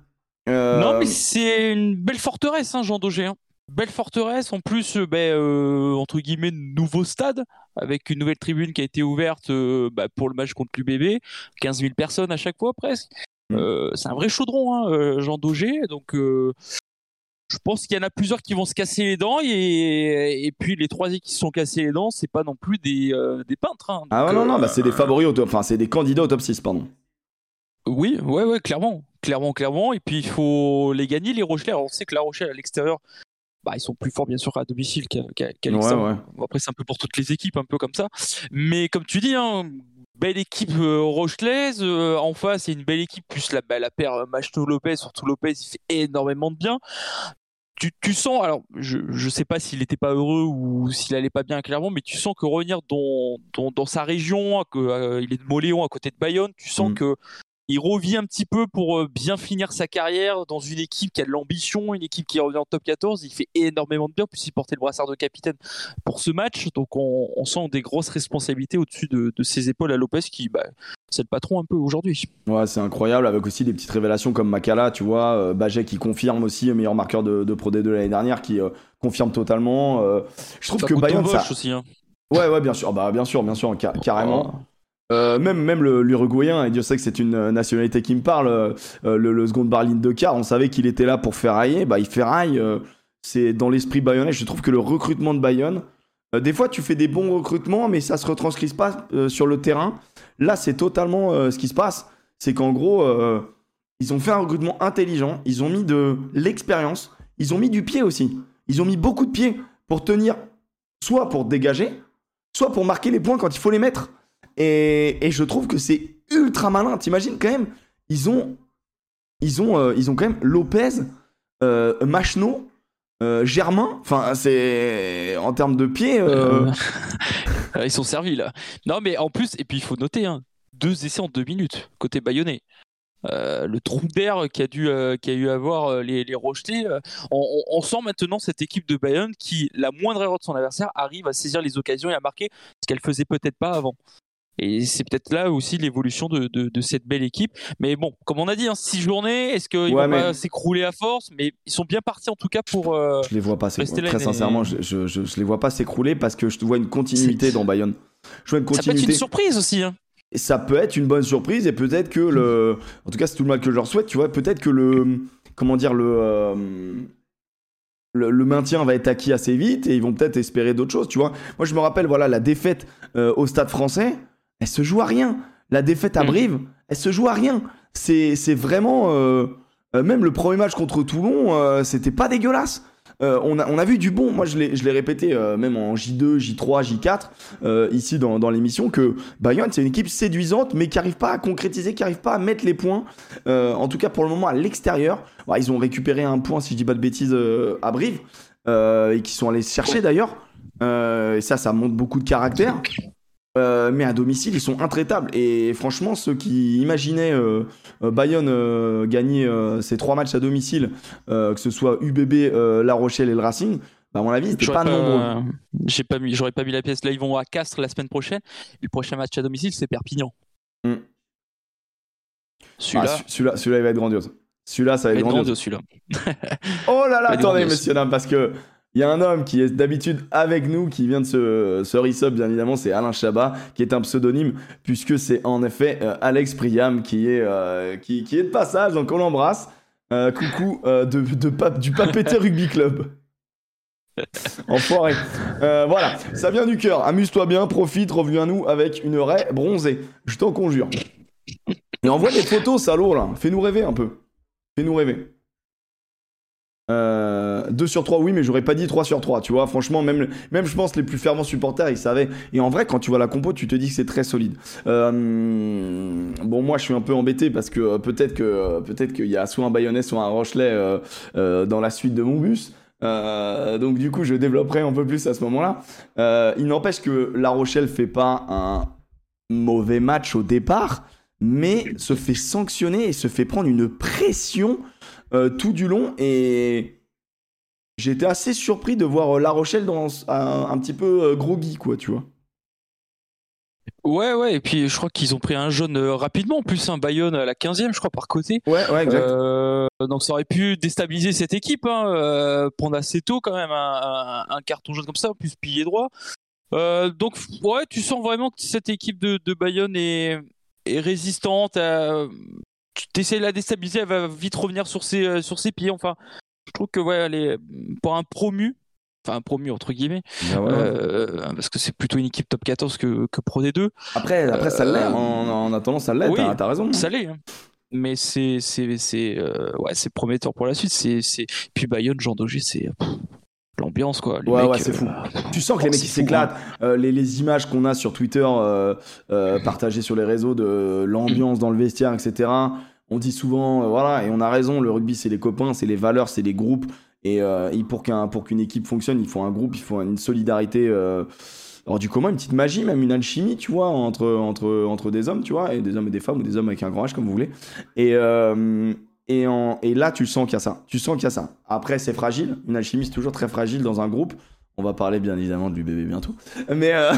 Non, mais c'est une belle forteresse, hein, Jean Daugé. hein. Belle forteresse, en plus, euh, ben, euh, entre guillemets, nouveau stade, avec une nouvelle tribune qui a été ouverte euh, bah, pour le match contre l'UBB, 15 000 personnes à chaque fois presque. Mm. Euh, c'est un vrai chaudron, hein, Jean Daugé. Donc, je pense qu'il y en a plusieurs qui vont se casser les dents, et, et puis les trois qui se sont cassés les dents, c'est pas non plus des, des peintres. hein. Ah Donc, non, non, bah, c'est des favoris au top. Enfin, c'est des candidats au top 6, pardon. Oui, ouais, ouais, clairement, clairement, clairement. Et puis il faut les gagner, les Rochelais. Alors, on sait que la Rochelle à l'extérieur, bah, ils sont plus forts bien sûr à domicile qu'à Ouais, ouais. Bon, Après, c'est un peu pour toutes les équipes, un peu comme ça. Mais comme tu dis, hein, belle équipe euh, rochelaise. euh, en face, c'est une belle équipe, plus la, bah, la paire euh, Machto Lopez, surtout Lopez, il fait énormément de bien. Tu, tu sens, alors je ne sais pas s'il n'était pas heureux ou s'il allait pas bien clairement, mais tu sens que revenir dans, dans, dans sa région, que, euh, il est de Moléon à côté de Bayonne, tu sens Mm. que il revient un petit peu pour euh, bien finir sa carrière dans une équipe qui a de l'ambition, une équipe qui revient en top 14. Il fait énormément de bien, puis il portait le brassard de capitaine pour ce match. Donc on, on sent des grosses responsabilités au-dessus de, de ses épaules à Lopez qui, bah, c'est le patron un peu aujourd'hui. Ouais, c'est incroyable, avec aussi des petites révélations comme Makala, tu vois, euh, Bajet qui confirme aussi, meilleur marqueur de, de Pro D2 l'année dernière, qui euh, confirme totalement. euh, je trouve que Bayonne, ça... aussi. Hein. Ouais, ouais, bien sûr, bah, bien sûr, bien sûr, ca- carrément. Euh, même même l'Uruguayen, et Dieu sait que c'est une euh, nationalité qui me parle, euh, le, second Barline de car, on savait qu'il était là pour ferrailler, bah il ferraille, euh, c'est dans l'esprit bayonnais, je trouve que le recrutement de Bayonne, des fois tu fais des bons recrutements, mais ça se retranscrit pas sur le terrain. Là, c'est totalement ce qui se passe, c'est qu'en gros, ils ont fait un recrutement intelligent, ils ont mis de l'expérience, ils ont mis du pied aussi, ils ont mis beaucoup de pied pour tenir, soit pour dégager, soit pour marquer les points quand il faut les mettre. Et, je trouve que c'est ultra malin. T'imagines quand même, ils ont, ils ont, euh, ils ont quand même Lopez, euh, Machno, euh, Germain. Enfin, c'est en termes de pied. euh, Ils sont servis là. Non, mais en plus, et puis il faut noter, hein, deux essais en deux minutes côté bayonnais. Le trou d'air qui a dû euh, a eu à voir euh, les, rejetés. on, sent maintenant cette équipe de Bayonne qui, la moindre erreur de son adversaire, arrive à saisir les occasions et à marquer ce qu'elle faisait peut-être pas avant. Et c'est peut-être là aussi l'évolution de, de- de cette belle équipe. Mais bon, comme on a dit, hein, six journées, est-ce qu'ils Ouais, vont mais- s'écrouler à force? Mais ils sont bien partis en tout cas pour. euh, je les vois pas. Là, Très sincèrement, je, je, je- je les vois pas s'écrouler parce que je vois une continuité dans Bayonne. Je vois une Ça peut être continuité. une surprise aussi. hein. Et ça peut être une bonne surprise et peut-être que le en tout cas c'est tout le mal que je leur souhaite tu vois peut-être que le comment dire le, euh, le le maintien va être acquis assez vite et ils vont peut-être espérer d'autres choses tu vois moi je me rappelle voilà la défaite euh, au stade français elle se joue à rien la défaite à Mm. Brive elle se joue à rien c'est c'est vraiment euh, euh, même le premier match contre Toulon euh, c'était pas dégueulasse Euh, on, a, on a vu du bon, moi je l'ai je l'ai répété même en J2, J3, J4, euh, ici dans, dans l'émission, que Bayonne, c'est une équipe séduisante, mais qui n'arrive pas à concrétiser, qui n'arrive pas à mettre les points. En tout cas, pour le moment, à l'extérieur. Ils ont récupéré un point, si je dis pas de bêtises, à Brive, et qui sont allés se chercher d'ailleurs. Et ça, ça montre beaucoup de caractère. Euh, mais à domicile, ils sont intraitables. Et franchement, ceux qui imaginaient euh, euh, Bayonne euh, gagner ces trois matchs à domicile, que ce soit UBB, La Rochelle et le Racing, bah, à mon avis, c'était J'aurais pas, nombreux. j'ai pas mis, j'aurais pas mis la pièce. Là, ils vont à Castres la semaine prochaine. Le prochain match à domicile, c'est Perpignan. Mm. Celui-là, Ah, celui-là, celui-là, il va être grandiose. Celui-là, ça va être grandiose. grandiose, celui-là. Oh là là, attendez, messieurs, dames, parce que il y a un homme qui est d'habitude avec nous, qui vient de se, se resub, bien évidemment, c'est Alain Chabat, qui est un pseudonyme, puisque c'est en effet euh, Alex Priam qui est, euh, qui, qui est de passage, donc on l'embrasse. Euh, coucou de, de pape, du Papété Rugby Club. Enfoiré. Voilà, ça vient du cœur. Amuse-toi bien, profite, reviens à nous avec une raie bronzée. Je t'en conjure. Et envoie des photos, salaud, là. Fais-nous rêver un peu. Fais-nous rêver. Euh, 2 sur 3, oui, mais j'aurais pas dit 3 sur 3. Tu vois, franchement, même, même je pense les plus fervents supporters, ils savaient. Et en vrai, quand tu vois la compo, tu te dis que c'est très solide. Euh, bon, moi, je suis un peu embêté parce que euh, peut-être que euh, peut-être qu'il y a soit un Bayonnais, soit un Rochelet euh, euh, dans la suite de mon bus. Euh, donc du coup, je développerai un peu plus à ce moment-là. Euh, il n'empêche que La Rochelle fait pas un mauvais match au départ, mais se fait sanctionner et se fait prendre une pression euh, tout du long. Et j'étais assez surpris de voir euh, La Rochelle dans un, un petit peu euh, groggy, quoi, tu vois. Ouais, ouais. Et puis, je crois qu'ils ont pris un jaune rapidement. En plus, un Bayonne à la 15e, je crois, par côté. Ouais, ouais, exact. Euh, donc, ça aurait pu déstabiliser cette équipe. Hein, euh, prendre assez tôt, quand même, un, un- un carton jaune comme ça, en plus pilier droit. Euh, donc, ouais, tu sens vraiment que cette équipe de, de Bayonne est, est résistante. à- tu essaies de la déstabiliser, elle va vite revenir sur ses, euh, sur ses pieds. Enfin, je trouve que, ouais, elle est, pour un promu, enfin, un promu entre guillemets, Bah ouais. euh, parce que c'est plutôt une équipe top 14 que, que Pro D2. après, après, ça euh, l'est. En, en attendant, ça l'est. oui, t'as- T'as raison. Ça l'est. hein. Mais c'est c'est c'est euh, ouais c'est prometteur pour la suite. C'est c'est puis Bayonne Jean Daugé c'est pff, l'ambiance quoi. Les Ouais, mecs, ouais, c'est euh, fou. Tu sens que les oh, mecs ils fou, s'éclatent. Euh, les, les images qu'on a sur Twitter euh, partagées sur les réseaux de l'ambiance dans le vestiaire, etc. On dit souvent, voilà, et on a raison, le rugby c'est les copains, c'est les valeurs, c'est les groupes. Et, et pour qu'un pour qu'une équipe fonctionne, il faut un groupe, il faut une solidarité. Alors du commun, une petite magie, même une alchimie, tu vois, entre, entre, entre des hommes, tu vois, et des hommes et des femmes, ou des hommes avec un grand H, comme vous voulez. Et, et, là, tu sens qu'il y a ça. Tu sens qu'il y a ça. Après, c'est fragile. Une alchimie, toujours très fragile dans un groupe. On va parler bien évidemment du bébé bientôt. Mais euh,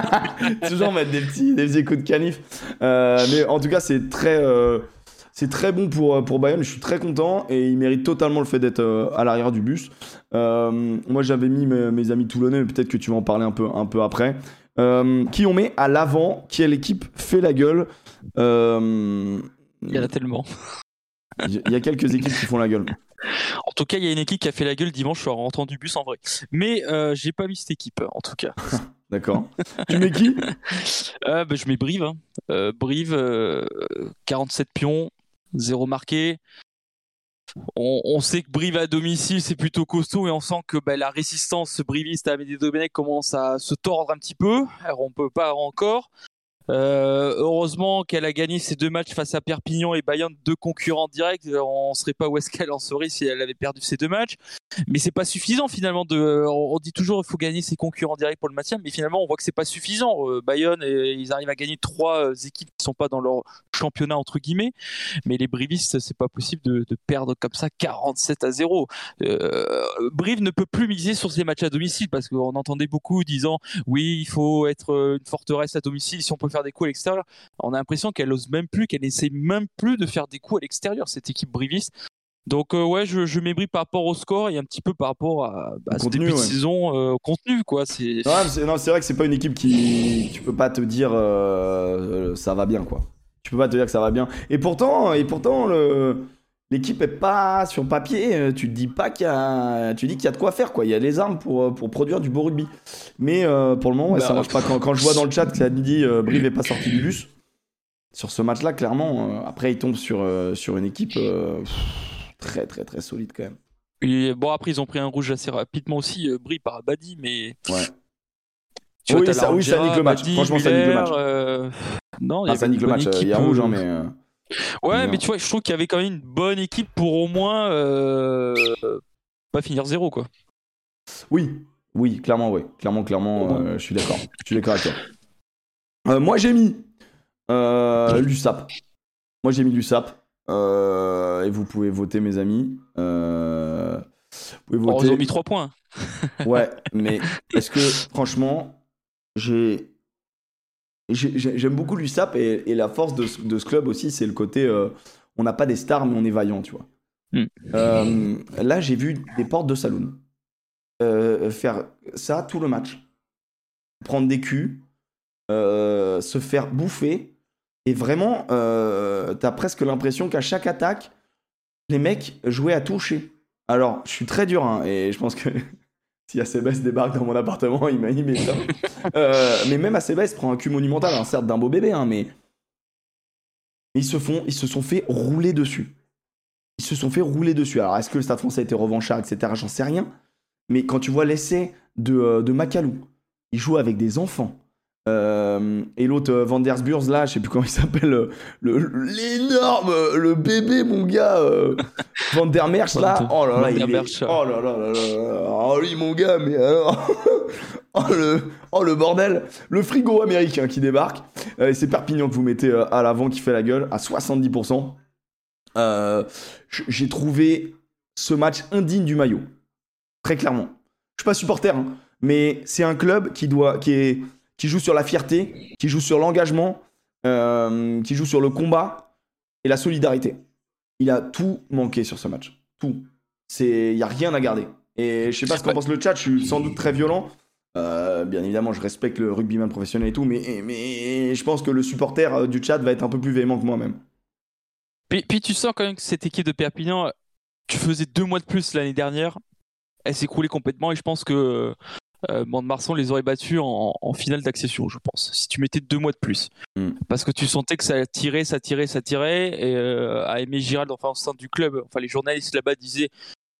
toujours mettre des petits, des petits de canif. Euh, mais en tout cas, c'est très, euh, c'est très bon pour, pour Bayonne. Je suis très content et il mérite totalement le fait d'être à l'arrière du bus. moi, j'avais mis mes, mes, amis toulonnais, mais peut-être que tu vas en parler un peu, un peu après. qui on met à l'avant Quelle équipe fait la gueule Il y en a tellement. Il y a quelques équipes qui font la gueule. En tout cas, il y a une équipe qui a fait la gueule dimanche en rentrant du bus en vrai. Mais euh, j'ai pas mis cette équipe en tout cas. D'accord. tu mets qui? Euh, bah, Je mets Brive. Hein. Euh, Brive, 47 pions, 0 marqué. On, sait que Brive à domicile c'est plutôt costaud et on sent que bah, la résistance briviste à Amédée Domenech commence à se tordre un petit peu. Alors on peut pas encore. Euh, heureusement qu'elle a gagné ses deux matchs face à Perpignan et Bayonne, deux concurrents directs. On ne serait pas où est-ce en serait si elle avait perdu ces deux matchs. Mais c'est pas suffisant finalement. On dit toujours qu'il faut gagner ses concurrents directs pour le maintien, mais finalement on voit que c'est pas suffisant. Euh, Bayonne, ils arrivent à gagner trois euh, équipes qui sont pas dans leur championnat entre guillemets, mais les Brivistes, c'est pas possible de, perdre comme ça 47 à 0. Brive ne peut plus miser sur ces matchs à domicile parce qu'on entendait beaucoup disant oui, il faut être une forteresse à domicile si on peut faire des coups à l'extérieur. On a l'impression qu'elle ose même plus, qu'elle essaie même plus de faire des coups à l'extérieur, cette équipe briviste. Donc euh, ouais, je, je m'ébris par rapport au score et un petit peu par rapport à, bah, ce début de saison euh, contenu quoi. C'est non, c'est vrai que c'est pas une équipe qui tu peux pas te dire euh, ça va bien quoi. Tu peux pas te dire que ça va bien. Et pourtant et pourtant le l'équipe est pas sur papier. Tu te dis pas qu'il y a tu dis qu'il y a de quoi faire quoi. Il y a les armes pour pour produire du beau rugby. Mais pour le moment ça bah, marche pas. Quand, quand, je vois dans le chat que ça dit Brive est pas sorti du bus sur ce match là clairement. après il tombe sur sur une équipe très très très solide quand même. Et bon, après, ils ont pris un rouge assez rapidement aussi, euh, Brie par Abadi, mais. Ouais. oui, ça, oui, ça nique le match. Franchement, ça nique le match. Euh... Non, ah, ça nique le match. Il y a rouge, hein, mais. Euh, ouais, mais tu vois, je trouve qu'il y avait quand même une bonne équipe pour au moins euh... pas finir zéro, quoi. Oui, oui, clairement, oui. Clairement, clairement, euh, je suis d'accord. Je suis d'accord avec toi. moi, j'ai mis l'USAP. Moi, j'ai mis l'USAP. Euh, et vous pouvez voter, mes amis. Euh, vous pouvez voter. ils ont mis 3 points. ouais, mais est-ce que, franchement, j'ai. J'aime beaucoup l'USAP et, et, la force de, de, ce club aussi, c'est le côté euh, on n'a pas des stars, mais on est vaillant, tu vois. Hmm. là, j'ai vu des portes de saloon faire ça tout le match. Prendre des culs, se faire bouffer et vraiment, euh, t'as presque l'impression qu'à chaque attaque, les mecs jouaient à toucher. Alors, je suis très dur, hein, et je pense que si ACBS débarque dans mon appartement, il ça. euh, mais même ACBS prend un cul monumental, hein, certes d'un beau bébé, hein, mais ils se, font, ils se sont fait rouler dessus. Ils se sont fait rouler dessus. Alors, est-ce que le Stade français a été revanchard, etc. J'en sais rien. Mais quand tu vois l'essai de, euh, de Macalou, il joue avec des enfants. Euh, et l'autre, euh, Van der là, je sais plus comment il s'appelle, euh, l'énorme, le, bébé, mon gars, Van der Merch, là. Oh là là, il est... Oh là là là là. Oh lui, mon gars, mais alors. oh, le... oh le bordel. Le frigo américain qui débarque. et c'est Perpignan que vous mettez à l'avant qui fait la gueule à 70%. J'ai trouvé ce match indigne du maillot. Très clairement. Je suis pas supporter, hein, mais c'est un club qui doit, qui est qui joue sur la fierté, qui joue sur l'engagement, euh, qui joue sur le combat et la solidarité. Il a tout manqué sur ce match. Tout. Il n'y a rien à garder. Et je sais pas ce qu'en pense le chat, je suis sans doute très violent. Euh, bien évidemment, je respecte le rugbyman professionnel et tout, mais, mais je pense que le supporter euh, du chat va être un peu plus véhément que moi-même. Puis, puis, tu sens quand même que cette équipe de Perpignan, tu faisais deux mois de plus l'année dernière, elle s'est écroulée complètement et je pense que euh, Mont-de-Marsan les aurait battus en, finale d'accession, je pense, si tu mettais deux mois de plus. Hmm. Parce que tu sentais que ça tirait, ça tirait, ça tirait. Et euh, à Aimé Girald, enfin, au sein du club, enfin, les journalistes là-bas disaient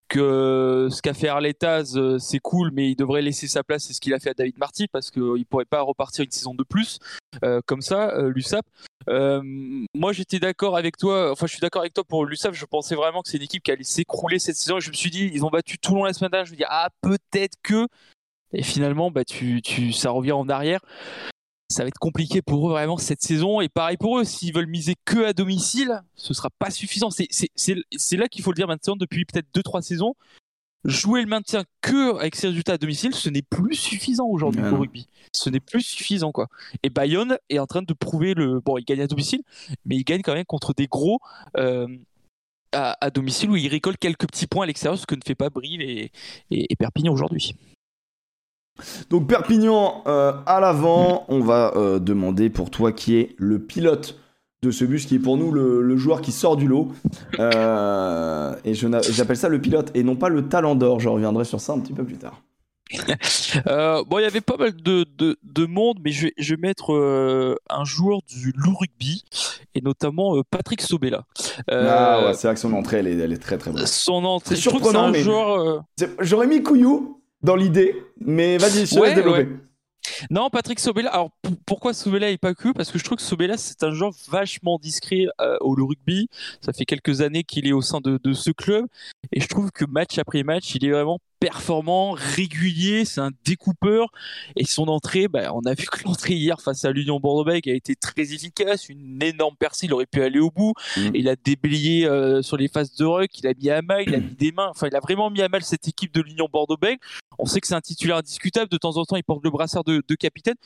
que ce qu'a fait Arletaz, euh, c'est cool, mais il devrait laisser sa place. C'est ce qu'il a fait à David Marty parce qu'il ne pourrait pas repartir une saison de plus comme ça, l'USAP. moi, j'étais d'accord avec toi. Enfin, je suis d'accord avec toi pour l'USAP. Je pensais vraiment que c'est une équipe qui allait s'écrouler cette saison. Et je me suis dit, ils ont battu Toulon la semaine dernière. Je me dis, ah, peut-être que. Et finalement, bah, tu, tu, ça revient en arrière. Ça va être compliqué pour eux vraiment cette saison. Et pareil pour eux, s'ils veulent miser que à domicile, ce sera pas suffisant. C'est là qu'il faut le dire maintenant, depuis peut-être 2-3 saisons. jouer le maintien que avec ces résultats à domicile, ce n'est plus suffisant aujourd'hui non. rugby. Ce n'est plus suffisant quoi. Et Bayonne est en train de prouver le. Bon, il gagne à domicile, mais il gagne quand même contre des gros euh, à, à domicile où il récolte quelques petits points à l'extérieur, ce que ne fait pas Brive et, et- et Perpignan aujourd'hui. Donc Perpignan euh, à l'avant, on va euh, demander pour toi qui est le pilote de ce bus, qui est pour nous le, le joueur qui sort du lot. Euh, et j'appelle ça le pilote et non pas le talent d'or. Je reviendrai sur ça un petit peu plus tard. Bon, il y avait pas mal de, de, de monde, mais je vais, je vais mettre un joueur du loup rugby et notamment Patrick Sobella. Ah ouais, c'est vrai que son entrée, elle est, elle est très très bonne. son entrée, C'est je trouve que c'est surprenant, un mais- joueur. J'aurais mis Couillou dans l'idée, mais vas-y, je te Ouais, laisse développer. Non, Patrick Sobella. Alors pourquoi Sobella et pas que? Parce que je trouve que Sobella c'est un joueur vachement discret euh, au rugby. Ça fait quelques années qu'il est au sein de, de ce club et je trouve que match après match, il est vraiment performant, régulier. C'est un découpeur et son entrée, bah, on a vu que l'entrée hier face à l'Union Bordeaux-Bègles a été très efficace, une énorme percée. Il aurait pu aller au bout. Mhm. Il a déblayé euh, sur les phases de ruck, il a mis à mal, il a mis des mains. Enfin, il a vraiment mis à mal cette équipe de l'Union Bordeaux-Bègles. On sait que c'est un titulaire indiscutable. De temps en temps, il porte le brassard de, de capitaine.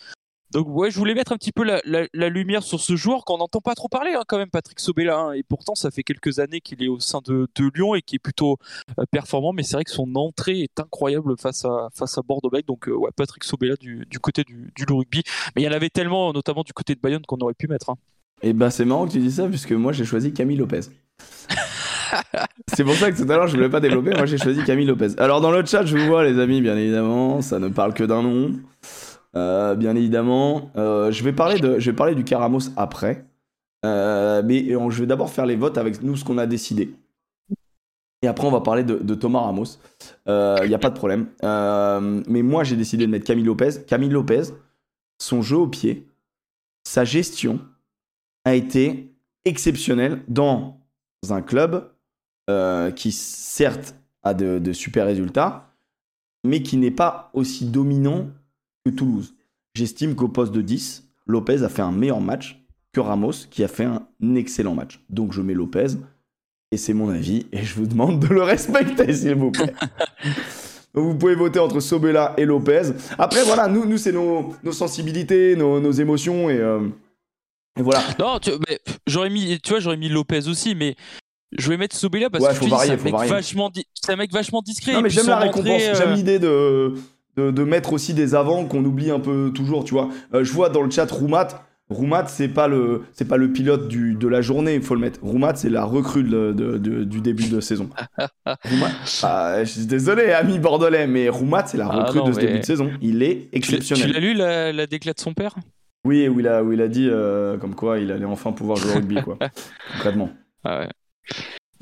Donc ouais, je voulais mettre un petit peu la, la- la lumière sur ce joueur qu'on n'entend pas trop parler hein, quand même, Patrick Sobella. hein. et pourtant, ça fait quelques années qu'il est au sein de, de Lyon et qui est plutôt euh, performant. Mais c'est vrai que son entrée est incroyable face à face à Bordeaux-Bègles. Donc euh, ouais, Patrick Sobella du, du côté du, du rugby. Mais il y en avait tellement, notamment du côté de Bayonne, qu'on aurait pu mettre. hein. Et bah c'est marrant que tu dis ça, puisque moi j'ai choisi Camille Lopez. c'est pour ça que tout à l'heure je voulais pas développer, moi j'ai choisi Camille Lopez. Alors dans le chat, je vous vois les amis, bien évidemment, ça ne parle que d'un nom. Euh, bien évidemment, Euh, je, vais parler de, je vais parler du Caramos après. Euh, mais je vais d'abord faire les votes avec nous, ce qu'on a décidé. Et après, on va parler de, Thomas Ramos. Il n'y a pas de problème. Mais moi, j'ai décidé de mettre Camille Lopez. Camille Lopez, son jeu au pied, sa gestion a été exceptionnelle dans un club qui, certes, a de super résultats, mais qui n'est pas aussi dominant que Toulouse. J'estime qu'au poste de 10, Lopez a fait un meilleur match que Ramos, qui a fait un excellent match. Donc je mets Lopez, et c'est mon avis, et je vous demande de le respecter, s'il vous plaît. Vous pouvez voter entre Sobella et Lopez. Après, voilà, nous, nous c'est nos, nos sensibilités, nos, nos émotions, et, euh, et voilà. Non, j'aurais mis, tu vois, j'aurais mis Lopez aussi, mais je vais mettre Sobella parce Ouais, que c'est un mec vachement, di- un mec vachement discret. Non, mais j'aime la récompense. euh, J'aime l'idée de, de, de mettre aussi des avants qu'on oublie un peu toujours, tu vois. Euh, je vois dans le chat Roumat. Roumat, c'est pas le, c'est pas le pilote du, de la journée, il faut le mettre. Roumat, c'est la recrue de- de- de- du début de saison. Roumat, ah, je suis désolé, ami bordelais, mais Roumat, c'est la Ah recrue non, de ce début de saison. Il est l'as- tu exceptionnel. l'as lu la, la déclat de son père? Oui, où il a, où il a dit euh, comme quoi il allait enfin pouvoir jouer au rugby, quoi. Concrètement. Ah ouais.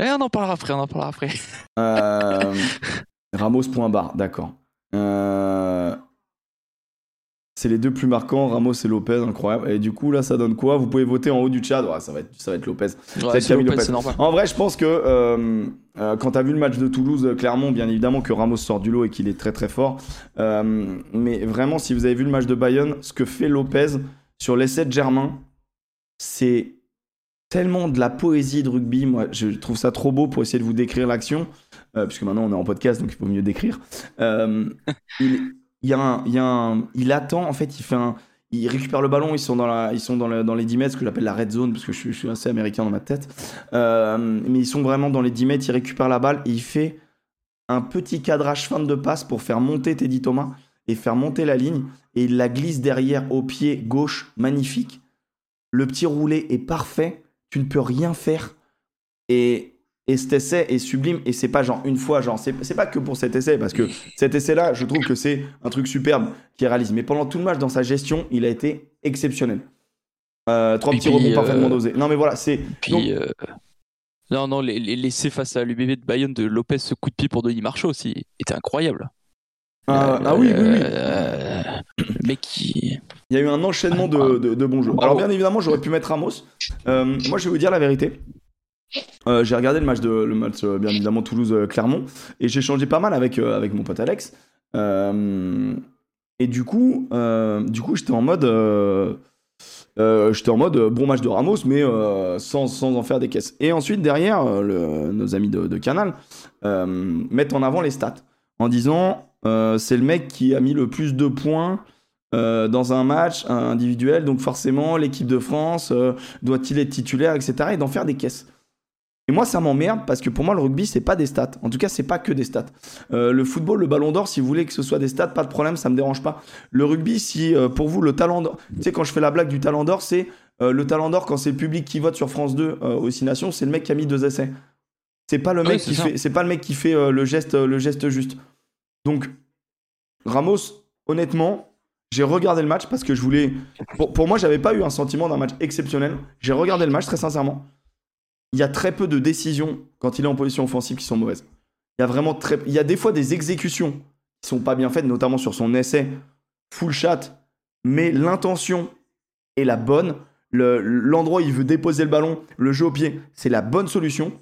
Eh, on en parlera après, on en parlera après. Euh, Ramos point barre, d'accord. Euh, C'est les deux plus marquants, Ramos et Lopez, incroyable. Et du coup, là, ça donne quoi? Vous pouvez voter en haut du chat. Ouais, ça, va être, ça va être Lopez. Ouais. En vrai, je pense que euh, euh, quand tu as vu le match de Toulouse, Clermont, bien évidemment que Ramos sort du lot et qu'il est très très fort. Euh, mais vraiment, si vous avez vu le match de Bayonne, ce que fait Lopez sur l'essai de Germain, c'est tellement de la poésie de rugby. Moi, je trouve ça trop beau pour essayer de vous décrire l'action, puisque maintenant on est en podcast, donc il faut mieux décrire. Euh, il, attend, en fait, il fait le ballon, ils sont dans, ils les 10 mètres, ce que j'appelle la red zone, parce que je, suis- assez américain dans ma tête. Euh, mais ils sont vraiment dans les 10 mètres, il récupère la balle et il fait un petit cadrage fin de passe pour faire monter Teddy Thomas et faire monter la ligne. Et il la glisse derrière au pied gauche, magnifique. Le petit roulé est parfait, tu ne peux rien faire. Et, et cet essai est sublime. Et c'est pas genre une fois, genre, c'est c'est pas que pour cet essai, parce que cet essai-là, je trouve que c'est un truc superbe qui réalise. Mais pendant tout le match, dans sa gestion, il a été exceptionnel. Euh, trois Et petits puis, rebonds euh, parfaitement dosés. Non, mais voilà, c'est. Puis, Donc- euh, non, non, les, les laissés face à l'UBB de Bayonne de Lopez, ce coup de pied pour Denis Marchand aussi, était incroyable. Ah, ah oui, oui, oui. mec qui. Il y a eu un enchaînement de, de- de bons jeux. Alors bien évidemment, j'aurais pu mettre Ramos. Moi, je vais vous dire la vérité. Euh, j'ai regardé le match de le match euh, bien évidemment Toulouse-Clermont et j'ai changé pas mal avec euh, avec mon pote Alex. Et du coup, du coup, j'étais en mode. J'étais en mode bon match de Ramos, mais sans, sans, en faire des caisses. Et ensuite, derrière, nos amis de, Canal mettent en avant les stats en disant c'est le mec qui a mis le plus de points dans un match individuel, donc forcément l'équipe de France doit-il être titulaire, etc. et d'en faire des caisses. Et moi, ça m'emmerde parce que pour moi, le rugby, c'est pas des stats. En tout cas, c'est pas que des stats. Euh, le football, le ballon d'or, si vous voulez que ce soit des stats, pas de problème, ça me dérange pas. Le rugby, si pour vous, le talent d'or, tu sais, quand je fais la blague du talent d'or, c'est le talent d'or quand c'est le public qui vote sur France 2 aux Six Nations, c'est le mec qui a mis deux essais. C'est pas le mec qui fait, c'est pas le mec qui fait le geste, le geste juste. Donc, Ramos, honnêtement, j'ai regardé le match parce que je voulais. Pour, pour moi, j'avais pas eu un sentiment d'un match exceptionnel. J'ai regardé le match très sincèrement. Il y a très peu de décisions quand il est en position offensive qui sont mauvaises. Il y a vraiment très. Il y a des fois des exécutions qui sont pas bien faites, notamment sur son essai full shot, mais l'intention est la bonne. L'endroit où il veut déposer le ballon, le jeu au pied, c'est la bonne solution.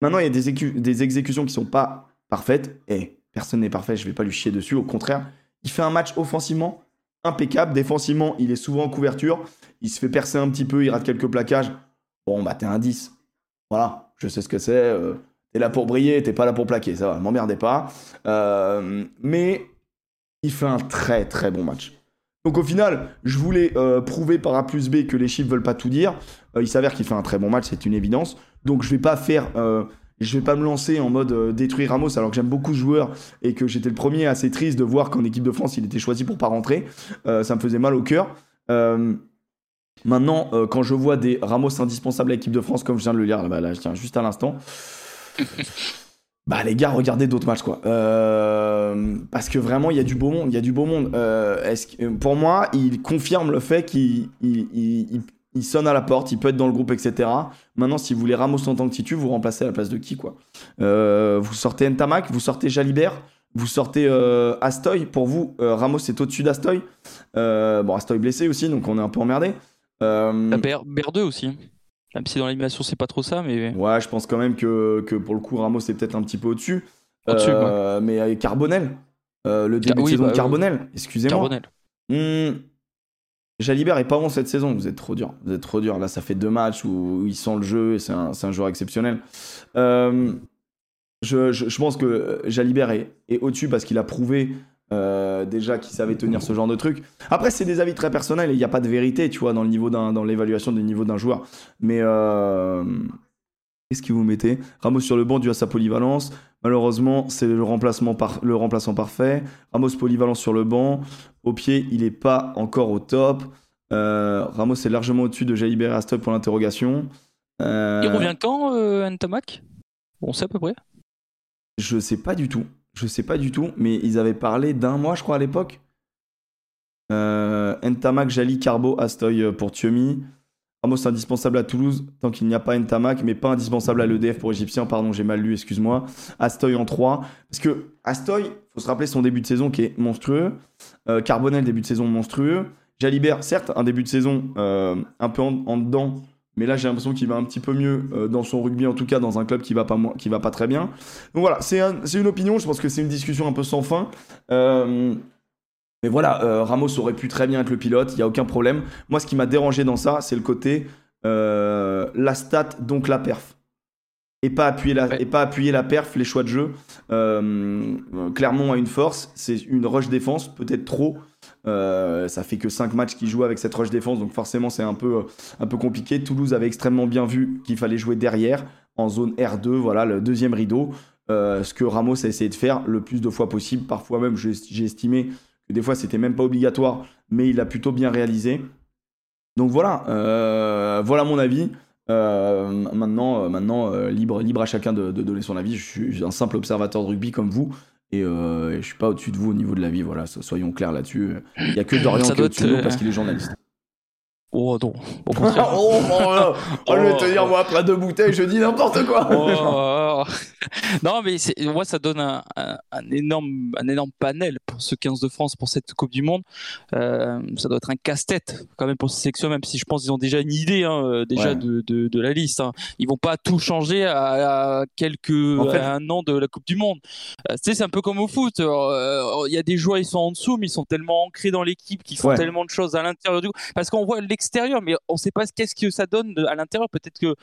Maintenant, il y a des, exécutions qui sont pas parfaites. Et personne n'est parfait, je vais pas lui chier dessus. Au contraire, il fait un match offensivement impeccable. Défensivement, il est souvent en couverture. Il se fait percer un petit peu, il rate quelques plaquages. Bon, bah, t'es un 10. Voilà, je sais ce que c'est. Euh, t'es là pour briller, t'es pas là pour plaquer. Ça va, m'emmerdez pas. Euh, mais il fait un très très bon match. Donc au final, je voulais euh, prouver par A plus B que les chiffres veulent pas tout dire. il s'avère qu'il fait un très bon match, c'est une évidence. Donc je vais pas faire je vais pas me lancer en mode détruire Ramos alors que j'aime beaucoup ce joueur et que j'étais le premier assez triste de voir qu'en équipe de France il était choisi pour pas rentrer. Ça me faisait mal au cœur. Maintenant, quand je vois des Ramos indispensables à l'équipe de France, comme je viens de le lire là, là je tiens juste à l'instant. Bah les gars, regardez d'autres matchs quoi. parce que vraiment, il y a du beau monde. Il y a du beau monde. est pour moi, il confirme le fait qu'il il sonne à la porte, il peut être dans le groupe, etc. Maintenant, si vous voulez Ramos en tant que titu, vous remplacez à la place de qui, quoi? Euh, Vous sortez Ntamak, vous sortez Jalibert, vous sortez euh, Astoy. Pour vous, euh, Ramos est au-dessus d'Astoy. bon, Astoy blessé aussi, donc on est un peu emmerdé. Ber, 2 aussi. Même si dans l'animation, c'est pas trop ça, mais. Ouais, je pense quand même que, que pour le coup, Ramos est peut-être un petit peu au-dessus. Au-dessus, Mais Carbonel, le début de saison de bah, Carbonel, excusez-moi. Carbonel. Hmm, Jalibert est pas bon cette saison, vous êtes trop dur. Vous êtes trop dur. Là, ça fait deux matchs où, il sent le jeu et c'est un, un, joueur exceptionnel. Euh, je, je, pense que Jalibert est, est au-dessus parce qu'il a prouvé euh, déjà qu'il savait tenir ce genre de truc. Après, c'est des avis très personnels et il n'y a pas de vérité, tu vois, dans le niveau dans l'évaluation du niveau d'un joueur. Mais euh, qu'est-ce que vous mettez? Ramos sur le banc dû à sa polyvalence. Malheureusement, c'est le, remplacement par, le remplaçant parfait. Ramos polyvalent sur le banc. Au pied, il n'est pas encore au top. Euh, Ramos est largement au-dessus de Jalibert et Astoy pour l'interrogation. Il revient quand, Ntamak On sait à peu près Je sais pas du tout. Je sais pas du tout, mais ils avaient parlé d'un mois, je crois, à l'époque. Euh, Ntamak, Jali, Carbo, Astoy pour Thiomi. Ramos indispensable à Toulouse, tant qu'il n'y a pas Ntamak, mais pas indispensable à l'EDF pour Égyptien. Pardon, j'ai mal lu, excuse-moi. Astoy en 3. Parce que Astoy, faut se rappeler son début de saison qui est monstrueux. Euh, Carbonel, début de saison monstrueux. Jalibert, certes, un début de saison euh, un peu en, dedans, mais là j'ai l'impression qu'il va un petit peu mieux euh, dans son rugby, en tout cas dans un club qui va pas, qui va pas très bien. Donc voilà, c'est une opinion, je pense que c'est une discussion un peu sans fin. Euh, mais voilà, euh, Ramos aurait pu très bien être le pilote, il n'y a aucun problème. Moi, ce qui m'a dérangé dans ça, c'est le côté la stat, donc la perf. Et pas, appuyer la, et pas appuyer la perf, les choix de jeu. Clermont a une force, c'est une rush défense, peut-être trop. Ça fait que 5 matchs qu'il joue avec cette rush défense, donc forcément c'est un peu, un peu compliqué. Toulouse avait extrêmement bien vu qu'il fallait jouer derrière, en zone R2, voilà, le deuxième rideau. ce que Ramos a essayé de faire le plus de fois possible. Parfois même, j'ai estimé des fois, c'était même pas obligatoire, mais il a plutôt bien réalisé. Donc voilà, euh, voilà mon avis. Euh, maintenant, euh, maintenant libre, libre à chacun de, donner son avis. Je suis un simple observateur de rugby comme vous. Et, je suis pas au-dessus de vous au niveau de la vie, voilà, soyons clairs là-dessus. Il y a que Dorian qui est au-dessus de nous parce qu'il est journaliste. Oh non, oh, oh, oh, oh, je vais te dire, moi, après deux bouteilles, je dis n'importe quoi. non, mais moi, ça donne un, énorme, un énorme panel pour ce 15 de France, pour cette Coupe du Monde. Euh, ça doit être un casse-tête quand même pour ces sélections, même si je pense qu'ils ont déjà une idée hein, euh, déjà de, de, la liste. Hein. Ils vont pas tout changer à, quelques un an de la Coupe du Monde. Euh, tu sais, c'est un peu comme au foot. Il y a des joueurs, ils sont en dessous, mais ils sont tellement ancrés dans l'équipe qu'ils font tellement de choses à l'intérieur du Parce qu'on voit l'extérieur, mais on sait pas qu'est-ce que ça donne à l'intérieur. Peut-être que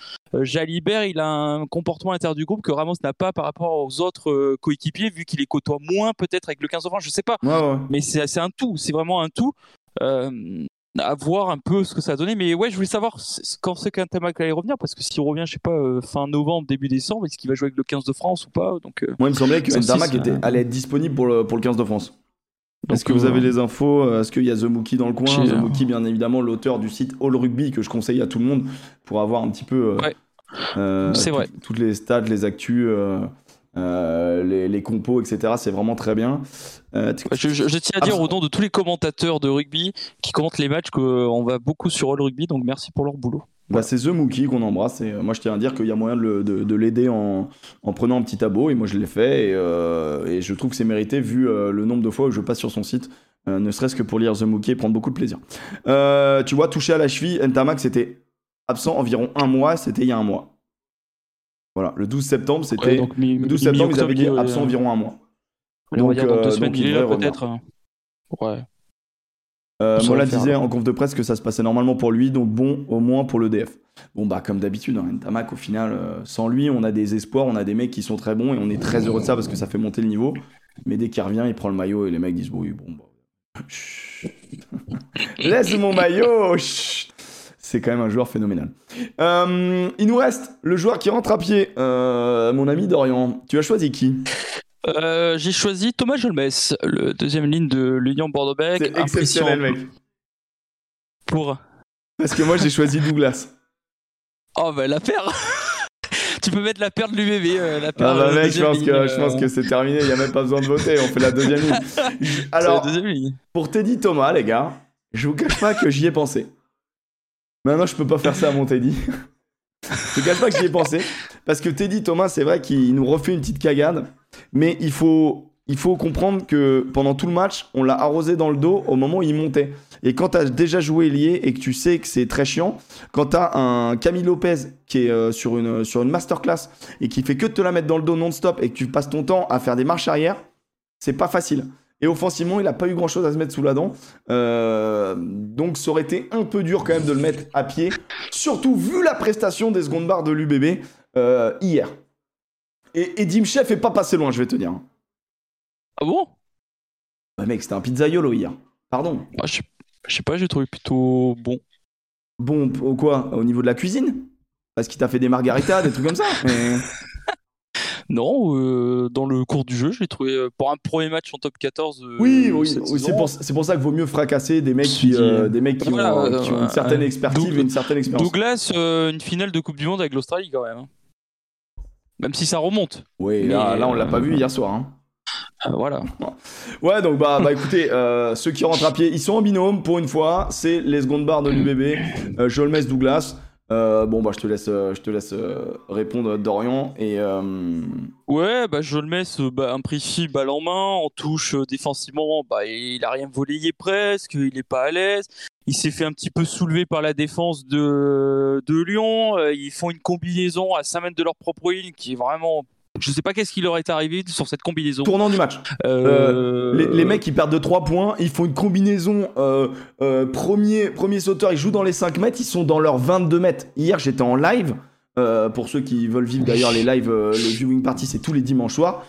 Jalibert, il a un comportement à l'intérieur du groupe que Ramos n'a pas par rapport aux autres euh, coéquipiers, vu qu'il les côtoie moins peut-être avec le 15 de France, je sais pas. Mais c'est un tout, c'est vraiment un tout. Euh, à voir un peu ce que ça a donné. Mais ouais, je voulais savoir quand c'est qu'un Tamac allait revenir, parce que s'il revient, je sais pas, euh, fin novembre, début décembre, est-ce qu'il va jouer avec le 15 de France ou pas donc, Moi, il me semblait que Tamac était, allait être disponible pour le, pour le 15 de France. Est-ce que vous avez les infos Est-ce qu'il y a The Mookie dans le coin The Mookie, bien évidemment, l'auteur du site All Rugby que je conseille à tout le monde pour avoir un petit peu euh, c'est vrai. Toutes les stats, les actus. Euh, euh, les, les, compos, etc. C'est vraiment très bien. je, tiens à dire au nom de tous les commentateurs de rugby qui commentent les matchs qu'on va beaucoup sur All Rugby, donc merci pour leur boulot. Bah, c'est The Mookie qu'on embrasse et moi je tiens à dire qu'il y a moyen de, de, l'aider en, en, prenant un petit abo et moi je l'ai fait et, et, je trouve que c'est mérité vu le nombre de fois où je passe sur son site, ne serait-ce que pour lire The Mookie et prendre beaucoup de plaisir. tu vois, touché à la cheville, Ntamak c'était absent environ un mois, c'était il y a un mois. Voilà, le 12 septembre, c'était. le 12 septembre, ils avaient dit absent environ un mois. Donc, il euh, peut-être. Hein. Ouais. Euh, Mola disait en conf de presse que ça se passait normalement pour lui, donc bon, au moins pour l'EDF. Bon, bah, comme d'habitude, hein, Ntamak, au final, euh, sans lui, on a des espoirs, on a des mecs qui sont très bons et on est très heureux de ça parce que ça fait monter le niveau. Mais dès qu'il revient, il prend le maillot et les mecs disent Oui, bon, bah. Laisse mon maillot c'est quand même un joueur phénoménal. Euh, il nous reste le joueur qui rentre à pied, euh, mon ami Dorian. Tu as choisi qui? Euh, J'ai choisi Thomas Jolmes, le deuxième ligne de l'Union Bordeaux-Bègles. C'est exceptionnel, mec. Pour Parce que moi, j'ai choisi Douglas. Oh, bah la paire Tu peux mettre la paire de l'UBB. la paire ah bah mec, je pense, que, je pense que c'est terminé, il n'y a même pas besoin de voter, on fait la deuxième ligne. Alors, deuxième ligne. pour Teddy Thomas, les gars, je vous cache pas que j'y ai pensé. Maintenant, je peux pas faire ça à mon Teddy. je ne cache pas que j'y ai pensé. Parce que Teddy Thomas, c'est vrai qu'il nous refait une petite cagade. Mais il faut, il faut comprendre que pendant tout le match, on l'a arrosé dans le dos au moment où il montait. Et quand tu as déjà joué lié et que tu sais que c'est très chiant, quand tu as un Camille Lopez qui est euh, sur, une, sur une masterclass et qui fait que te la mettre dans le dos non-stop et que tu passes ton temps à faire des marches arrière, c'est pas facile. Et offensivement, il n'a pas eu grand chose à se mettre sous la dent. Euh, donc ça aurait été un peu dur quand même de le mettre à pied. Surtout vu la prestation des secondes barres de l'UBB euh, hier. Et, et Chef est pas passé loin, je vais te dire. Ah bon? Bah mec, c'était un pizzaiolo hier. Pardon. Ah, je, sais pas, j'ai trouvé plutôt bon. Bon, au quoi? Au niveau de la cuisine? Parce qu'il t'a fait des margaritas, des trucs comme ça Non, euh, dans le cours du jeu, j'ai trouvé euh, pour un premier match en top 14. Euh, oui, oui, c'est pour, pour, ça qu'il vaut mieux fracasser des mecs qui, des mecs qui, ont, une certaine expertise et une certaine expérience. Douglas, une finale de Coupe du Monde avec l'Australie quand même. Hein. Même si ça remonte. Oui, là, là, on l'a pas vu hier soir. Hein. voilà. Ouais, donc bah, bah écoutez, ceux qui rentrent à pied, ils sont en binôme pour une fois. C'est les secondes barres de l'UBB, euh, Jolmes Douglas. Euh, bon, bah, je te laisse, euh, je te laisse euh, répondre, Dorian. Et, Ouais, bah, je le mets, bah, un précis balle en main, en touche défensivement, bah, il a rien volé presque, il est pas à l'aise. Il s'est fait un petit peu soulever par la défense de, de Lyon. Ils font une combinaison à 5 mètres de leur propre ligne qui est vraiment je sais pas qu'est-ce qui leur est arrivé sur cette combinaison. Tournant du match. Euh, euh, les, mecs, ils perdent de 3 points. Ils font une combinaison. Euh, premier, premier sauteur, ils jouent dans les 5 mètres. Ils sont dans leurs 22 mètres. Hier, j'étais en live. pour ceux qui veulent vivre d'ailleurs les lives, les viewing parties, c'est tous les dimanches soirs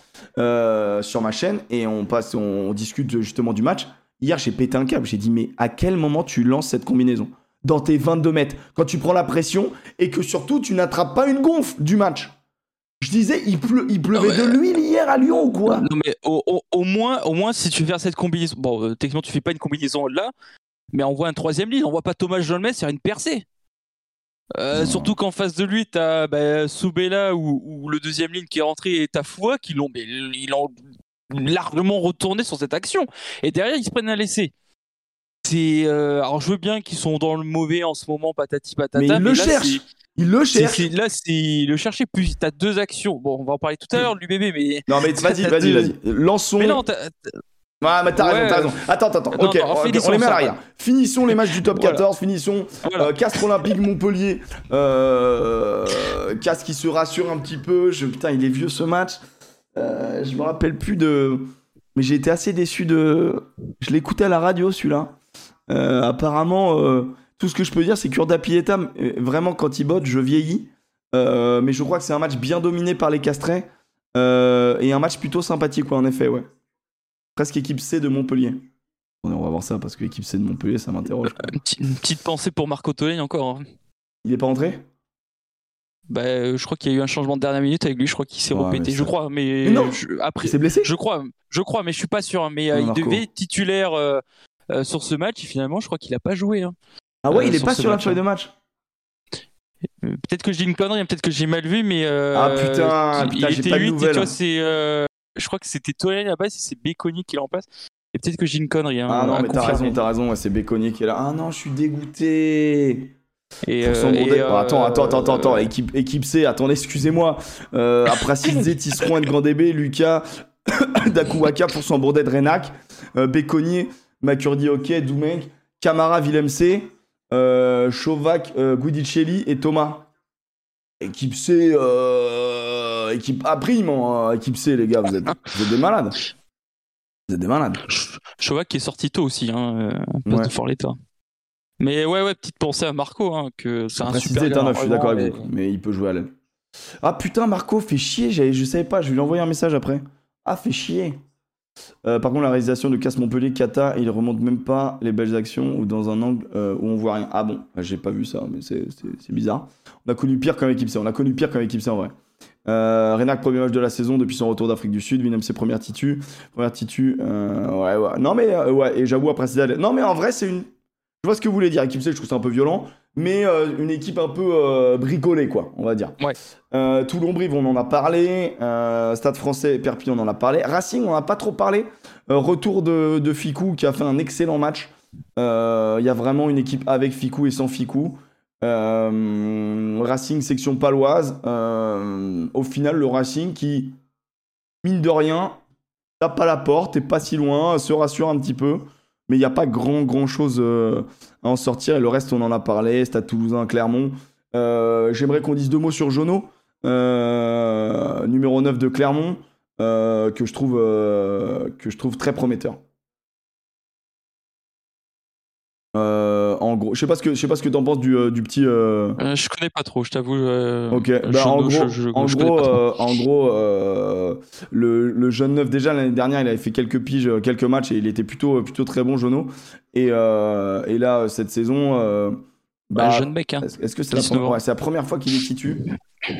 sur ma chaîne. Et on, passe, on, discute justement du match. Hier, j'ai pété un câble. J'ai dit, mais à quel moment tu lances cette combinaison? Dans tes 22 mètres. Quand tu prends la pression et que surtout, tu n'attrapes pas une gonfle du match. Je disais, il, il pleuvait de l'huile hier à Lyon ou quoi? Non mais au, moins, au moins si tu fais cette combinaison, bon euh, techniquement tu fais pas une combinaison là, mais on voit un troisième ligne, on voit pas Thomas Jolmes faire une percée. Euh, surtout qu'en face de lui, t'as bah, Soubela ou, le deuxième ligne qui est rentré et Tafoua qui l'ont, ils l'ont largement retourné sur cette action. Et derrière, ils se prennent à laisser. C'est, euh, alors je veux bien qu'ils sont dans le mauvais en ce moment, patati patata. Mais ils le cherchent. Il le cherche. là, c'est le chercher plus. T'as deux actions. Bon, on va en parler tout à l'heure de l'UBB, mais. Non, mais vas-y, vas-y, vas-y. Lançons. Mais non, t'as- Ah, mais t'as Ouais. raison, t'as raison. Attends, attends. Non, ok, non, on, les met à l'arrière. Finissons les matchs du top Voilà. 14. Finissons voilà. euh, Castres Olympique Montpellier. Euh, Castres qui se rassure un petit peu. Je, putain, il est vieux ce match. Euh, je me rappelle plus de. Mais j'ai été assez déçu de. Je l'écoutais à la radio celui-là. Euh, apparemment, tout ce que je peux dire, c'est qu'Urda Pieta, euh, vraiment, quand il botte, je vieillis. Euh, mais je crois que c'est un match bien dominé par les Castrais. Euh, et un match plutôt sympathique, quoi, en effet, ouais. Presque équipe C de Montpellier. On va voir ça parce que l'équipe C de Montpellier, ça m'interroge. Une, petite- pensée pour Marco Tolène encore. hein. Il est pas entré Bah, euh, je crois qu'il y a eu un changement de dernière minute avec lui. Je crois qu'il s'est Ouais, mais Je crois, mais, Mais non. je- après, Il s'est blessé? je crois, je crois, mais je suis pas sûr. hein. Mais euh, Ouais, il Marco. devait être titulaire euh, euh, sur ce match. Et finalement, je crois qu'il a pas joué. hein. Ah ouais, Euh, il est sur pas sur la match, feuille hein. de match. Euh, Peut-être que je dis une connerie, hein, peut-être que j'ai mal vu, mais. euh, Ah, putain, il- putain, il j'ai était pas de huit, et nouvelles. tu vois, c'est, euh, je crois que c'était Tolène à la base et c'est Béconi qui l'en passe. Et peut-être que j'ai une connerie. hein, Ah non, mais t'as raison, t'as raison. ouais, c'est Béconnier qui est là. Ah non, je suis dégoûté. Et, euh, Oh, attends, attends, attends, attends, attends. euh, Équipe, équipe C, attendez, excusez-moi. Euh, après Sizé, Tisseron, Grand DB, Lucas, Dakuwaka pour son bordel de Renac, euh, Béconnier, Makurdi, ok, Doumeng, Camara, Willem C, euh, Chovac, euh, Guidicelli et Thomas. Équipe C, euh, équipe A prime, hein, équipe C, les gars, vous êtes, vous êtes des malades. Vous êtes des malades. Ch- Chovac qui est sorti tôt aussi, hein, euh, place Ouais. de Fort l'État. Mais ouais, ouais, petite pensée à Marco, hein, que c'est un super est un je suis d'accord avec vous, mais il peut jouer à l'aile. Ah putain, Marco, fait chier, je savais pas, je vais lui envoyer un message après. Ah, fait chier. Euh, par contre, la réalisation de Casse Montpellier, Kata, il remonte même pas les belles actions ou dans un angle euh, où on voit rien. Ah bon, bah, j'ai pas vu ça, mais c'est- bizarre. On a connu pire comme équipe C, on a connu pire comme équipe C en vrai. Euh, Renac, premier match de la saison depuis son retour d'Afrique du Sud. Willem, ses premières titus. Première titu. ouais, ouais. Non, mais ouais, et j'avoue, après, c'est. Non, mais en vrai, c'est une. Je vois ce que vous voulez dire. Équipe C, je trouve ça un peu violent. Mais euh, une équipe un peu euh, bricolée, quoi, on va dire. Ouais. Euh, Toulon-Brive, on en a parlé. Stade français, Perpignan, on en a parlé. Racing, on n'en a pas trop parlé. Retour de, de Ficou qui a fait un excellent match. Il y a vraiment une équipe avec Ficou et sans Ficou. Racing section paloise. Au final, le Racing qui, mine de rien, tape à la porte, est pas si loin, se rassure un petit peu. Mais il n'y a pas grand, grand chose euh, à en sortir. Et le reste, on en a parlé. Stade Toulousain, Clermont. Euh, J'aimerais qu'on dise deux mots sur Jono, euh, numéro 9 de Clermont, que je trouve très prometteur. Euh, en gros, je sais pas ce que je sais pas ce que t'en penses du, euh, du petit. euh, Euh, je connais pas trop, je t'avoue. euh, Ok, bah, en je- gros, je- je- en je gros, trop. euh, en gros euh, le, le jeune neuf, déjà l'année dernière, il avait fait quelques piges, euh, quelques matchs et il était plutôt, plutôt très bon, Jono. Et, euh, et là, euh, cette saison, euh, Bah, bah, jeune mec, hein. est-ce que c'est la, 19 première- ans. ouais, c'est la première fois qu'il est titu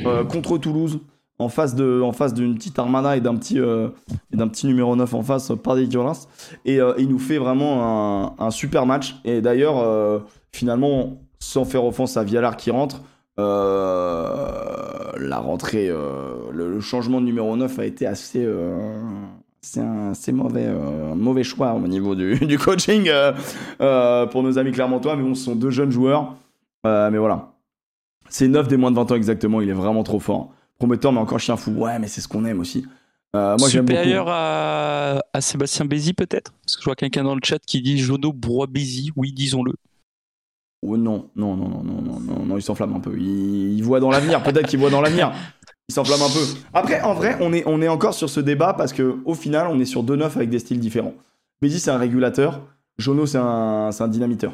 euh, contre Toulouse en face de en face d'une petite armada et d'un petit euh, et d'un petit numéro 9 en face par dégueulasse et euh, il nous fait vraiment un, un super match. Et d'ailleurs euh, finalement sans faire offense à Vialar qui rentre la rentrée le, changement de numéro 9 a été assez c'est un mauvais, mauvais choix au niveau du, du coaching pour nos amis clermontois. Mais bon ce sont deux jeunes joueurs. Mais voilà. C'est 9 des moins de 20 ans exactement, il est vraiment trop fort. Prometteur, mais encore chien fou. Ouais, mais c'est ce qu'on aime aussi. Euh, moi. Supérieur à, à Sébastien Bézi, peut-être? Parce que je vois quelqu'un dans le chat qui dit Jono Brois Bézi. Oui, disons-le. Oh, non, non, non, non, non, non, non, non, il s'enflamme un peu. Il, il voit dans l'avenir, peut-être qu'il voit dans l'avenir. Il s'enflamme un peu. Après, en vrai, on est, on est encore sur ce débat parce que au final, on est sur deux neufs avec des styles différents. Bézi, c'est un régulateur. Jono, c'est un, c'est un dynamiteur.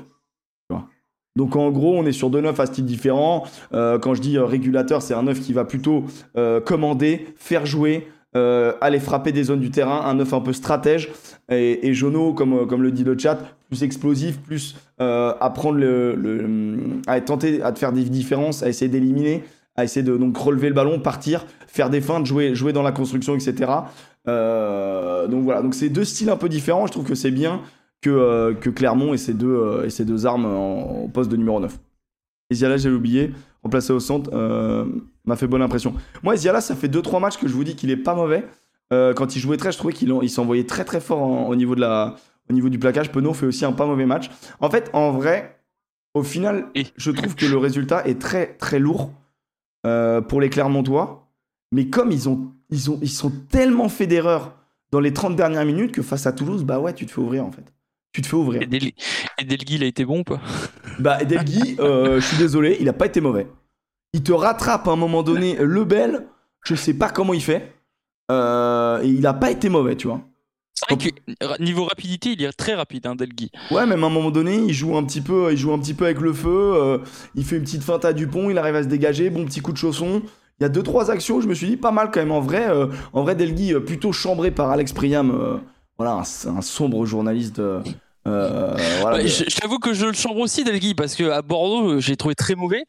Donc en gros, on est sur deux neufs à style différent. Euh, quand je dis euh, régulateur, c'est un neuf qui va plutôt euh, commander, faire jouer, aller frapper des zones du terrain, un neuf un peu stratège. Et, et Jono, comme, le dit le chat, plus explosif, plus à prendre le, à tenter à faire des différences, à essayer d'éliminer, à essayer de donc relever le ballon, partir, faire des feintes, jouer, jouer dans la construction, etc. Donc voilà, donc c'est deux styles un peu différents. Je trouve que c'est bien que, euh, que Clermont ait ces deux, euh, ait ces deux armes en, en poste de numéro 9. Et Ziala, j'ai oublié, remplacé au centre, euh, m'a fait bonne impression. Moi, Ziala, ça fait 2-3 matchs que je vous dis qu'il est pas mauvais. Quand il jouait très, je trouvais qu'il en- il s'envoyait très très fort en- au, niveau de la, au niveau du plaquage. Penaud fait aussi un pas mauvais match. En fait, en vrai, Au final, Et- je trouve que le résultat est très très lourd euh, pour les Clermontois. Mais comme ils, ont, ils, ont, ils sont tellement fait d'erreurs dans les 30 dernières minutes que face à Toulouse, bah ouais, tu te fais ouvrir en fait. Tu te fais ouvrir. Et, Del... et Delgui, il a été bon ou pas? Bah, Delgui, euh, je suis désolé, il a pas été mauvais. Il te rattrape à un moment donné, Lebel, je sais pas comment il fait. Euh, et il a pas été mauvais, tu vois. C'est vrai que ra- niveau rapidité, il est très rapide, hein, Delgui. Ouais, même à un moment donné, il joue un petit peu, il joue un petit peu avec le feu. euh, il fait une petite feinte à Dupont, il arrive à se dégager, bon petit coup de chausson. Il y a deux trois actions, je me suis dit pas mal quand même en vrai. euh, en vrai, Delgui plutôt chambré par Alex Priam, voilà, un, un sombre journaliste. euh, voilà, je, je t'avoue que je le chambre aussi, Delgui, parce que à Bordeaux, euh, j'ai trouvé très mauvais.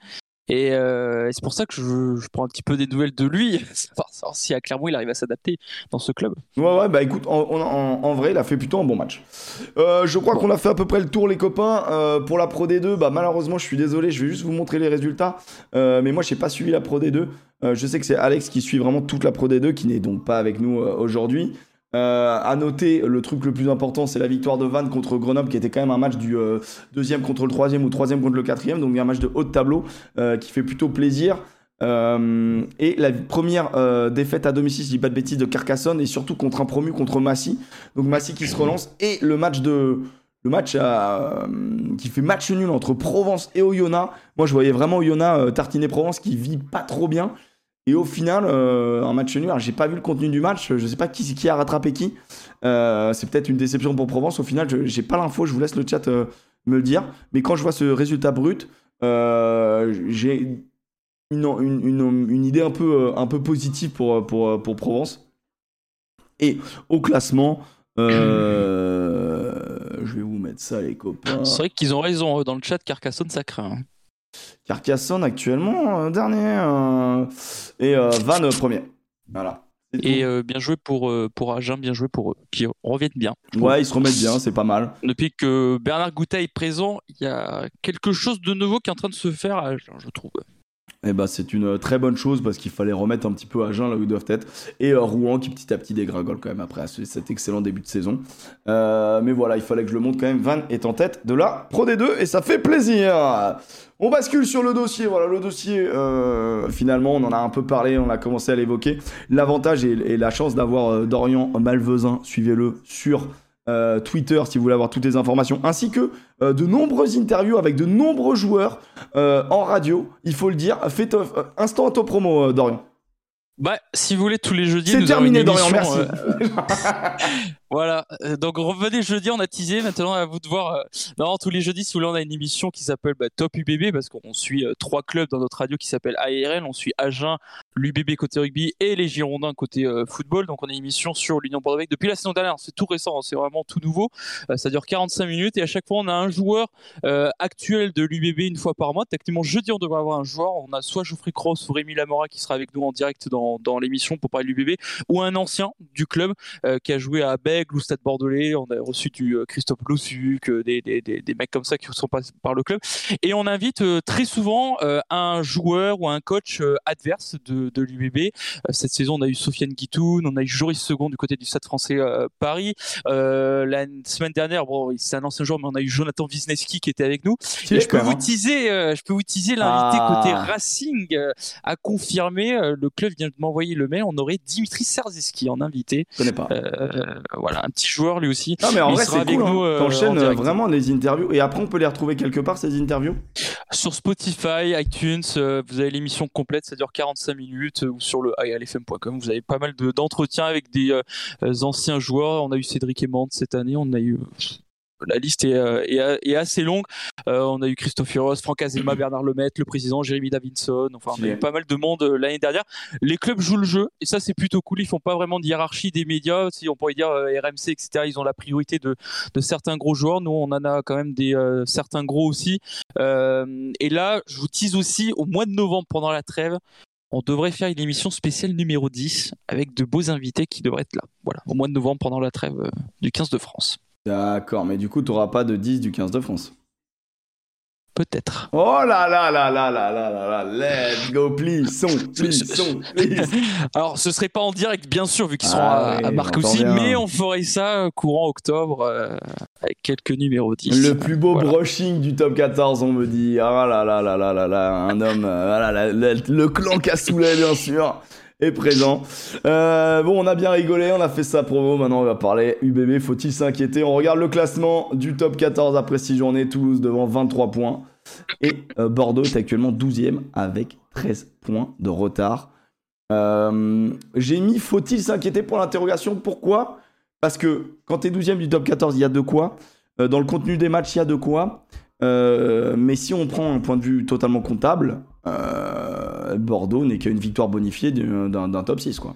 Et euh, c'est pour ça que je, je prends un petit peu des nouvelles de lui, savoir, savoir si à Clermont il arrive à s'adapter dans ce club. Ouais, ouais, bah écoute, en, en- en vrai, il a fait plutôt un bon match. Euh, je crois qu'on a fait à peu près le tour, les copains. Euh, pour la Pro D2, bah malheureusement, je suis désolé, je vais juste vous montrer les résultats. Mais moi, je n'ai pas suivi la Pro D2. Euh, je sais que c'est Alex qui suit vraiment toute la Pro D2, qui n'est donc pas avec nous aujourd'hui. Euh, à noter, le truc le plus important, c'est la victoire de Vannes contre Grenoble, qui était quand même un match du euh, deuxième contre le troisième ou troisième contre le quatrième, donc un match de haut de tableau euh, qui fait plutôt plaisir. Euh, et la première défaite à domicile, je dis pas de bêtises, de Carcassonne, et surtout contre un promu, contre Massy. Donc Massy qui se relance, et le match de... Le match qui fait match nul entre Provence et Oyonnax. Moi, je voyais vraiment Oyonnax tartiner Provence qui vit pas trop bien. Et au final, euh, un match nul. Alors, j'ai pas vu le contenu du match. Je sais pas qui, a rattrapé qui. Euh, c'est peut-être une déception pour Provence. Au final, je- j'ai pas l'info. Je vous laisse le chat euh, me le dire. Mais quand je vois ce résultat brut, j'ai une, idée un peu, positive pour, pour, Provence. Et au classement, je vais vous mettre ça, les copains. C'est vrai qu'ils ont raison, dans le chat, Carcassonne, ça craint. Carcassonne actuellement euh, dernier euh, et euh, Van euh, premier. Voilà. Et euh, bien joué pour, euh, pour Agen, bien joué pour eux, qui reviennent bien. ouais, ils se remettent bien, c'est pas mal. Depuis que Bernard Goutet est présent, il y a quelque chose de nouveau qui est en train de se faire à Agen, je trouve. Et bah c'est une euh, très bonne chose parce qu'il fallait remettre un petit peu à jeun là où ils doivent être. Et euh, Rouen qui petit à petit dégringole quand même après ce- cet excellent début de saison. Euh, mais voilà, il fallait que je le montre quand même. Van est en tête de la Pro D2 et ça fait plaisir. On bascule sur le dossier. Voilà, le dossier, finalement, on en a un peu parlé, on a commencé à l'évoquer. L'avantage et, et la chance d'avoir Dorian Malvezin, suivez-le sur euh, Twitter si vous voulez avoir toutes les informations, ainsi que euh, de nombreuses interviews avec de nombreux joueurs euh, en radio, il faut le dire. Faites instant auto promo, Dorian. Bah, si vous voulez, tous les jeudis, C'est terminé, Dorian, merci. Voilà, Euh, donc revenez jeudi, on a teasé, maintenant à vous de voir. euh, Non, tous les jeudis, si vous voulez, on a une émission qui s'appelle bah, Top UBB parce qu'on suit euh, trois clubs dans notre radio qui s'appelle ARL. On suit Agen, l'UBB côté rugby et les Girondins côté football. Donc on a une émission sur l'Union Bordeaux depuis la saison dernière. C'est tout récent, hein, c'est vraiment tout nouveau. Ça dure 45 minutes et à chaque fois on a un joueur actuel de l'UBB une fois par mois. Techniquement, jeudi, on devrait avoir un joueur. On a soit Geoffrey Cross ou Rémi Lamora qui sera avec nous en direct dans, dans l'émission pour parler de l'UBB ou un ancien du club qui a joué à Bègle ou Stade Bordelais. On a reçu du euh, Christophe Blossuc, euh, des, des, des, des mecs comme ça qui sont passés par le club. Et on invite euh, très souvent un joueur ou un coach adverse de, de l'UBB. Cette saison, on a eu Sofiane Guitoun, on a eu Joris Second du côté du Stade français Paris. Euh, la semaine dernière, bon, c'est un ancien joueur, mais on a eu Jonathan Wisniewski qui était avec nous. Et je peux vous hein. teaser, je peux vous teaser l'invité Ah. côté Racing à confirmer. le club vient de m'envoyer le mail. On aurait Dimitri Serzeski en invité. Je connais pas. Euh, voilà, un petit joueur lui aussi. Non mais en il vrai sera c'est avec cool. nous, Hein. euh, T'enchaînes en direct. vraiment les interviews et après on peut les retrouver quelque part ces interviews? Sur Spotify, iTunes, euh, vous avez l'émission complète, ça dure 45 minutes, euh, ou sur le ialfm.com. Vous avez pas mal de- d'entretiens avec des anciens joueurs. On a eu Cédric Aimant cette année, on a eu. La liste est, euh, est, a- est assez longue. Euh, on a eu Christophe Ross, Franck Azema, Bernard Lemaitre, le président, Jérémy Davidson. Enfin, on a eu pas mal de monde euh, l'année dernière. Les clubs jouent le jeu et ça, c'est plutôt cool. Ils font pas vraiment de hiérarchie des médias. Si on pourrait dire RMC, etc., ils ont la priorité de, de certains gros joueurs. Nous, on en a quand même des certains gros aussi. Et là, je vous tease aussi au mois de novembre pendant la trêve. On devrait faire une émission spéciale numéro 10 avec de beaux invités qui devraient être là. Voilà, au mois de novembre pendant la trêve du 15 de France. D'accord, mais du coup t'auras pas de 10 du 15 de France. Peut-être. Oh là là là là là là là là, let's go, please, son, please, son, please. Alors, ce serait pas en direct, bien sûr, vu qu'ils seront Ah à, à Marc on entend aussi, bien. mais on ferait ça euh, courant octobre euh, avec quelques numéros 10. Le plus beau Voilà. brushing du top 14, on me dit. Ah là là là là là là, un homme, euh, voilà, la- la- le clan Cassoulet, bien sûr, présent. Euh, bon, on a bien rigolé, on a fait ça promo, maintenant on va parler UBB, faut-il s'inquiéter On regarde le classement du top 14 après 6 journées, Toulouse devant 23 points. Et euh, Bordeaux est actuellement 12e avec 13 points de retard. Euh, J'ai mis faut-il s'inquiéter pour l'interrogation Pourquoi? Parce que quand tu es 12e du top 14, il y a de quoi. Euh, dans le contenu des matchs, il y a de quoi. Mais si on prend un point de vue totalement comptable, euh, Bordeaux n'est qu'une victoire bonifiée du- d'un d'un top 6. Quoi.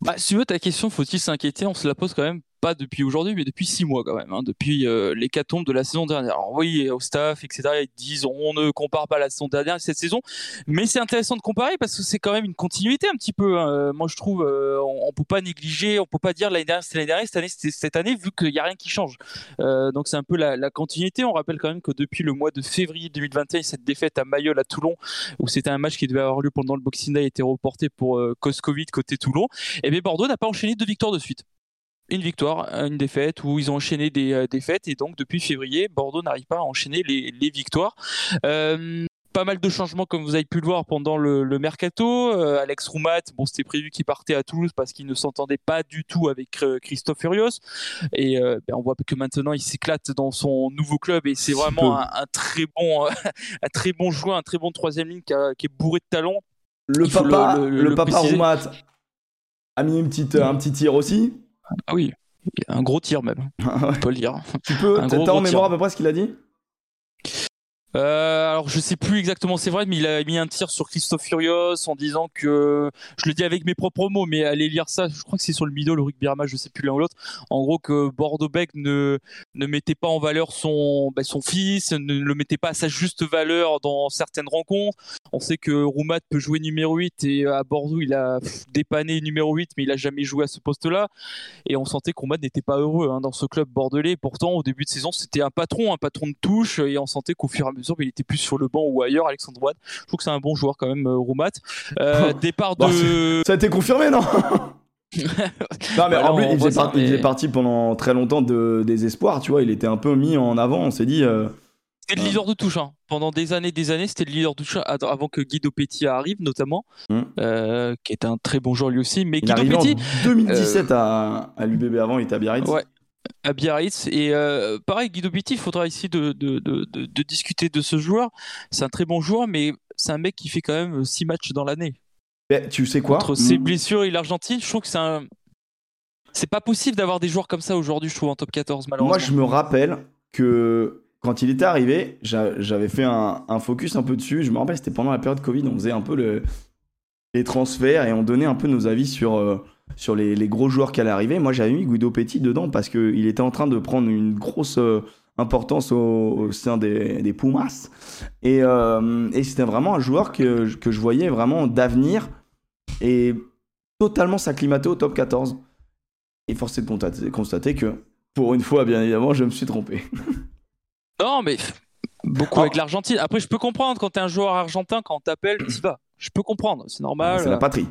Bah, si tu veux, ta question, faut-il s'inquiéter? On se la pose quand même pas depuis aujourd'hui, mais depuis six mois quand même, hein, depuis euh, l'hécatombe de la saison dernière. Alors oui, au staff, etc., ils disent on ne compare pas la saison dernière et cette saison, mais c'est intéressant de comparer parce que c'est quand même une continuité un petit peu. hein. Euh, Moi, je trouve, euh, on, on peut pas négliger, on peut pas dire l'année dernière c'était l'année dernière, cette année cette année, vu qu'il y a rien qui change. Euh, donc c'est un peu la, la continuité. On rappelle quand même que depuis le mois de février 2021, cette défaite à Mayol à Toulon, où c'était un match qui devait avoir lieu pendant le Boxing Day, a été reporté pour euh, cause Covid côté Toulon. Et bien Bordeaux n'a pas enchaîné deux victoires de suite. Une victoire, une défaite, où ils ont enchaîné des euh, défaites. Et donc depuis février, Bordeaux n'arrive pas à enchaîner les, les victoires. Euh, pas mal de changements comme vous avez pu le voir pendant le, le mercato. Euh, Alex Roumat, bon c'était prévu qu'il partait à Toulouse parce qu'il ne s'entendait pas du tout avec euh, Christophe Furios. Et euh, ben, on voit que maintenant il s'éclate dans son nouveau club et c'est vraiment un, un très bon, un très bon joueur, un très bon troisième ligne qui, a- qui est bourré de talent. Le Il papa, le- le, le- le papa. Roumat a mis une petite, un petit tir aussi. Ah oui, un gros tir même, on peut le dire. tu peux, Un t'as en mémoire à peu près ce qu'il a dit? Euh, alors je sais plus exactement. C'est vrai mais il a mis un tir sur Christophe Furios en disant que je le dis avec mes propres mots mais allez lire ça. Je crois que c'est sur le middle le rugby Rama, je sais plus l'un ou l'autre. En gros que Bordeaux Beck ne ne mettait pas en valeur son bah, son fils ne le mettait pas à sa juste valeur dans certaines rencontres. On sait que Roumat peut jouer numéro 8 et à Bordeaux il a dépanné numéro 8 mais il a jamais joué à ce poste là et on sentait qu'Roumat n'était pas heureux hein, dans ce club bordelais. Pourtant au début de saison c'était un patron un patron de touche et on sentait qu'au fur et à mesure il était plus sur le banc ou ailleurs. Alexandre Watt je trouve que c'est un bon joueur quand même euh, Roumat. Euh, départ Bon, de Ça a été confirmé, non? Non, mais en plus, il faisait, ça, partie, il mais- faisait partie pendant très longtemps de, des espoirs, tu vois. Il était un peu mis en avant. On s'est dit. euh, C'était le leader de touche. hein. Pendant des années, des années, c'était le leader de touche avant que Guido Petit arrive, notamment, Mm. euh, qui est un très bon joueur lui aussi. Mais il Guido Petit, en 2017 à, à l'UBB avant, il était à Biarritz. Ouais. à Biarritz. Et euh, pareil, Guido Petit, il faudra essayer de, de, de, de- de discuter de ce joueur. C'est un très bon joueur, mais c'est un mec qui fait quand même 6 matchs dans l'année. Tu sais quoi Entre ses Mm. blessures et l'Argentine, je trouve que c'est un. C'est pas possible d'avoir des joueurs comme ça aujourd'hui, je trouve, en top 14, malheureusement. Moi, je me rappelle que quand il était arrivé, j'a- j'avais fait un, un focus un peu dessus. Je me rappelle, c'était pendant la période Covid, on faisait un peu le- les transferts et on donnait un peu nos avis sur, euh, sur les, les gros joueurs qui allaient arriver. Moi, j'avais mis Guido Petit dedans parce qu'il était en train de prendre une grosse euh, importance au, au sein des, des Pumas. Et, euh, et c'était vraiment un joueur que, que je voyais vraiment d'avenir et totalement s'acclimater au top 14. Et force est de constater- constater que, pour une fois, bien évidemment, je me suis trompé. Non, mais beaucoup Oh. avec l'Argentine. Après, je peux comprendre quand t'es un joueur argentin, quand on t'appelle, tu vas. Je peux comprendre, c'est normal. C'est la patrie.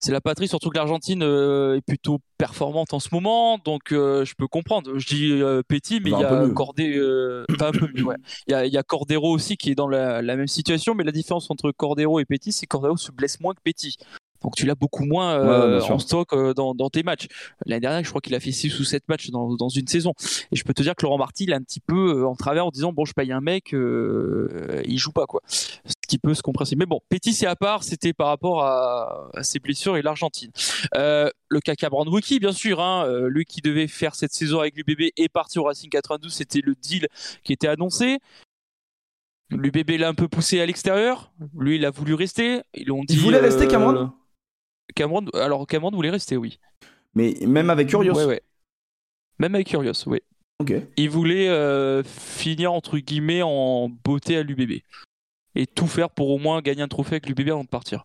C'est la patrie, surtout que l'Argentine euh, est plutôt performante en ce moment, donc euh, je peux comprendre. Je dis euh, Petit, mais il Bah, y a. Cordé, pas un peu mieux, ouais. Il y a, il y a Cordero aussi qui est dans la, la même situation, mais la différence entre Cordero et Petit, c'est que Cordero se blesse moins que Petit. Donc tu l'as beaucoup moins euh, en stock euh, dans, dans tes matchs. L'année dernière, je crois qu'il a fait 6 ou 7 matchs dans, dans une saison. Et je peux te dire que Laurent Marty, il est un petit peu euh, en travers en disant bon, je paye un mec, euh, il joue pas quoi. Ce qui peut se comprendre. Mais bon, Petit, c'est à part, c'était par rapport à, à ses blessures et l'Argentine. Euh, le Kaka Brandwiki, bien sûr, hein, euh, lui qui devait faire cette saison avec l'UBB est parti au Racing 92, c'était le deal qui était annoncé. L'UBB l'a un peu poussé à l'extérieur. Lui, il a voulu rester. Ils ont dit. Il voulait rester, Cameron Cameron, alors Cameron voulait rester, oui. Mais même avec Curios. Ouais, ouais. Même avec Curios, oui. Ok. Il voulait euh, finir entre guillemets en beauté à l'UBB et tout faire pour au moins gagner un trophée avec l'UBB avant de partir.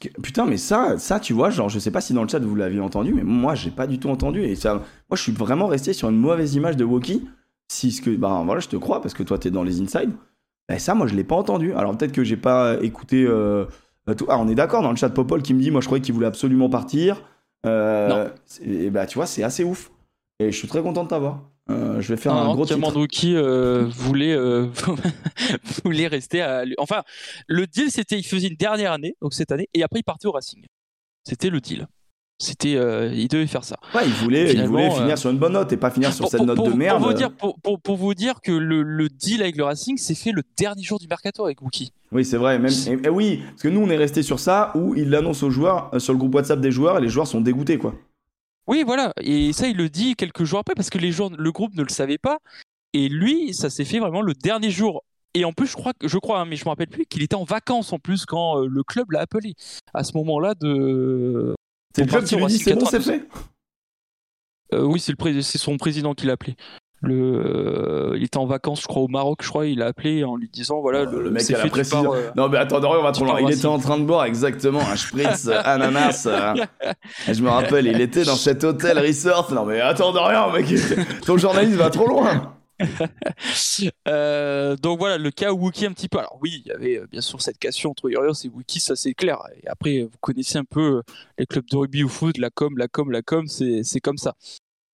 Que- putain, mais ça, ça, tu vois, genre, je sais pas si dans le chat vous l'aviez entendu, mais moi, j'ai pas du tout entendu. Et ça, moi, je suis vraiment resté sur une mauvaise image de Woki. si ce que. Bah voilà, je te crois parce que toi, t'es dans les inside. Ben, ça, moi, je l'ai pas entendu. Alors peut-être que j'ai pas écouté. euh, tout. Ah, on est d'accord dans le chat Popol qui me dit Moi, je croyais qu'il voulait absolument partir. Euh, et bah, tu vois, c'est assez ouf. Et je suis très content de t'avoir. Euh, je vais faire Non, un non, gros. Wookie, euh, voulait, euh, voulait rester à. Enfin, le deal, c'était il faisait une dernière année, donc cette année, et après il partait au Racing. C'était le deal. C'était, euh, il devait faire ça. Ouais, il voulait, il Finalement, voulait finir euh, sur une bonne note et pas finir sur Pour, cette pour- note pour- de merde. Pour vous dire, pour, vous dire que le, le deal avec le Racing s'est fait le dernier jour du mercato avec Wookie. Oui, c'est vrai. Même, et- et oui, parce que nous, on est resté sur ça où il l'annonce aux joueurs, euh, sur le groupe WhatsApp des joueurs, et les joueurs sont dégoûtés, quoi. Oui, voilà. Et ça, il le dit quelques jours après parce que les joueurs, le groupe ne le savait pas. Et lui, ça s'est fait vraiment le dernier jour. Et en plus, je crois, je crois, hein, mais je me rappelle plus qu'il était en vacances en plus quand euh, le club l'a appelé. À ce moment-là, de. C'est le club qui lui dit c'est bon, c'est 92. fait. Euh, oui, c'est pré- son président qui l'a appelé. Le, euh, il était en vacances, je crois, au Maroc, je crois. Il a appelé en lui disant voilà, Oh, le mec à la précision. pars, euh, Non, mais attends, on va trop loin. Il était en train de boire exactement un spritz ananas. je me rappelle, il était dans cet hôtel resort. Non, mais attends, Dorian, mec, ton journaliste va trop loin. Euh, donc voilà, le cas Wookie un petit peu. Alors oui, il y avait euh, bien sûr cette cassure entre Urios et Wookie, ça c'est clair. Et après, vous connaissez un peu euh, les clubs de rugby ou foot, la com, la com, la com, c'est comme ça.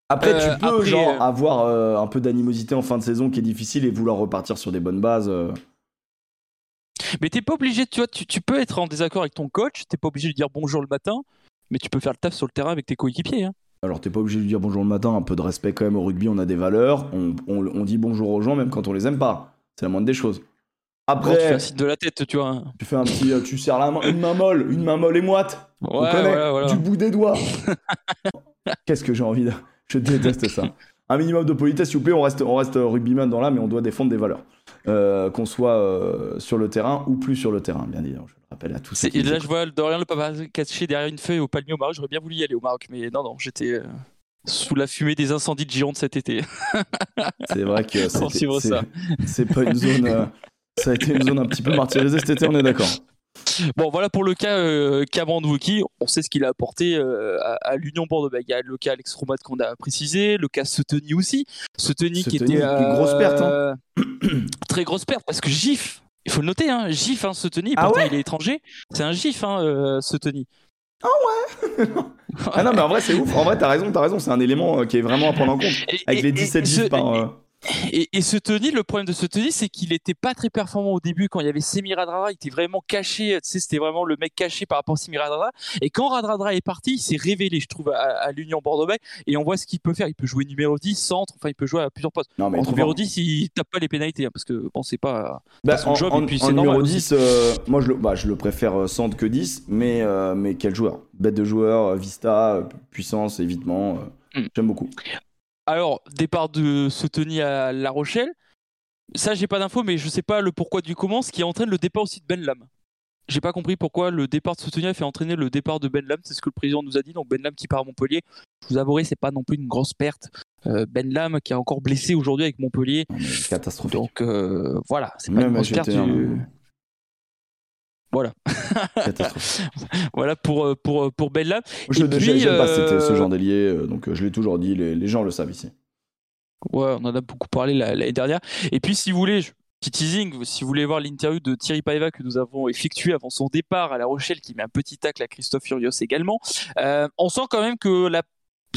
Après, tu peux, après, genre, avoir un peu d'animosité en fin de saison qui est difficile et vouloir repartir sur des bonnes bases. Mais t'es pas obligé, tu vois, tu, tu peux être en désaccord avec ton coach, t'es pas obligé de dire bonjour le matin, mais tu peux faire le taf sur le terrain avec tes coéquipiers. hein. Alors, t'es pas obligé de lui dire bonjour le matin, un peu de respect quand même au rugby, on a des valeurs, on, on- on dit bonjour aux gens même quand on les aime pas. C'est la moindre des choses. Bon, tu fais Après, un signe de la tête, tu vois. tu fais un petit. euh, tu serres la main, une main molle, une main molle et moite. on Ouais, connaît, voilà, voilà. du bout des doigts. Qu'est-ce que j'ai envie de. Je déteste ça. Un minimum de politesse, s'il vous plaît, on reste, on reste rugbyman dans l'âme, mais on doit défendre des valeurs. Euh, qu'on soit euh, sur le terrain ou plus sur le terrain, bien évidemment. Je le rappelle à tous. Et là, je vois Dorian le papa caché derrière une feuille au palmier au Maroc. J'aurais bien voulu y aller au Maroc, mais non, non, j'étais euh, sous la fumée des incendies de Gironde cet été. C'est vrai que c'est pas une zone. ça a été une zone un petit peu martyrisée cet été, on est d'accord. Bon, voilà pour le cas euh. On sait ce qu'il a apporté euh, à, à l'Union Bordeaux. Il y a le cas Alex Romat qu'on a précisé, le cas Seteny aussi. Seteny qui était. une grosse perte, hein. euh, très grosse perte parce que GIF. Il faut le noter, hein, GIF, hein, Seteny, Ah pourtant ouais il est étranger. C'est un GIF, hein, euh, Seteny. Ah non, mais en vrai, c'est ouf. En vrai, t'as raison, t'as raison. C'est un élément qui est vraiment à prendre en compte. Avec et- les et- 17 et gifs ce- par. Et, et ce Tony, le problème de ce Tony, c'est qu'il était pas très performant au début quand il y avait Semi Radradra. Il était vraiment caché. Tu sais, c'était vraiment le mec caché par rapport à Semi Radradra. Et quand Radradra est parti, il s'est révélé, je trouve, à, à l'Union Bordeaux-Bègles. Et on voit ce qu'il peut faire. Il peut jouer numéro 10, centre. Enfin, il peut jouer à plusieurs postes. Non, mais En numéro fort. 10, il tape pas les pénalités. hein, parce que bon, c'est pas. Bah, son en, job, en- et puis en c'est numéro normal aussi. 10, euh, moi je le, bah, je le préfère euh, centre que 10, mais, euh, mais quel joueur Bête de joueur, vista, puissance, évitement. euh, Hmm. J'aime beaucoup. Alors, départ de ce Tony à La Rochelle. Ça, j'ai pas d'infos, mais je sais pas le pourquoi du comment. Ce qui entraîne le départ aussi de Ben Lam. J'ai pas compris pourquoi le départ de ce Tony a fait entraîner le départ de Ben Lam. C'est ce que le président nous a dit. Donc Ben Lam qui part à Montpellier. Je vous avouerai, c'est pas non plus une grosse perte. Euh, ben Lam qui est encore blessé aujourd'hui avec Montpellier. Catastrophique. Donc euh, voilà, c'est pas Même une grosse perte. du- Voilà, voilà pour euh, pour pour Ben Lam. Je j'aime pas euh, ce genre d'ailier, euh, donc euh, je l'ai toujours dit, les, les gens le savent ici. Ouais, on en a beaucoup parlé la- l'année dernière. Et puis, si vous voulez, je- petit teasing, si vous voulez voir l'interview de Thierry Paiva que nous avons effectué avant son départ à La Rochelle, qui met un petit tacle à Christophe Furios également, euh, on sent quand même que la...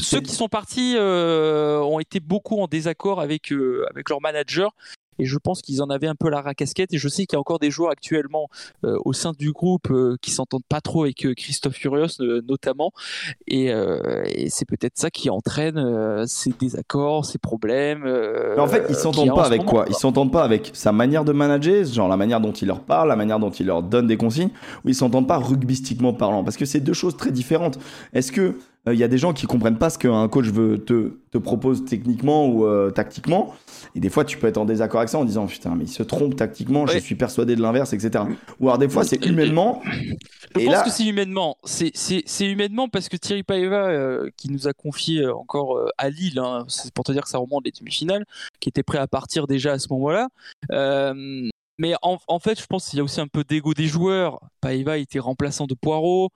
ceux qui sont partis euh, ont été beaucoup en désaccord avec, euh, avec leur manager. Et je pense qu'ils en avaient un peu la racasquette. Et je sais qu'il y a encore des joueurs actuellement euh, au sein du groupe euh, qui s'entendent pas trop avec euh, Christophe Furios, euh, notamment. Et, euh, et c'est peut-être ça qui entraîne euh, ces désaccords, ces problèmes. euh, Mais en fait, ils s'entendent pas avec moment, quoi? Ils s'entendent pas avec sa manière de manager, genre la manière dont il leur parle, la manière dont il leur donne des consignes, ou ils s'entendent pas rugbystiquement parlant? Parce que c'est deux choses très différentes. Est-ce que euh, il y a des gens qui comprennent pas ce qu'un coach veut te, te propose techniquement ou euh, tactiquement Et des fois, tu peux être en désaccord avec ça en disant putain, mais il se trompe tactiquement, je suis persuadé de l'inverse, etc. Ou alors des fois, c'est humainement. Je Et pense là- que c'est humainement. C'est- humainement parce que Thierry Paiva, euh, qui nous a confié euh, encore euh, à Lille, hein, c'est pour te dire que ça remonte les demi-finales, qui était prêt à partir déjà à ce moment-là. Euh, mais en, en fait, je pense qu'il y a aussi un peu d'ego des joueurs. Paiva était remplaçant de Poirot.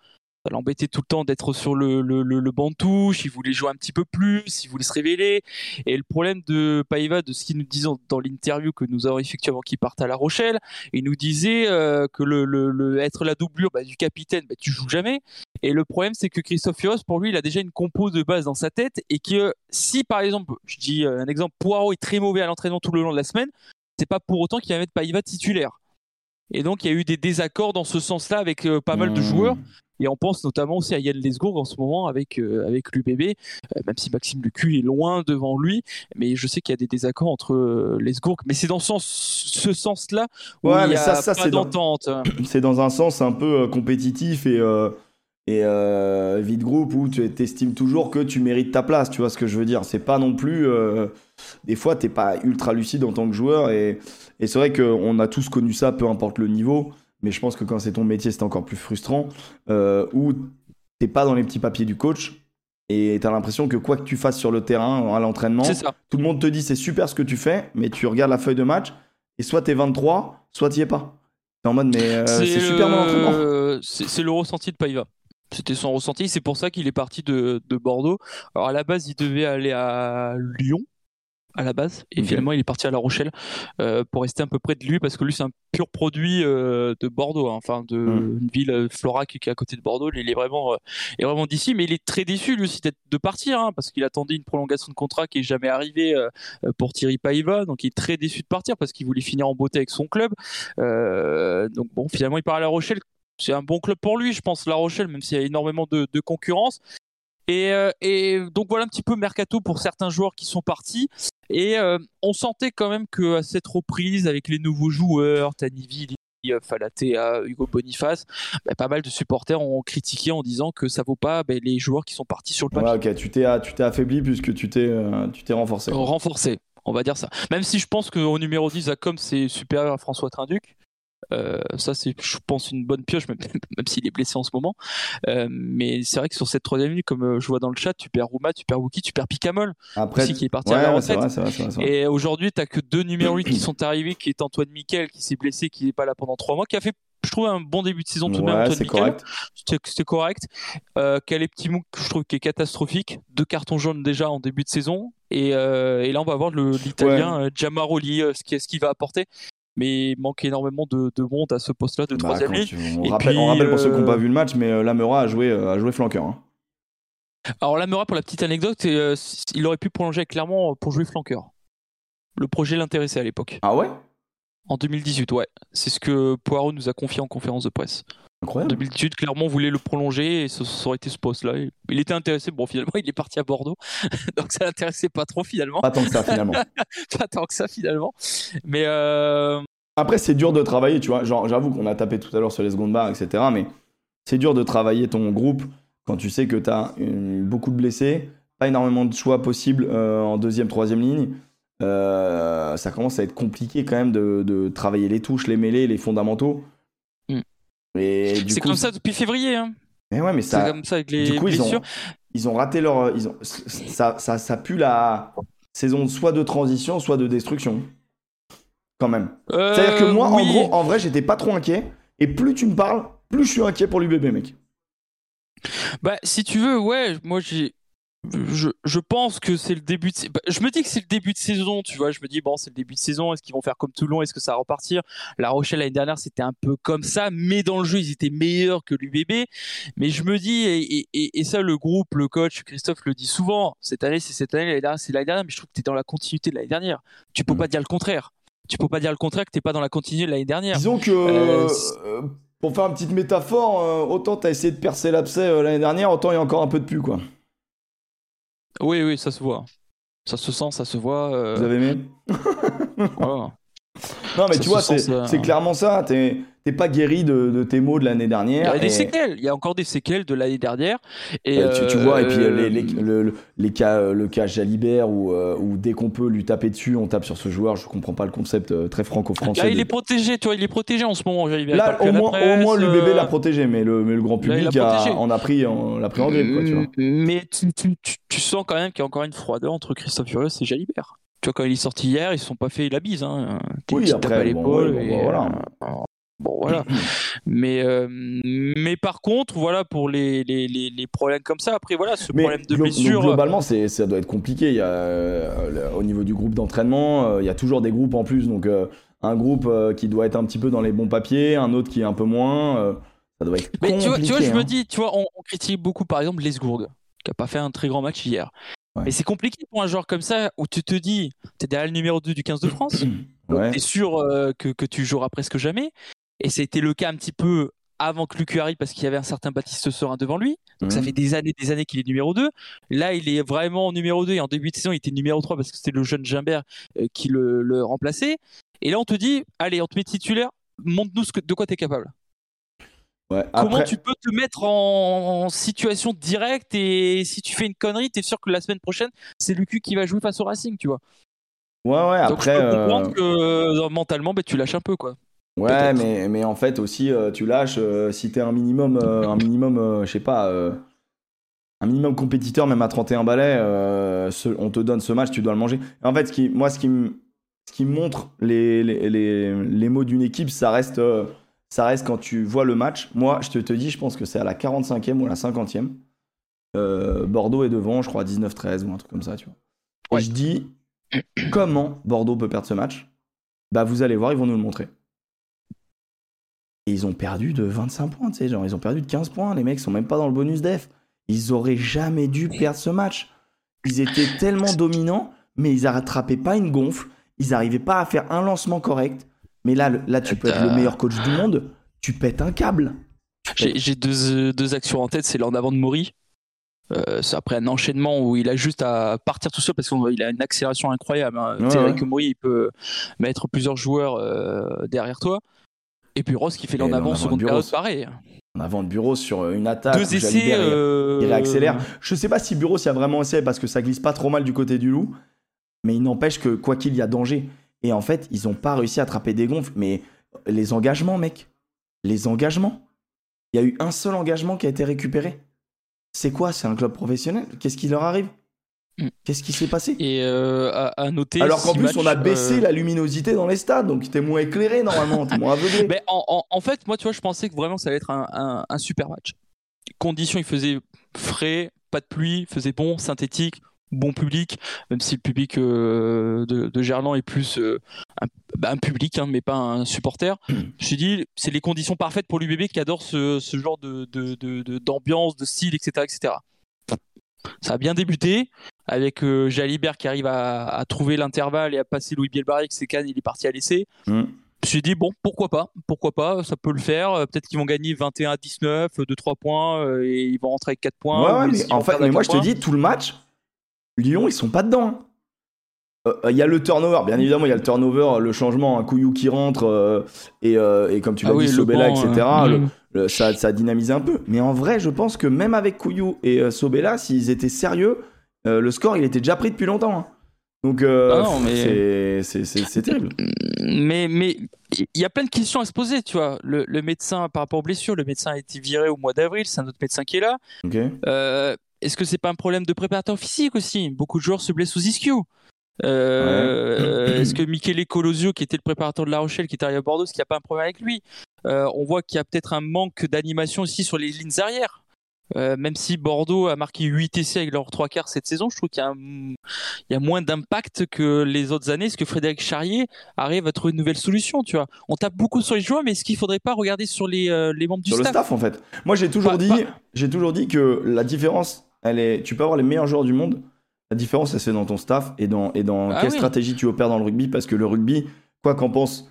Ça l'embêtait tout le temps d'être sur le, le, le, banc de touche, il voulait jouer un petit peu plus, il voulait se révéler. Et le problème de Paiva, de ce qu'il nous disait dans l'interview que nous avons effectué avant qu'il parte à La Rochelle, il nous disait euh, que le, le, être la doublure bah, du capitaine, bah, tu joues jamais. Et le problème, c'est que Christophe Fios, pour lui, il a déjà une compo de base dans sa tête et que si, par exemple, je dis euh, un exemple, Poirot est très mauvais à l'entraînement tout le long de la semaine, c'est pas pour autant qu'il va mettre Paiva titulaire. Et donc, il y a eu des désaccords dans ce sens-là avec euh, pas mal de mmh. joueurs. Et on pense notamment aussi à Yann Lesgourg en ce moment avec, euh, avec l'UBB, euh, même si Maxime Lecu est loin devant lui. Mais je sais qu'il y a des désaccords entre euh, Lesgourg. Mais c'est dans ce, ce sens-là où il y a ça, pas d'entente. C'est dans un sens un peu compétitif et et vide groupe où tu estimes toujours que tu mérites ta place, tu vois ce que je veux dire? C'est pas non plus. des fois, t'es pas ultra lucide en tant que joueur et, et c'est vrai qu'on a tous connu ça, peu importe le niveau mais je pense que quand c'est ton métier, c'est encore plus frustrant, euh, où t'es pas dans les petits papiers du coach et tu as l'impression que quoi que tu fasses sur le terrain, à l'entraînement, tout le monde te dit c'est super ce que tu fais, mais tu regardes la feuille de match et soit t'es 23, soit t'y es pas. T'es en mode mais euh, c'est super mon entraînement. C'est le ressenti de Paiva. C'était son ressenti, c'est pour ça qu'il est parti de, de Bordeaux. Alors à la base, il devait aller à Lyon, à la base. Et finalement il est parti à La Rochelle euh, pour rester un peu près de lui parce que lui c'est un pur produit euh, de Bordeaux hein, enfin de mm. une ville euh, Florac qui est à côté de Bordeaux. Il est vraiment est vraiment d'ici mais il est très déçu lui aussi de partir hein, parce qu'il attendait une prolongation de contrat qui est jamais arrivée pour Thierry Paiva. Donc il est très déçu de partir parce qu'il voulait finir en beauté avec son club. Donc bon finalement il part à La Rochelle. C'est un bon club pour lui, je pense, La Rochelle, même s'il y a énormément de, de concurrence. Euh, et, donc voilà un petit peu mercato pour certains joueurs qui sont partis. Et euh, on sentait quand même que cette reprise avec les nouveaux joueurs, Tanivili, Falatea, Hugo Boniface, bah, pas mal de supporters ont critiqué en disant que ça vaut pas bah, les joueurs qui sont partis sur le papier. ok, tu t'es, tu t'es affaibli puisque tu t'es, euh, tu t'es renforcé. Renforcé, on va dire ça. Même si je pense qu'au numéro 10, comme c'est supérieur à François Trinduc, euh, ça, c'est, je pense, une bonne pioche, même, même s'il est blessé en ce moment. Euh, mais c'est vrai que sur cette troisième ligne, comme euh, je vois dans le chat, tu perds Rouma, tu perds Wookie, tu perds Picamol, Après, aussi, qui est parti à la retraite. Et aujourd'hui, tu que deux numéros 8 qui sont arrivés, qui est Antoine Miquel, qui s'est blessé, qui n'est pas là pendant trois mois, qui a fait je trouve un bon début de saison tout de même. C'est correct. C'était correct. Euh, Mouk, je trouve qui est catastrophique. Deux cartons jaunes déjà en début de saison. Et, et là, on va voir l'Italien ouais. Ce qu'il ce qui va apporter mais il manque énormément de, monde à ce poste-là de bah, troisième ligne. On, rappelle, pour ceux qui n'ont pas euh, vu le match, mais euh, Lamera a joué, euh, a joué flanqueur. Hein. Alors Lamera, pour la petite anecdote, il aurait pu prolonger clairement pour jouer flanqueur. Le projet l'intéressait à l'époque. Ah ouais? En 2018, ouais. C'est ce que Poirot nous a confié en conférence de presse. Incroyable. 2018, clairement, voulait le prolonger et ça, aurait été ce poste-là. Il était intéressé. Bon, finalement, il est parti à Bordeaux. Donc, ça l'intéressait pas trop, finalement. Pas tant que ça, finalement. pas tant que ça, finalement. Mais. Euh... Après, c'est dur de travailler, tu vois. Genre, j'avoue qu'on a tapé tout à l'heure sur les secondes barres, etc. Mais c'est dur de travailler ton groupe quand tu sais que tu as beaucoup de blessés, pas énormément de choix possibles euh, en deuxième, troisième ligne. Euh, ça commence à être compliqué quand même de, de travailler les touches, les mêlées, les fondamentaux. C'est comme ça depuis février. Hein. Mais ouais, mais ça. C'est comme ça avec les du coup, Ils ont, raté leur. Ils ont, ça, ça, ça pue la saison soit de transition, soit de destruction. Quand même. C'est-à-dire que moi, en euh, gros, en vrai, j'étais pas trop inquiet. Et plus tu me parles, plus je suis inquiet pour l'UBB, mec. Bah, si tu veux, ouais, moi j'ai je, je, pense que c'est le début de bah, je me dis que c'est le début de saison tu vois je me dis bon c'est le début de saison est-ce qu'ils vont faire comme Toulon? Est-ce que ça va repartir? La Rochelle l'année dernière c'était un peu comme ça mais dans le jeu ils étaient meilleurs que l'UBB mais je me dis et, et, et, ça le groupe le coach Christophe le dit souvent cette année c'est cette année l'année dernière c'est l'année dernière mais je trouve que tu es dans la continuité de l'année dernière tu peux mm. pas dire le contraire tu peux pas dire le contraire que t'es pas dans la continuité de l'année dernière disons que euh, euh, pour faire une petite métaphore euh, autant t'as essayé de percer l'abcès l'année dernière autant il y a encore un peu de pu quoi oui, oui, ça se voit. Ça se sent, ça se voit. Vous avez aimé? Non, mais tu vois, c'est clairement ça. T'es pas guéri de, tes mots de l'année dernière. Il y a des séquelles. Il y a encore des séquelles de l'année dernière. Et euh, tu, vois, et puis euh, les, le, les, cas, le cas Jalibert où, où dès qu'on peut lui taper dessus, on tape sur ce joueur. Je comprends pas le concept très franco-français. Là, il est protégé, tu vois, il est protégé en ce moment, Jalibert. Là, au moins, au moins, le bébé l'a protégé, mais le, mais le grand public a, en a pris, l'a pris en grippe, quoi, tu vois. Mais tu, tu, sens quand même qu'il y a encore une froideur entre Christophe Furieux et Jalibert tu vois, quand il est sorti hier, ils se sont pas fait la bise. Hein. Oui, après, l'épaule. voilà. Bon voilà. mais euh, mais par contre voilà pour les, les, les, problèmes comme ça après voilà ce problème de blessure. Globalement c'est ça doit être compliqué. Il y a, euh, au niveau du groupe d'entraînement euh, il y a toujours des groupes en plus donc un groupe qui doit être un petit peu dans les bons papiers, un autre qui est un peu moins. ça doit être mais tu vois, tu vois je me hein. dis tu vois on, critique beaucoup par exemple Les Gourdes qui a pas fait un très grand match hier. Mais c'est compliqué pour un joueur comme ça où tu te dis, tu es derrière le numéro 2 du 15 de France, ouais. tu es sûr que, que, tu joueras presque jamais. Et c'était le cas un petit peu avant que Lucu arrive parce qu'il y avait un certain Baptiste Sorin devant lui. Donc ça mhm. fait des années, des années qu'il est numéro 2. Là, il est vraiment numéro 2 et en début de saison, il était numéro 3 parce que c'était le jeune Gimbert euh, qui le, remplaçait. Et là, on te dit, allez, on te met titulaire, montre-nous de quoi tu es capable. Comment tu peux te mettre en, situation directe et si tu fais une connerie, tu es sûr que la semaine prochaine, c'est Lucu qui va jouer face au Racing, tu vois. Ouais, ouais, après. Donc, je peux comprendre euh, que euh, mentalement, bah, tu lâches un peu, quoi. Ouais, mais, mais en fait aussi, euh, tu lâches euh, si t'es un minimum, euh, un minimum, je sais pas, un minimum compétiteur, même à 31 balais, on te donne ce match, tu dois le manger. en fait, ce qui, moi, ce qui, ce qui montre les, les, les, les mots d'une équipe, ça reste, ça reste quand tu vois le match. Moi, je te, te dis, je pense que c'est à la 45e ou à la 50e. Bordeaux est devant, je crois, 19-13 ou un truc comme ça, tu vois. Et je dis, comment Bordeaux peut perdre ce match? Bah, vous allez voir, ils vont nous le montrer. Et ils ont perdu de 25 points, tu sais, genre ils ont perdu de 15 points, les mecs sont même pas dans le bonus def. Ils auraient jamais dû perdre ce match. Ils étaient tellement dominants, mais ils rattrapaient pas une gonfle, ils arrivaient pas à faire un lancement correct. Mais là, là tu peux être le meilleur coach du monde, tu pètes un câble. J'ai deux, deux, actions en tête, c'est l'en avant de Maury. Euh, c'est après un enchaînement où il a juste à partir tout seul parce qu'il a une accélération incroyable. Hein. Ouais, que Maury il peut mettre plusieurs joueurs euh, derrière toi. Et puis Ross qui fait l'en avant seconde période pareil. En avant de Bureau sur une attaque. Deux essais. Il, euh, réaccélère. Je sais pas si Bureau s'y a vraiment essayé parce que ça glisse pas trop mal du côté du loup. Mais il n'empêche que quoi qu'il y a danger. Et en fait, ils ont pas réussi à attraper des gonfles. Mais les engagements, mec. Les engagements. Il y a eu un seul engagement qui a été récupéré. C'est quoi? C'est un club professionnel? Qu'est-ce qui leur arrive? Mm. Qu'est-ce qui s'est passé? Et euh, à, noter. Alors qu'en plus, on a baissé euh, la luminosité dans les stades, donc t'es moins éclairé normalement, t'es moins aveuglé. Mais en, fait, moi, tu vois, je pensais que vraiment ça allait être un, super match. Conditions, il faisait frais, pas de pluie, faisait bon, synthétique, bon public, même si le public euh, de, Gerland est plus bah, un, public, hein, mais pas un supporter. Mm. Je me suis dit, c'est les conditions parfaites pour l'UBB qui adore ce, genre d'ambiance, de, de, style, etc., etc. Ça a bien débuté avec euh, Jalibert qui arrive à, trouver l'intervalle et à passer Louis Bielbarrick, c'est Cannes, il est parti à l'essai. Mm. Je me suis dit, bon, pourquoi pas Pourquoi pas Ça peut le faire. Euh, peut-être qu'ils vont gagner 21 à 19, 2-3 points, euh, et ils vont rentrer avec 4 points. Ouais, mais en fait, mais moi je te dis, tout le match, Lyon, ils sont pas dedans. Hein. Il y a le turnover, bien évidemment, il y a le turnover, le changement, un Couillou qui rentre, et, comme tu l'as ah dit, Sobella, etc. Mm. ça, ça dynamise un peu. Mais en vrai, je pense que même avec Couillou et Sobella, s'ils étaient sérieux, euh, le score, il était déjà pris depuis longtemps. Hein. Donc, euh, ah c'est terrible. Mais mais il y a plein de questions à se poser, tu vois. Le, médecin, par rapport aux blessures, le médecin a été viré au mois d'avril, c'est un autre médecin qui est là. Euh, est-ce que c'est pas un problème de préparateur physique aussi? Beaucoup de joueurs se blessent aux ischios. Est-ce que Michele Colosio, qui était le préparateur de La Rochelle, qui est arrivé à Bordeaux, est-ce qu'il n'y a pas un problème avec lui? On voit qu'il y a peut-être un manque d'animation aussi sur les lignes arrières. Euh, même si Bordeaux a marqué 8 essais avec leurs trois quarts cette saison, je trouve qu'il y, a, moins d'impact que les autres années. Est-ce que Frédéric Charrier arrive à trouver une nouvelle solution tu vois? On tape beaucoup sur les joueurs, mais est-ce qu'il ne faudrait pas regarder sur les, euh, membres du staff Sur le staff, en fait. Moi, j'ai toujours, dit, j'ai toujours dit que la différence, elle est. Tu peux avoir les meilleurs joueurs du monde. La différence, c'est dans ton staff et dans, et dans ah quelle stratégie tu opères dans le rugby. Parce que le rugby, quoi qu'en pense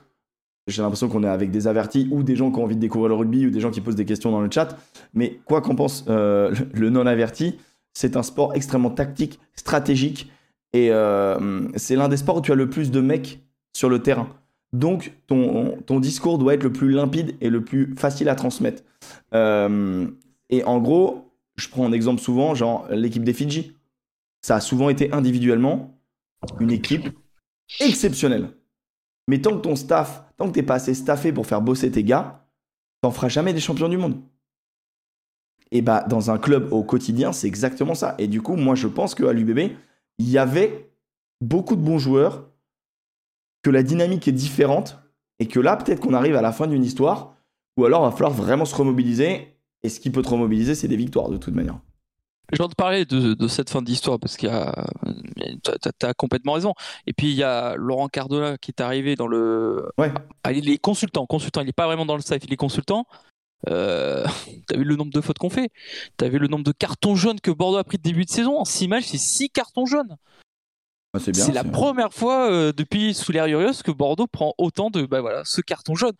j'ai l'impression qu'on est avec des avertis ou des gens qui ont envie de découvrir le rugby ou des gens qui posent des questions dans le chat. Mais quoi qu'en pense euh, le non-averti, c'est un sport extrêmement tactique, stratégique. Et euh, c'est l'un des sports où tu as le plus de mecs sur le terrain. Donc, ton, ton discours doit être le plus limpide et le plus facile à transmettre. Euh, et en gros, je prends un exemple souvent, genre l'équipe des Fidji. Ça a souvent été individuellement une équipe exceptionnelle. Mais tant que ton staff tant que t'es pas assez staffé pour faire bosser tes gars, t'en feras jamais des champions du monde. Et bah dans un club au quotidien, c'est exactement ça. Et du coup, moi je pense qu'à l'UBB, il y avait beaucoup de bons joueurs, que la dynamique est différente et que là, peut-être qu'on arrive à la fin d'une histoire, ou alors il va falloir vraiment se remobiliser. Et ce qui peut te remobiliser, c'est des victoires de toute manière. Je vais te parler de, cette fin d'histoire parce qu'il y a, t'as as complètement raison. Et puis il y a Laurent Cardona qui est arrivé dans le, ouais. Ah, il est consultant, consultant. Il n'est pas vraiment dans le staff, il est consultant. Euh, t'as vu le nombre de fautes qu'on fait? T'as vu le nombre de cartons jaunes que Bordeaux a pris de début de saison? En 6 matchs, c'est 6 cartons jaunes. Ah, c'est la première fois euh, depuis sous l'air Urios que Bordeaux prend autant de bah voilà ce carton jaune.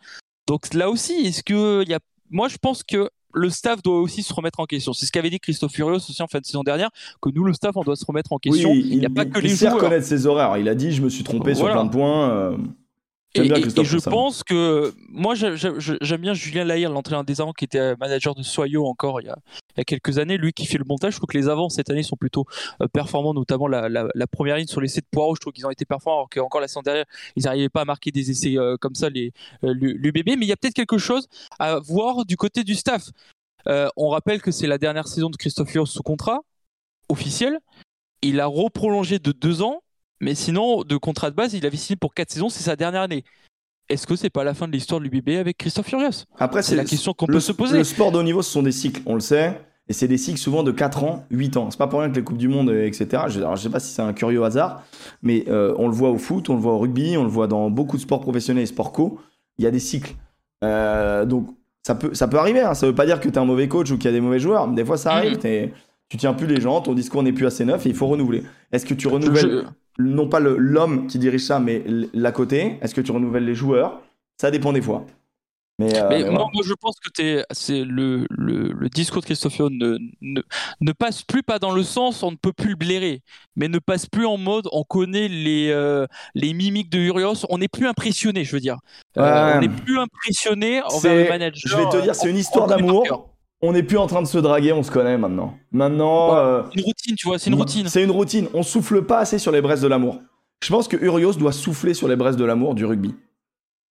Donc là aussi, est-ce que il y a moi je pense que le staff doit aussi se remettre en question. C'est ce qu'avait dit Christophe Furios aussi en fin de saison dernière, que nous, le staff, on doit se remettre en question. il n'y a pas que les joueurs. Il reconnaître ses horaires. Il a dit, je me suis trompé sur plein de points. Euh, et, je pense que moi j'aime bien Julien Lahire, l'entraîneur des avants qui était manager de Soyo encore il y, a, quelques années, lui qui fait le montage. Je trouve que les avants cette année sont plutôt euh, performants, notamment la, première ligne sur l'essai de Poirot. Je trouve qu'ils ont été performants alors qu'encore la saison dernière ils n'arrivaient pas à marquer des essais euh, comme ça les l'UBB. Mais il y a peut-être quelque chose à voir du côté du staff. Euh, on rappelle que c'est la dernière saison de Christophe Furios sous contrat officiel. Il a reprolongé de deux ans, mais sinon, de contrat de base, il avait signé pour quatre saisons, c'est sa dernière année. Est-ce que c'est pas la fin de l'histoire de l'UBB avec Christophe Furios Après, c'est la question qu'on peut se poser. Le sport de haut niveau, ce sont des cycles, on le sait. Et c'est des cycles souvent de 4 ans, 8 ans. C'est pas pour rien que les Coupes du Monde, etc. Je, alors, je sais pas si c'est un curieux hasard, mais euh, on le voit au foot, on le voit au rugby, on le voit dans beaucoup de sports professionnels et sports co. Il y a des cycles. Euh, donc, ça peut, ça peut arriver. Hein. Ça veut pas dire que tu es un mauvais coach ou qu'il y a des mauvais joueurs. des fois, ça arrive. Mhm. Tu tiens plus les gens, ton discours n'est plus assez neuf et il faut renouveler. Est-ce que tu renouvelles non pas l'homme qui dirige ça, mais l'à côté Est-ce que tu renouvelles les joueurs? Ça dépend des fois. Mais, euh, moi, je pense que c'est le, le, discours de Christophe ne, ne, passe plus pas dans le sens on ne peut plus le blairer, mais ne passe plus en mode on connaît les, euh, les mimiques de Urios, on n'est plus impressionné, je veux dire. Euh, on n'est plus impressionné envers le manager. Je vais te dire, c'est une histoire d'amour. On n'est plus en train de se draguer, on se connaît maintenant. Maintenant. une routine, tu vois, c'est une routine. C'est une routine. On souffle pas assez sur les braises de l'amour. Je pense que Urios doit souffler sur les braises de l'amour du rugby.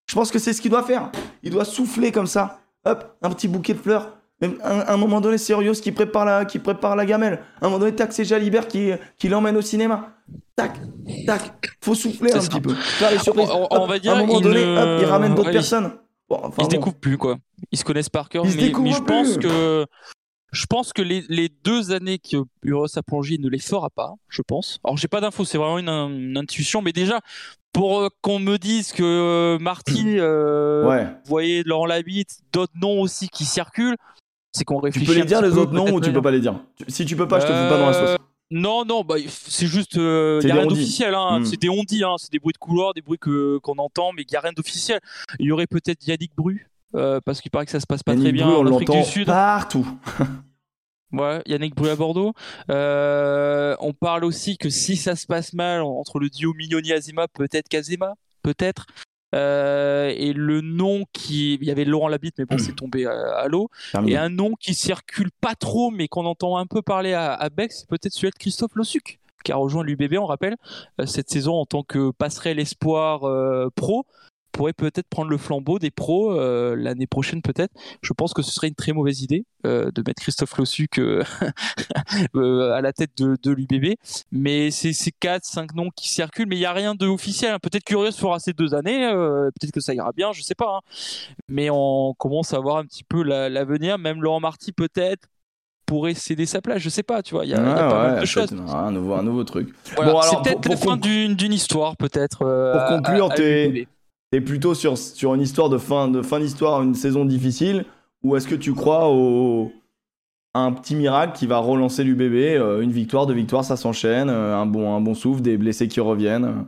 Je pense que c'est ce qu'il doit faire. Il doit souffler comme ça. Hop, un petit bouquet de fleurs. Même à un moment donné, c'est Urios qui prépare la, qui prépare la gamelle. À un moment donné, tac, c'est Jalibert qui, qui l'emmène au cinéma. Tac, tac. Faut souffler un petit peu. On, va dire, à un moment donné, hop, il ramène d'autres personnes. Ils se découvrent plus, quoi. Ils se connaissent par cœur. Mais, mais, je pense que je pense que les, les, deux années que Uros a plongé, il ne les fera pas, je pense. Alors, j'ai pas d'infos, c'est vraiment une, intuition, mais déjà, pour euh, qu'on me dise que euh, Marty, euh, vous voyez Laurent Labitte, d'autres noms aussi qui circulent, c'est qu'on réfléchit. Tu peux les dire les autres noms ou tu peux pas les dire? Si tu peux pas, je te fous pas dans la sauce. Non, non, bah, c'est juste. Il n'y a rien d'officiel. Hein. Hmm. C'est des on hein. c'est des bruits de couloir, des bruits qu'on entend, mais il n'y a rien d'officiel. Il y aurait peut-être Yannick Bru, parce qu'il paraît que ça se passe pas très bien en Afrique du Sud. Partout. Ouais, Yannick Bru à Bordeaux. Euh, on parle aussi que si ça se passe mal entre le duo Mignoni-Azema, peut-être Kazema, peut-être. Euh, et le nom qui. Il y avait Laurent Labitte, mais bon, c'est tombé à, l'eau. Et un nom qui circule pas trop, mais qu'on entend un peu parler à, à Bex, c'est peut-être celui de Christophe Lossuc, qui a rejoint l'UBB, on rappelle, euh, cette saison en tant que passerelle espoir pro pourrait peut-être prendre le flambeau des pros euh, l'année prochaine peut-être. Je pense que ce serait une très mauvaise idée euh, de mettre Christophe Lossuc euh, à la tête de, de l'UBB. Mais c'est ces 4, 5 noms qui circulent, mais il n'y a rien d'officiel. Hein. Peut-être Curious fera ces deux années, peut-être que ça ira bien, je sais pas. Hein. Mais on commence à voir un petit peu l'avenir. Même Laurent Marty peut-être pourrait céder sa place, je sais pas, tu vois, il y a, pas mal de choses. Un nouveau, un nouveau truc. c'est peut-être la fin d'une histoire, peut-être. pour conclure, t'es T'es plutôt sur, sur une histoire de fin de fin d'histoire, une saison difficile, ou est-ce que tu crois au un petit miracle qui va relancer l'UBB, euh, une victoire, deux victoires, ça s'enchaîne, euh, un bon un bon souffle, des blessés qui reviennent.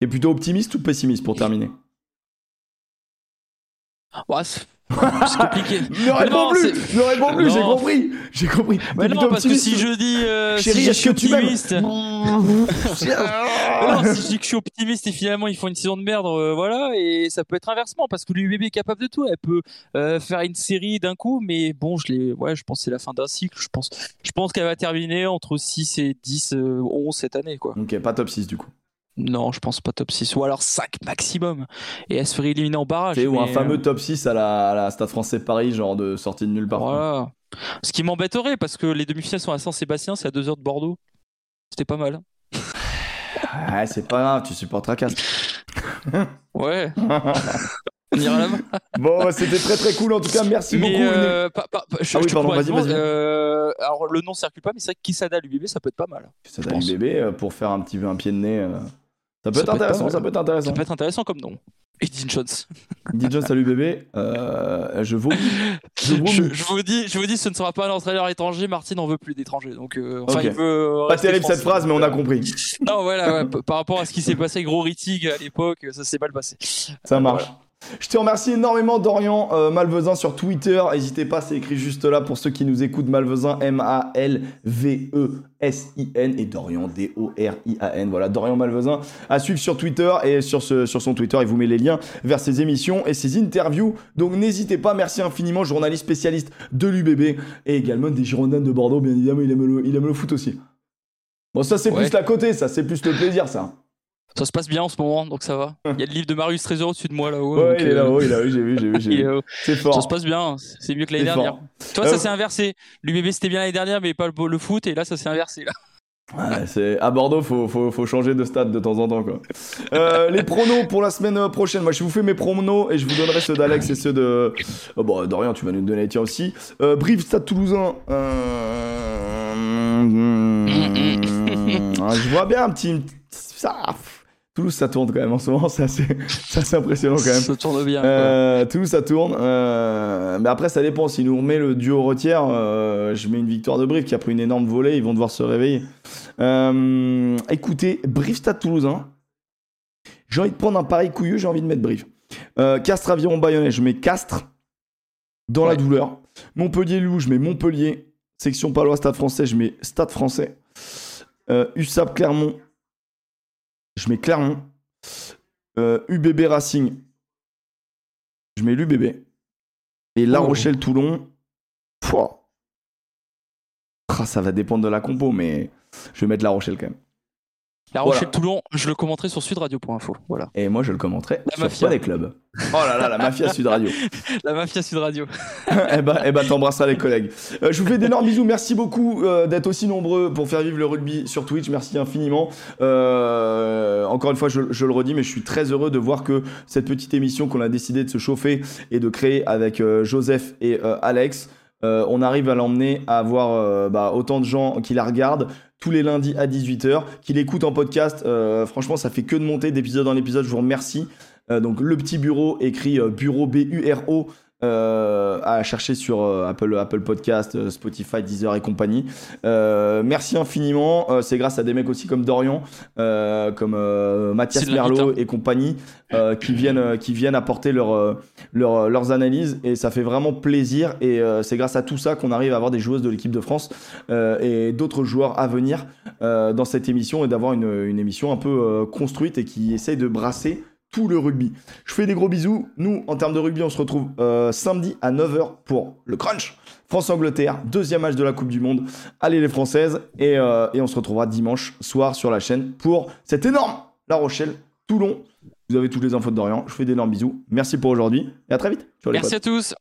T'es plutôt optimiste ou pessimiste pour terminer? C'est compliqué. ne réponds plus, ne réponds plus, j'ai compris, j'ai compris. Mais non, parce que si je dis, euh, Chérie, si est-ce que tu optimiste, non, si je dis que je suis optimiste et finalement ils font une saison de merde, euh, voilà, et ça peut être inversement parce que l'UBB est capable de tout, elle peut euh, faire une série d'un coup, mais bon, je l'ai, ouais, je pense que c'est la fin d'un cycle, je pense, je pense qu'elle va terminer entre 6 et 10, 11 cette année, quoi. Ok, pas top 6 du coup. Non, je pense pas top 6. Ou alors 5 maximum. Et elle se ferait éliminer en barrage. Ou un fameux euh, top 6 à la, Stade français Paris, genre de sortie de nulle part. Voilà. Ce qui m'embêterait, parce que les demi-finales sont à Saint-Sébastien, c'est à 2 heures de Bordeaux. C'était pas mal. ouais, c'est pas grave, tu supporteras Castres. Ouais. On ira là-bas. Bon, c'était très très cool en tout cas. Merci Mais beaucoup. euh, je- Ah oui, pardon, vas-y, vas-y. euh, alors le nom circule pas, mais c'est vrai que Kisada l'UBB, ça peut être pas mal. Bébé euh, pour faire un petit peu un pied de nez. euh, Ça peut Ça être peut être ça peut être intéressant. Ça peut être intéressant comme nom. Et Dean Jones. Dis John, salut bébé. Euh, je vomis. Je vomis. Je, je vous dis, je vous dis, ce ne sera pas un entraîneur étranger. Martin n'en veut plus d'étrangers, donc euh, enfin Ok. il veut. euh, Pas terrible cette phrase, mais on a compris. Non, voilà, ouais, par rapport à ce qui s'est passé, gros Rittig à l'époque, ça s'est mal passé. Ça marche. Je te remercie énormément Dorian euh, Malvezin sur Twitter. N'hésitez pas, c'est écrit juste là pour ceux qui nous écoutent. Malvezin, M-A-L-V-E-S-I-N et Dorian, D-O-R-I-A-N. Voilà, Dorian Malvezin à suivre sur Twitter et sur, ce, sur son Twitter, il vous met les liens vers ses émissions et ses interviews. Donc n'hésitez pas, merci infiniment, journaliste spécialiste de l'UBB et également des Girondins de Bordeaux, bien évidemment, il aime le, il aime le foot aussi. Bon, ça c'est Ouais. plus la côté, ça c'est plus le plaisir, ça. Ça se passe bien en ce moment, donc ça va. Il y a le livre de Marius Trésor au-dessus de moi là-haut. Ouais, donc, il est euh, là-haut, il est là-haut, j'ai vu, j'ai vu, j'ai vu. C'est fort. Ça se passe bien, c'est mieux que l'année C'est fort. dernière. Toi, Euh, ça s'est inversé. L'UBB c'était bien l'année dernière, mais pas le, le foot, et là ça s'est inversé. Là. Ouais, c'est à Bordeaux, faut, faut, faut changer de stade de temps en temps quoi. Euh, les pronos pour la semaine euh, prochaine. Moi, je vous fais mes pronos et je vous donnerai ceux d'Alex et ceux de. Oh, bon, Dorian, tu vas nous donner les tiens aussi. Euh, Brive, Stade Toulousain. Euh... ah, je vois bien un petit. Ça. Toulouse, ça tourne quand même en ce moment. C'est assez, impressionnant quand même. Ça tourne bien. Euh, Toulouse, ça tourne. Euh, mais après, ça dépend. Si nous remet le duo retière, euh, je mets une victoire de Brive qui a pris une énorme volée. Ils vont devoir se réveiller. Écoutez, Brive Stade Toulousain. J'ai envie de prendre un pari couilleux. J'ai envie de mettre Brive. Castres Aviron Bayonnais. Je mets Castres dans la douleur. Montpellier Loup. Je mets Montpellier. Section Palois Stade Français. Je mets Stade Français. USAP Clermont. Je mets Clermont. Euh, UBB Racing. Je mets l'UBB. Et La Oh. Rochelle-Toulon. Pouah. Ah, ça va dépendre de la compo, mais je vais mettre La Rochelle quand même. La voilà. Rochelle-Toulon, je le commenterai sur sudradio.info. Voilà. Et moi, je le commenterai La sur mafia. les clubs. Oh là là, la mafia Sud Radio. La mafia Sud Radio. eh ben, eh ben t'embrasseras les collègues. Euh, je vous fais d'énormes bisous. Merci beaucoup euh, d'être aussi nombreux pour faire vivre le rugby sur Twitch. Merci infiniment. Euh, encore une fois, je, je le redis, mais je suis très heureux de voir que cette petite émission qu'on a décidé de se chauffer et de créer avec Joseph et Alex, euh, on arrive à l'emmener à avoir euh, bah, autant de gens qui la regardent tous les lundis à 18h, qui l'écoutent en podcast. Euh, franchement, ça fait que de monter d'épisode en épisode. Je vous remercie. Euh, donc le petit bureau écrit euh, bureau B U R O euh, à chercher sur euh, Apple Apple Podcast, euh, Spotify, Deezer et compagnie. Merci infiniment. C'est grâce à des mecs aussi comme Dorian, comme Mathias Merlot et compagnie qui viennent qui viennent apporter leur, leur- leurs analyses et ça fait vraiment plaisir et c'est grâce à tout ça qu'on arrive à avoir des joueuses de l'équipe de France et d'autres joueurs à venir dans cette émission et d'avoir une, une émission un peu construite et qui essaye de brasser tout le rugby. Je fais des gros bisous. Nous, en termes de rugby, on se retrouve euh, samedi à 9h pour le crunch. France-Angleterre, deuxième match de la Coupe du Monde. Allez les Françaises. Et, euh, et on se retrouvera dimanche soir sur la chaîne pour cet énorme La Rochelle, Toulon. Vous avez toutes les infos de Dorian. Je fais d'énormes bisous. Merci pour aujourd'hui et à très vite. Ciao, Merci à tous.